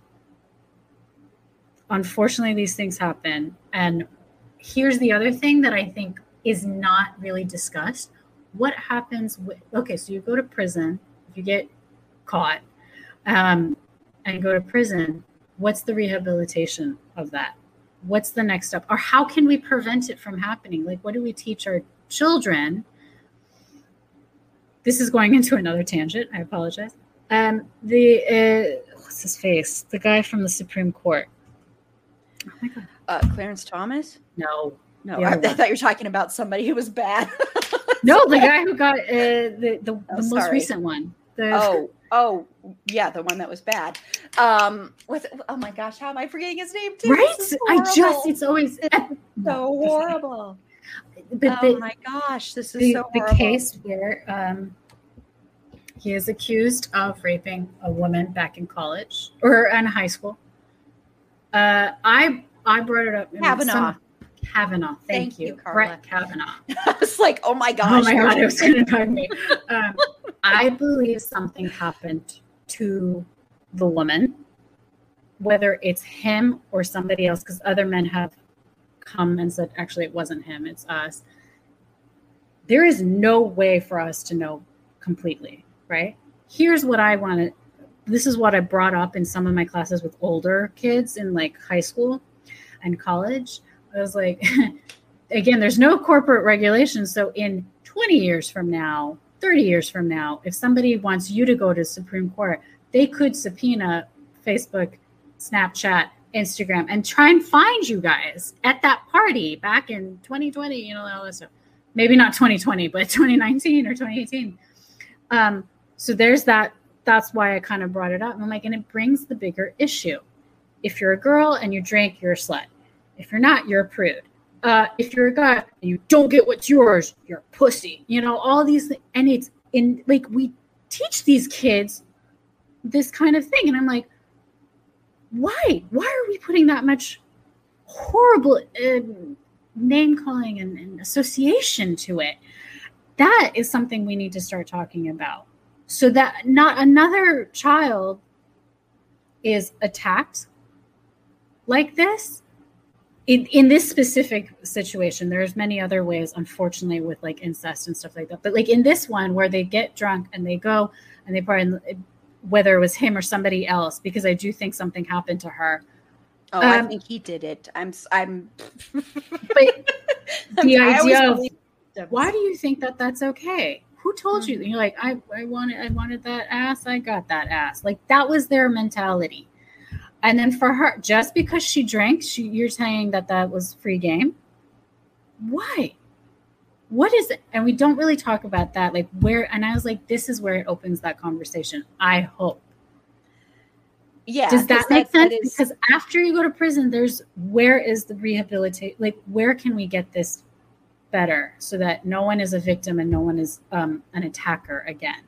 Speaker 2: Unfortunately, these things happen. And here's the other thing that I think is not really discussed. What happens with, okay, so you go to prison, if you get caught um, and go to prison, what's the rehabilitation of that? What's the next step? Or how can we prevent it from happening? Like, what do we teach our children? This is going into another tangent. I apologize. Um, the uh, what's his face? The guy from the Supreme Court. Oh my god!
Speaker 1: uh, Clarence Thomas.
Speaker 2: No,
Speaker 1: No, I, I thought you were talking about somebody who was bad.
Speaker 2: no, the guy who got uh, the the,
Speaker 1: Oh,
Speaker 2: the most recent one. The,
Speaker 1: oh, oh, yeah, the one that was bad. Um, it, oh my gosh, how am I forgetting his name? Too?
Speaker 2: right? I just it's always
Speaker 1: so horrible.
Speaker 2: But
Speaker 1: oh
Speaker 2: the,
Speaker 1: my gosh, this is
Speaker 2: the,
Speaker 1: so
Speaker 2: the case where um, he is accused of raping a woman back in college or in high school. Uh, I I brought it up. in
Speaker 1: Kavanaugh.
Speaker 2: some- Kavanaugh. Thank,
Speaker 1: Thank
Speaker 2: you,
Speaker 1: you, Carla.
Speaker 2: Brett Kavanaugh.
Speaker 1: I was like, oh my gosh.
Speaker 2: oh my god, it was going to bug me. Um, I believe something happened to the woman, whether it's him or somebody else, because other men have come and said, actually, it wasn't him, it's us. There is no way for us to know completely, right? Here's what I want to. This is what I brought up in some of my classes with older kids in like high school and college. I was like, again, there's no corporate regulation. So in 20 years from now, 30 years from now, if somebody wants you to go to Supreme Court, they could subpoena Facebook, Snapchat, Instagram, and try and find you guys at that party back in 2020, you know, all this stuff. Maybe not 2020, but 2019 or 2018. Um, so there's that. That's why I kind of brought it up. And I'm like, and it brings the bigger issue. If you're a girl and you drink, you're a slut. If you're not, you're a prude. Uh, if you're a guy and you don't get what's yours, you're a pussy. You know, all these thi- and it's in like we teach these kids this kind of thing. And I'm like, why? Why are we putting that much horrible uh, name calling and, and association to it? That is something we need to start talking about so that not another child is attacked like this in, in this specific situation there's many other ways unfortunately with like incest and stuff like that but like in this one where they get drunk and they go and they probably whether it was him or somebody else because i do think something happened to her
Speaker 1: Oh, I
Speaker 2: Um,
Speaker 1: think he did it. I'm. I'm.
Speaker 2: but the
Speaker 1: I
Speaker 2: idea of why do you think that that's okay who told you
Speaker 1: Mhm.
Speaker 2: you're like i i wanted i wanted that ass i got that ass like that was their mentality and then for her just because she drank she you're saying that that was free game why what is it? And we don't really talk about that. Like where, and I was like, this is where it opens that conversation. I hope.
Speaker 1: Yeah.
Speaker 2: Does that make sense?
Speaker 1: is-
Speaker 2: because after you go to prison, there's where is the rehabilitation? Like where can we get this better so that no one is a victim and no one is um, an attacker again?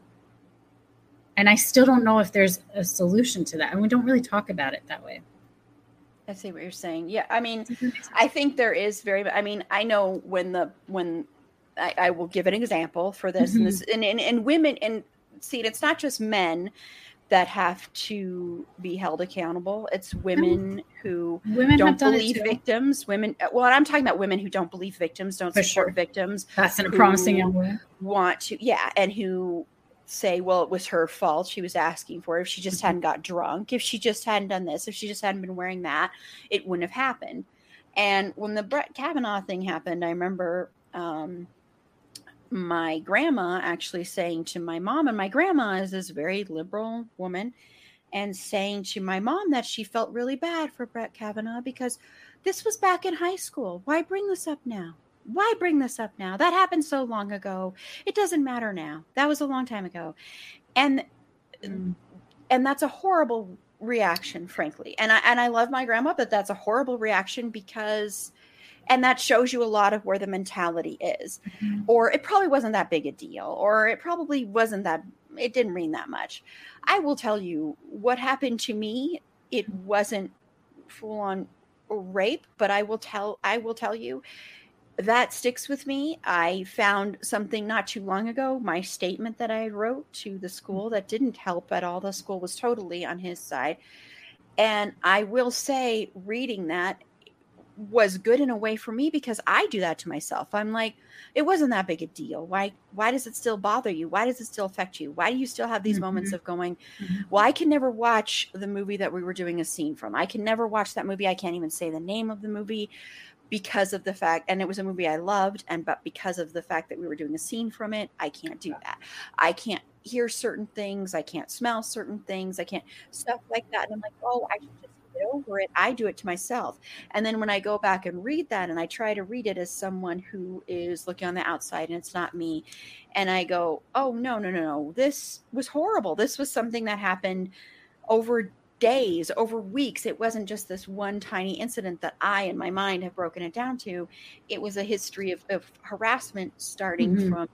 Speaker 2: And I still don't know if there's a solution to that, and we don't really talk about it that way.
Speaker 1: I see what you're saying. Yeah, I mean, I think there is very. I mean, I know when the when I, I will give an example for this and mm-hmm. this and, and and women and see it's not just men that have to be held accountable. It's women who
Speaker 2: Women
Speaker 1: don't believe victims. Women. Well, I'm talking about women who don't believe victims, don't
Speaker 2: For
Speaker 1: support
Speaker 2: sure.
Speaker 1: victims,
Speaker 2: That's in a promising young woman.
Speaker 1: want to yeah and who say well it was her fault she was asking for it. If she just
Speaker 2: Mhm.
Speaker 1: hadn't got drunk if she just hadn't done this if she just hadn't been wearing that it wouldn't have happened. And when the brett kavanaugh thing happened i remember um my grandma actually saying to my mom and my grandma is this very liberal woman and saying to my mom that she felt really bad for brett kavanaugh because this was back in high school. Why bring this up now why bring this up now? That happened so long ago. It doesn't matter now. That was a long time ago. And
Speaker 2: Mm.
Speaker 1: and that's a horrible reaction, frankly. And I and I love my grandma, but that's a horrible reaction because and that shows you a lot of where the mentality is.
Speaker 2: Mhm.
Speaker 1: Or it probably wasn't that big a deal, or it probably wasn't that it didn't mean that much. I will tell you what happened to me, it wasn't full on rape, but I will tell I will tell you that sticks with me. I found something not too long ago, my statement that I wrote to the school that didn't help at all. The school was totally on his side. And I will say, reading that was good in a way for me because I do that to myself. I'm like, it wasn't that big a deal. Why why does it still bother you? Why does it still affect you? Why do you still have these moments of going,
Speaker 2: Mhm.
Speaker 1: well, I can never watch the movie that we were doing a scene from. I can never watch that movie. I can't even say the name of the movie because of the fact and it was a movie I loved and but because of the fact that we were doing a scene from it, I can't do that. I can't hear certain things, I can't smell certain things, I can't stuff like that. And I'm like, "Oh, I should just get over it." I do it to myself. And then when I go back and read that and I try to read it as someone who is looking on the outside and it's not me and I go, "Oh, no, no, no, no. This was horrible. This was something that happened over days, over weeks. It wasn't just this one tiny incident that I, in my mind, have broken it down to. It was a history of, of harassment starting
Speaker 2: Mhm.
Speaker 1: from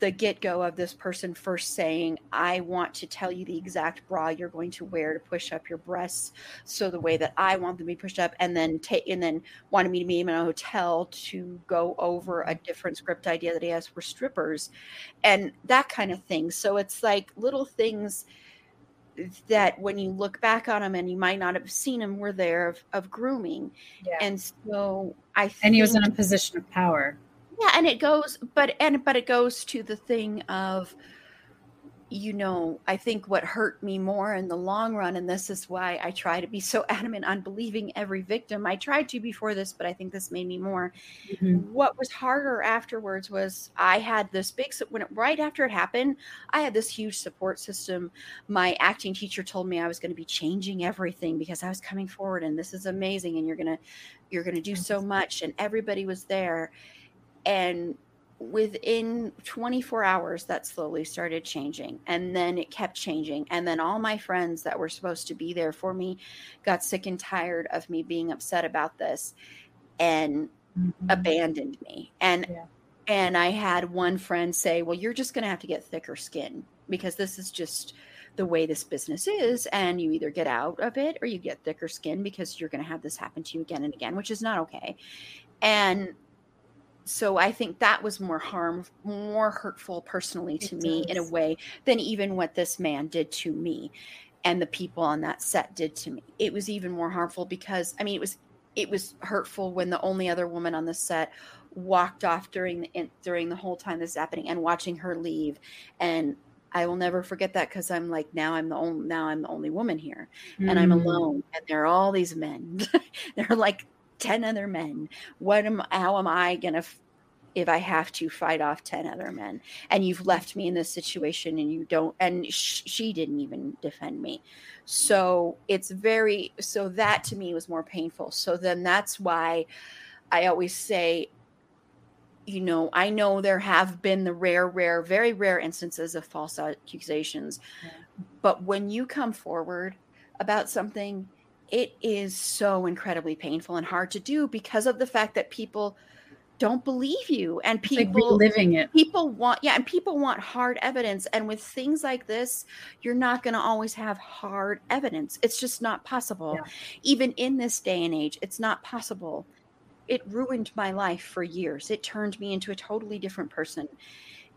Speaker 1: the get go of this person first saying, I want to tell you the exact bra you're going to wear to push up your breasts. So the way that I want them to be pushed up, and then take, and then wanted me to meet him in a hotel to go over a different script idea that he has for strippers and that kind of thing. So it's like little things that when you look back on them and you might not have seen them were there of, of grooming.
Speaker 2: Yeah.
Speaker 1: And so I think
Speaker 2: and he was in a position of power.
Speaker 1: yeah, and it goes, but and but it goes to the thing of, you know, I think what hurt me more in the long run, and this is why I try to be so adamant on believing every victim. I tried to before this, but I think this made me more.
Speaker 2: Mhm.
Speaker 1: What was harder afterwards was I had this big when it, right after it happened, I had this huge support system. My acting teacher told me I was going to be changing everything because I was coming forward, and this is amazing, and you're gonna you're gonna do so much, and everybody was there and within 24 hours that slowly started changing and then it kept changing and then all my friends that were supposed to be there for me got sick and tired of me being upset about this and
Speaker 2: Mhm.
Speaker 1: abandoned me and
Speaker 2: Yeah.
Speaker 1: and i had one friend say well you're just going to have to get thicker skin because this is just the way this business is and you either get out of it or you get thicker skin because you're going to have this happen to you again and again which is not okay and so i think that was more harm more hurtful personally to
Speaker 2: It
Speaker 1: me in a way than even what this man did to me and the people on that set did to me. It was even more harmful because i mean it was it was hurtful when the only other woman on the set walked off during the in, during the whole time this is happening and watching her leave. And I will never forget that because I'm like now I'm the only now I'm the only woman here and I'm
Speaker 2: Mm.
Speaker 1: alone and there are all these men. There are like 10 other men what am how am I gonna f- if I have to fight off 10 other men and you've left me in this situation and you don't and sh- she didn't even defend me so it's very so that to me was more painful so then that's why I always say you know, I know there have been the rare, rare, very rare instances of false accusations. Yeah. But when you come forward about something, it is so incredibly painful and hard to do because of the fact that people don't believe you and people
Speaker 2: like living it
Speaker 1: people want yeah and people want hard evidence and with things like this you're not going to always have hard evidence it's just not possible yeah. even in this day and age it's not possible it ruined my life for years. It turned me into a totally different person.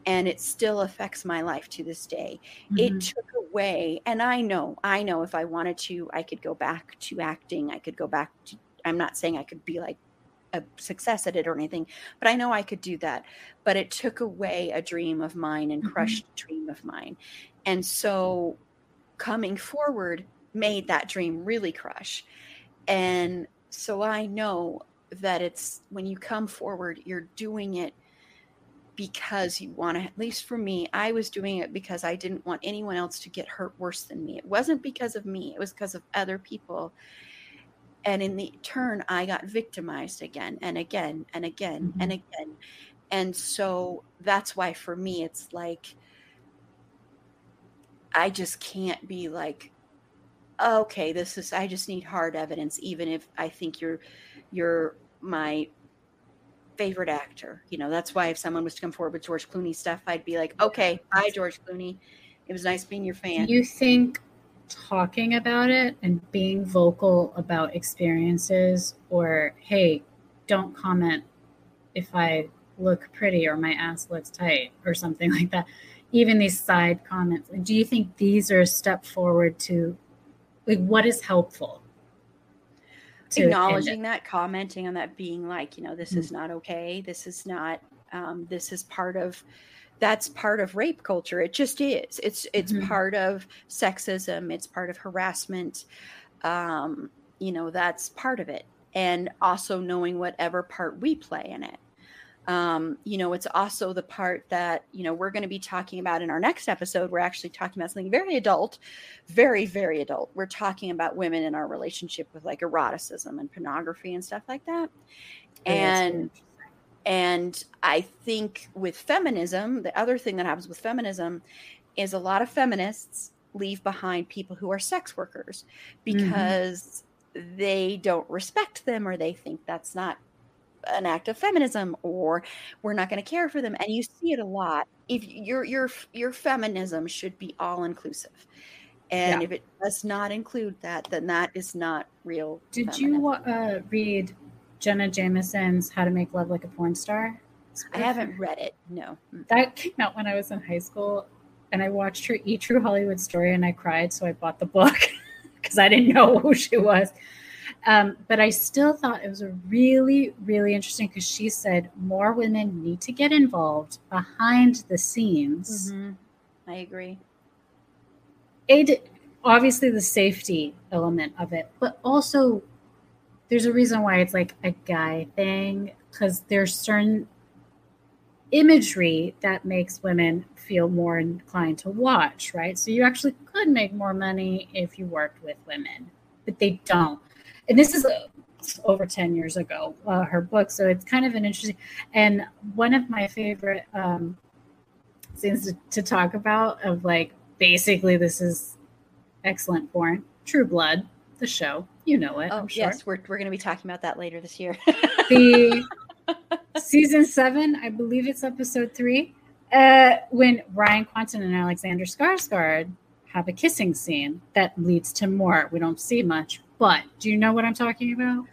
Speaker 1: And it still affects my life to this day. Mm-hmm. It took away, and I know, I know if I wanted to, I could go back to acting. I could go back to, I'm not saying I could be like a success at it or anything, but I know I could do that. But it took away a dream of mine and mm-hmm. crushed a dream of mine. And so coming forward made that dream really crush. And so I know that it's when you come forward, you're doing it because you want to, at least for me, I was doing it because I didn't want anyone else to get hurt worse than me. It wasn't because of me, it was because of other people. And in the turn, I got victimized again and again and again mm-hmm. and again. And so that's why for me, it's like, I just can't be like, okay, this is, I just need hard evidence, even if I think you're you're my favorite actor. You know, that's why if someone was to come forward with George Clooney stuff, I'd be like, okay, hi, George Clooney. It was nice being your fan.
Speaker 2: You think talking about it and being vocal about experiences, or hey, don't comment if I look pretty or my ass looks tight or something like that. Even these side comments. Do you think these are a step forward to like what is helpful?
Speaker 1: Acknowledging that, commenting on that, being like, you know, this mm-hmm. is not okay. This is not. Um, this is part of. That's part of rape culture. It just is. It's it's mm-hmm. part of sexism. It's part of harassment. Um, you know, that's part of it, and also knowing whatever part we play in it um, you know, it's also the part that, you know, we're going to be talking about in our next episode. We're actually talking about something very adult, very, very adult. We're talking about women in our relationship with like eroticism and pornography and stuff like that. And, and I think with feminism, the other thing that happens with feminism is a lot of feminists leave behind people who are sex workers mm-hmm. because mm-hmm. they don't respect them or they think that's not an act of feminism or we're not going to care for them and you see it a lot if your your your feminism should be all inclusive and yeah. if it does not include that then that is not real
Speaker 2: did feminism. you uh, read jenna jameson's how to make love like a porn star
Speaker 1: i haven't read it no
Speaker 2: that came out when i was in high school and i watched her e true hollywood story and i cried so i bought the book because i didn't know who she was um, but I still thought it was a really, really interesting because she said more women need to get involved behind the scenes.
Speaker 1: Mm-hmm. I agree.
Speaker 2: It obviously the safety element of it, but also there's a reason why it's like a guy thing because there's certain imagery that makes women feel more inclined to watch, right? So you actually could make more money if you worked with women, but they don't and this is over 10 years ago, uh, her book. So it's kind of an interesting, and one of my favorite um, things to, to talk about of like, basically this is excellent porn, True Blood, the show. You know it.
Speaker 1: Oh, sure. yes. We're, we're going to be talking about that later this year.
Speaker 2: the season seven, I believe it's episode three, uh, when ryan Kwanten and Alexander Skarsgård have a kissing scene that leads to more. We don't see much, but do you know what I'm talking about?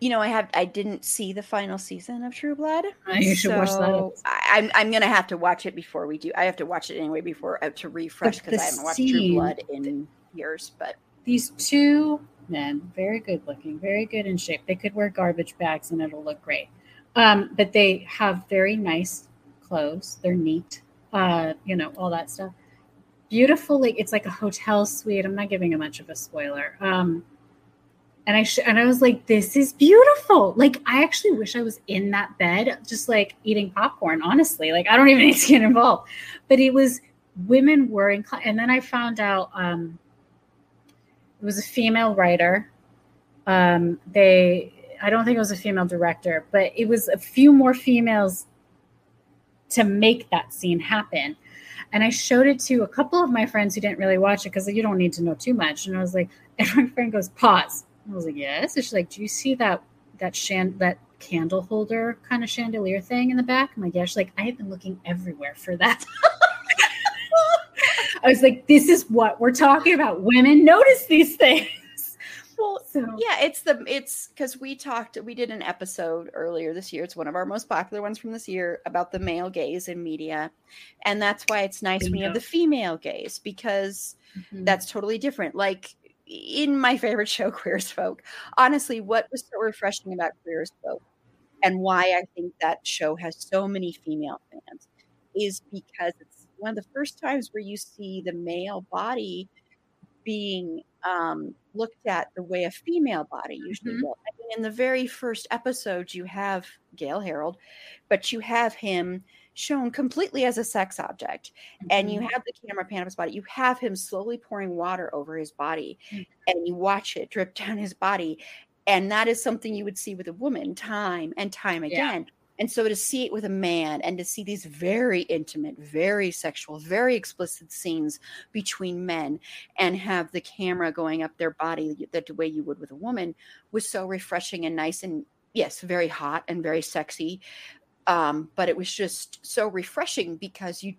Speaker 1: You know, I have. I didn't see the final season of True Blood.
Speaker 2: Uh, you should so watch that.
Speaker 1: I, am I'm, I'm gonna have to watch it before we do. I have to watch it anyway before uh, to refresh because I haven't watched True Blood in years. But
Speaker 2: these two men, very good looking, very good in shape. They could wear garbage bags and it'll look great. Um, but they have very nice clothes. They're neat. Uh, you know, all that stuff. Beautiful, like it's like a hotel suite. I'm not giving a much of a spoiler. Um, and I sh- and I was like, this is beautiful. Like I actually wish I was in that bed, just like eating popcorn. Honestly, like I don't even need to get involved. But it was women wearing, and then I found out um, it was a female writer. Um, they I don't think it was a female director, but it was a few more females to make that scene happen. And I showed it to a couple of my friends who didn't really watch it because you don't need to know too much. And I was like, and my friend goes, pause. I was like, yes. And she's like, do you see that that shan that candle holder kind of chandelier thing in the back? I'm like, yeah. She's like, I have been looking everywhere for that. I was like, this is what we're talking about. Women notice these things.
Speaker 1: Well, so. yeah, it's the it's because we talked we did an episode earlier this year. It's one of our most popular ones from this year about the male gaze in media, and that's why it's nice when you have the female gaze because mm-hmm. that's totally different. Like in my favorite show, Queer as Folk, honestly, what was so refreshing about Queer as Folk and why I think that show has so many female fans is because it's one of the first times where you see the male body being um, looked at the way a female body usually mm-hmm. will. I mean, in the very first episode, you have Gale Harold, but you have him shown completely as a sex object, mm-hmm. and you mm-hmm. have the camera pan of his body. You have him slowly pouring water over his body, mm-hmm. and you watch it drip down his body. And that is something you would see with a woman time and time again. Yeah and so to see it with a man and to see these very intimate, very sexual, very explicit scenes between men and have the camera going up their body the, the way you would with a woman was so refreshing and nice and yes, very hot and very sexy. Um, but it was just so refreshing because you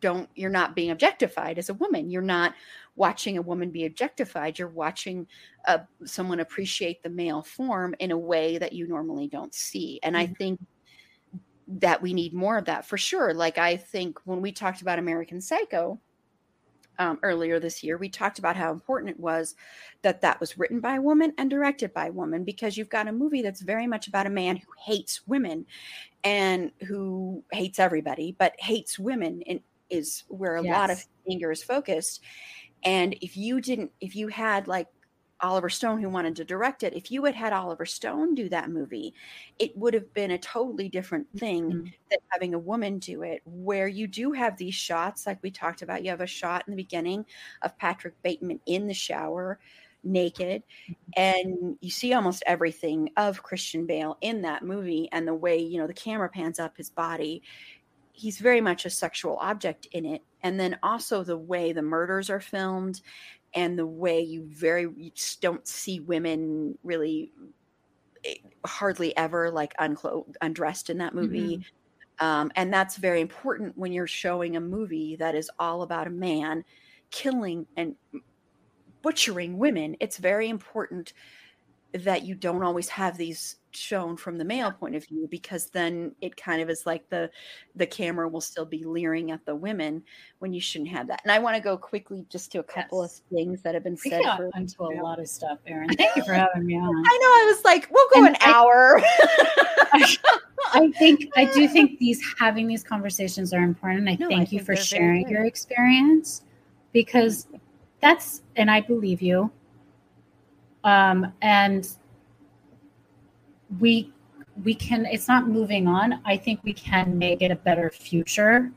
Speaker 1: don't you're not being objectified as a woman you're not watching a woman be objectified you're watching uh, someone appreciate the male form in a way that you normally don't see and mm-hmm. i think that we need more of that for sure. Like I think when we talked about American Psycho um, earlier this year, we talked about how important it was that that was written by a woman and directed by a woman because you've got a movie that's very much about a man who hates women and who hates everybody, but hates women and is where a yes. lot of anger is focused. And if you didn't, if you had like Oliver Stone who wanted to direct it. If you had had Oliver Stone do that movie, it would have been a totally different thing mm-hmm. than having a woman do it, where you do have these shots, like we talked about. You have a shot in the beginning of Patrick Bateman in the shower, naked, mm-hmm. and you see almost everything of Christian Bale in that movie and the way, you know, the camera pans up his body. He's very much a sexual object in it. And then also the way the murders are filmed and the way you very you just don't see women really eh, hardly ever like unclo- undressed in that movie mm-hmm. um, and that's very important when you're showing a movie that is all about a man killing and butchering women it's very important that you don't always have these shown from the male point of view because then it kind of is like the the camera will still be leering at the women when you shouldn't have that. And I want to go quickly just to a couple yes. of things that have been we said.
Speaker 2: For, into a lot of stuff, Erin. Thank you for having me on. I know.
Speaker 1: I was like, we'll go and an I, hour.
Speaker 2: I, I, think I do think these having these conversations are important. I no, thank I you for sharing your experience because that's and I believe you. Um, and we we can it's not moving on. I think we can make it a better future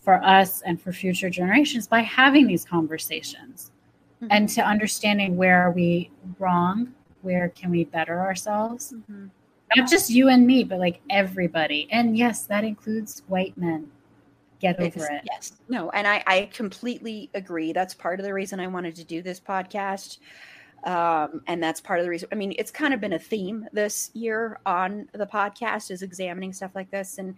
Speaker 2: for us and for future generations by having these conversations mm-hmm. and to understanding where are we wrong where can we better ourselves? Mm-hmm. not just you and me but like everybody. And yes that includes white men. Get over it.
Speaker 1: yes. No and I, I completely agree. That's part of the reason i wanted to do this podcast um, and that's part of the reason. I mean, it's kind of been a theme this year on the podcast is examining stuff like this. And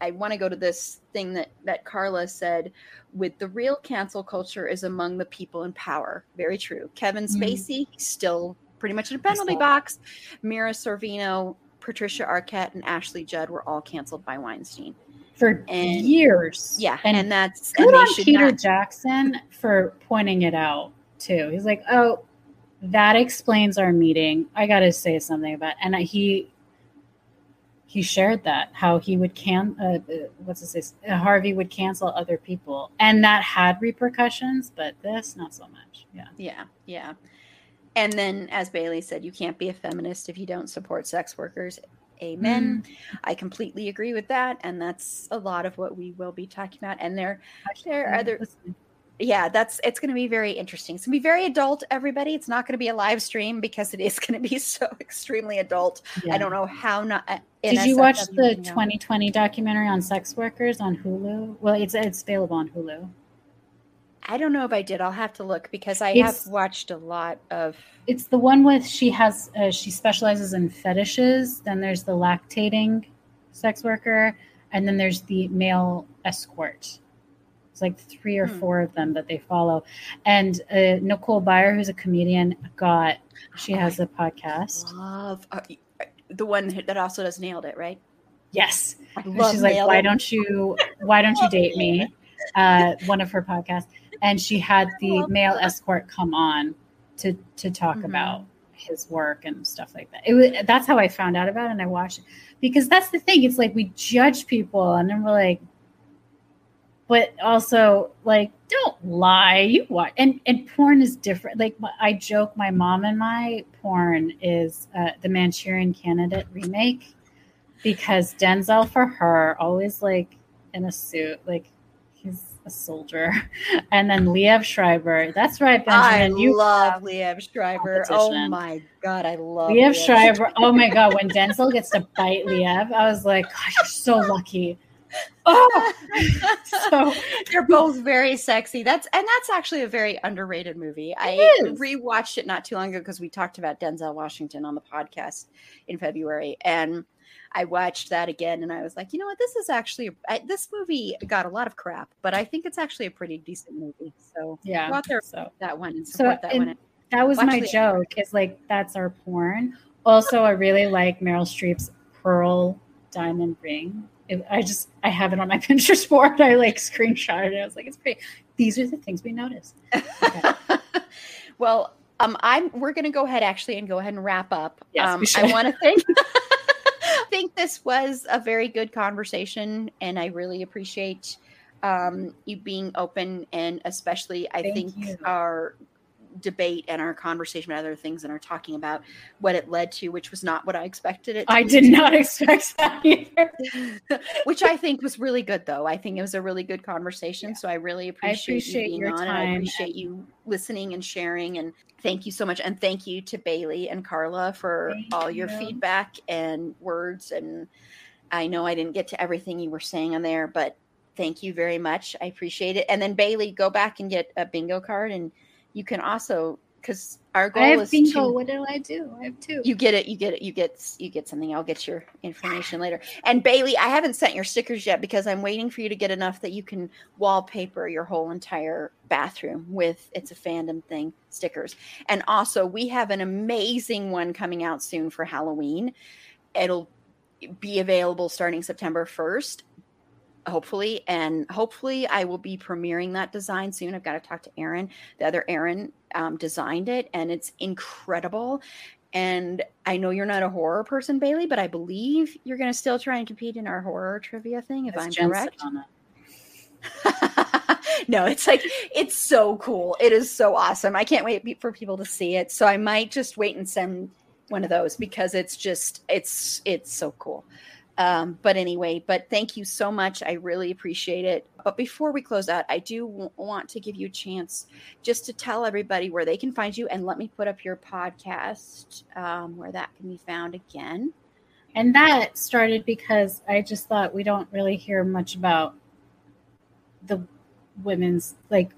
Speaker 1: I want to go to this thing that that Carla said with the real cancel culture is among the people in power. Very true. Kevin mm-hmm. Spacey mm. still pretty much in a penalty box. Mira Sorvino, Patricia Arquette, and Ashley Judd were all canceled by Weinstein
Speaker 2: for and, years.
Speaker 1: Yeah, and, and that's
Speaker 2: good and on Peter not- Jackson for pointing it out too. He's like, oh, that explains our meeting. I got to say something about, and he he shared that how he would can uh, what's it say uh, Harvey would cancel other people, and that had repercussions, but this not so much. Yeah,
Speaker 1: yeah, yeah. And then, as Bailey said, you can't be a feminist if you don't support sex workers. Amen. Mm. I completely agree with that, and that's a lot of what we will be talking about. And there, there are other. Yeah, that's it's going to be very interesting. It's going to be very adult, everybody. It's not going to be a live stream because it is going to be so extremely adult. Yeah. I don't know how not. Uh,
Speaker 2: Did you watch the 2020 documentary on sex workers on Hulu? Well, it's it's available on Hulu.
Speaker 1: I don't know if I did. I'll have to look because I it's, have watched a lot of.
Speaker 2: It's the one with she has uh, she specializes in fetishes. Then there's the lactating sex worker, and then there's the male escort. It's like three or hmm. four of them that they follow. And uh, Nicole Byer, who's a comedian, got she has a podcast.
Speaker 1: Love uh, the one that also does nailed it, right?
Speaker 2: Yes. She's like, why don't you why don't you date me? Uh, one of her podcasts, and she had the male that. escort come on to to talk mm-hmm. about his work and stuff like that. It was that's how I found out about it, and I watched it because that's the thing. It's like we judge people, and then we're like, but also like don't lie. You watch and and porn is different. Like i joke my mom and my porn is uh, the manchurian candidate remake because denzel for her always like in a suit like he's a soldier. And then liev schreiber that's right
Speaker 1: benjamin i you love liev schreiber. Oh my god i love
Speaker 2: liev, liev schreiber oh my god when denzel gets to bite liev i was like god you're so lucky
Speaker 1: oh, so they're both very sexy. That's and that's actually a very underrated movie. I is. rewatched it not too long ago because we talked about Denzel Washington on the podcast in February, and I watched that again, and I was like, you know what, this is actually I, this movie got a lot of crap, but I think it's actually a pretty decent movie. So
Speaker 2: yeah,
Speaker 1: go out there
Speaker 2: so
Speaker 1: that one and support so, that one.
Speaker 2: That was Watch my joke. Is like that's our porn. Also, I really like Meryl Streep's pearl diamond ring it, I just I have it on my Pinterest board. I like screenshot it. I was like, it's pretty. These are the things we noticed. Okay.
Speaker 1: well, um, I'm we're gonna go ahead actually and go ahead and wrap up. Yes, um, I want to thank. I think this was a very good conversation, and I really appreciate um, you being open, and especially I Thank think you. our debate and our conversation about other things and are talking about what it led to, which was not what I expected it.
Speaker 2: I did not expect that either.
Speaker 1: which I think was really good, though. I think it was a really good conversation. Yeah. So I really appreciate, I appreciate you being on. I appreciate you listening and sharing. And thank you so much. And thank you to Bailey and Carla for thank all your you. feedback and words. And I know I didn't get to everything you were saying on there, but thank you very much. I appreciate it. And then Bailey, go back and get a bingo card and you can also because our goal I
Speaker 2: have
Speaker 1: is
Speaker 2: bingo. To, what do I do? I have two.
Speaker 1: You get it. You get it. You get you get something. I'll get your information later. And Bailey, I haven't sent your stickers yet because I'm waiting for you to get enough that you can wallpaper your whole entire bathroom with it's a fandom thing stickers. And also, we have an amazing one coming out soon for Halloween. It'll be available starting September 1st hopefully and hopefully i will be premiering that design soon. I've got to talk to aaron the other aaron um, designed it and it's incredible and i know you're not a horror person bailey but i believe you're going to still try and compete in our horror trivia thing if i'm correct? No it's like it's so cool. It is so awesome. I can't wait for people to see it so i might just wait and send one of those because it's just it's it's so cool um, but anyway, but thank you so much. I really appreciate it. But before we close out, I do w- want to give you a chance just to tell everybody where they can find you and let me put up your podcast um, where that can be found again.
Speaker 2: And that started because I just thought we don't really hear much about the women's, like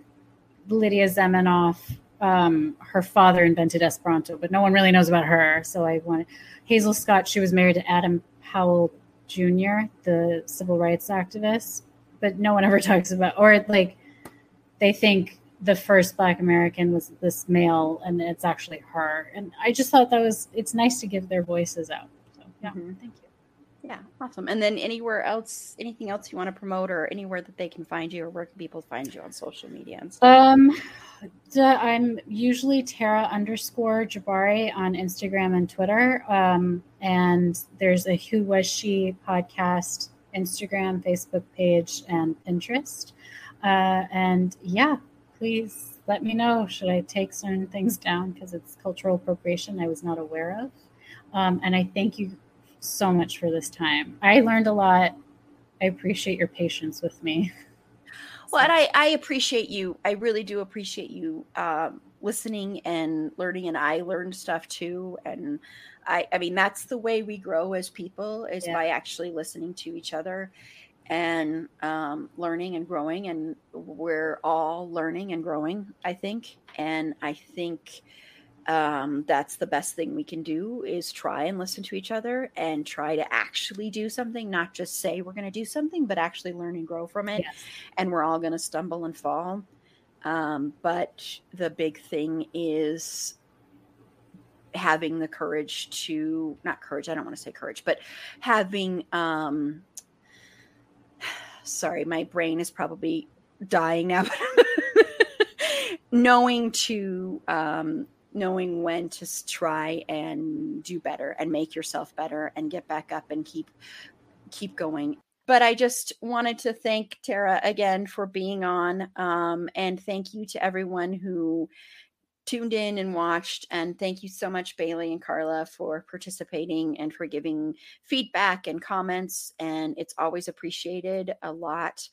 Speaker 2: Lydia Zamenhof. Um, her father invented Esperanto, but no one really knows about her. So I wanted Hazel Scott. She was married to Adam Powell Jr., the civil rights activist, but no one ever talks about, or like they think the first Black American was this male, and it's actually her. And I just thought that was it's nice to give their voices out. So yeah, mm-hmm. thank you.
Speaker 1: Yeah, awesome. And then anywhere else, anything else you want to promote, or anywhere that they can find you, or where can people find you on social media?
Speaker 2: Um, I'm usually Tara underscore Jabbari on Instagram and Twitter. Um, and there's a Who Was She podcast, Instagram, Facebook page, and Pinterest. Uh, and yeah, please let me know. Should I take certain things down because it's cultural appropriation I was not aware of? Um, and I thank you so much for this time. I learned a lot. I appreciate your patience with me.
Speaker 1: Well, and I, I appreciate you. I really do appreciate you um, listening and learning, and I learned stuff too. And I, I mean, that's the way we grow as people is yeah. by actually listening to each other and um, learning and growing. And we're all learning and growing, I think. And I think um, that's the best thing we can do is try and listen to each other and try to actually do something, not just say we're going to do something, but actually learn and grow from it. Yes. And we're all going to stumble and fall. Um, but the big thing is having the courage to not courage i don't want to say courage but having um sorry my brain is probably dying now knowing to um knowing when to try and do better and make yourself better and get back up and keep keep going. But i just wanted to thank tara again for being on um, and thank you to everyone who tuned in and watched and thank you so much bailey and carla for participating and for giving feedback and comments and it's always appreciated a lot.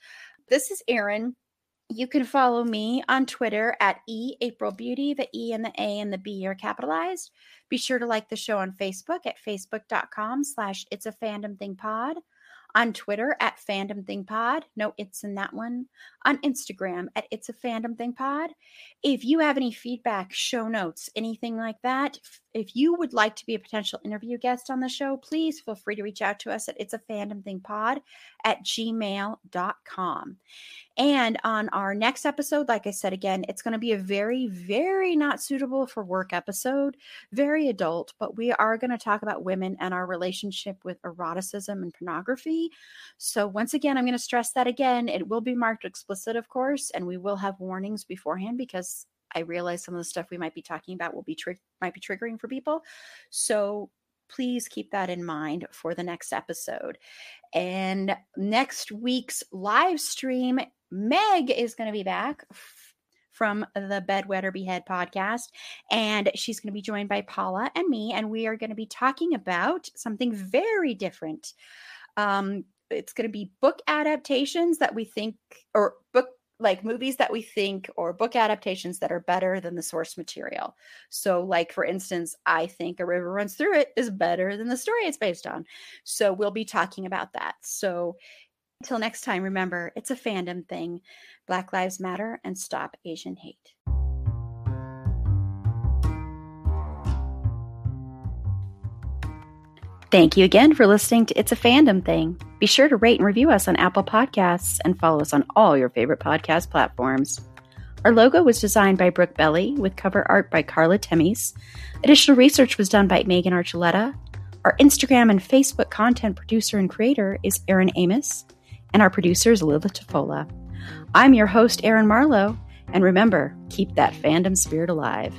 Speaker 1: This is erin you can follow me on Twitter at E April Beauty. The E and the A and the B are capitalized. Be sure to like the show on Facebook at facebook.com slash it's a fandom thing pod on Twitter at Fandom Thing Pod. No, it's in that one. On Instagram at It's a Fandom Thing Pod. If you have any feedback, show notes, anything like that, if you would like to be a potential interview guest on the show, please feel free to reach out to us at It's a Fandom Thing Pod at gmail.com. And on our next episode, like I said again, it's going to be a very, very not suitable for work episode, very adult, but we are going to talk about women and our relationship with eroticism and pornography. So, once again, I'm going to stress that again. It will be marked explicit, of course, and we will have warnings beforehand because I realize some of the stuff we might be talking about will be tri- might be triggering for people. So, please keep that in mind for the next episode. And next week's live stream Meg is going to be back from the Bed, Wed, or Behead podcast, and she's going to be joined by Paula and me, and we are going to be talking about something very different. Um, it's going to be book adaptations that we think, or book like movies that we think or book adaptations that are better than the source material. So, like for instance, I think A River Runs Through It is better than the story it's based on. So, we'll be talking about that. So, until next time, remember it's a fandom thing. Black Lives Matter and stop Asian hate. Thank you again for listening to It's a Fandom Thing. Be sure to rate and review us on Apple Podcasts and follow us on all your favorite podcast platforms. Our logo was designed by Brooke Belli with cover art by Carla Temis. Additional research was done by Megan Archuleta. Our Instagram and Facebook content producer and creator is Aaron Amos and our producer is Lilith Tafola. I'm your host, Erin Marlowe, and remember, keep that fandom spirit alive.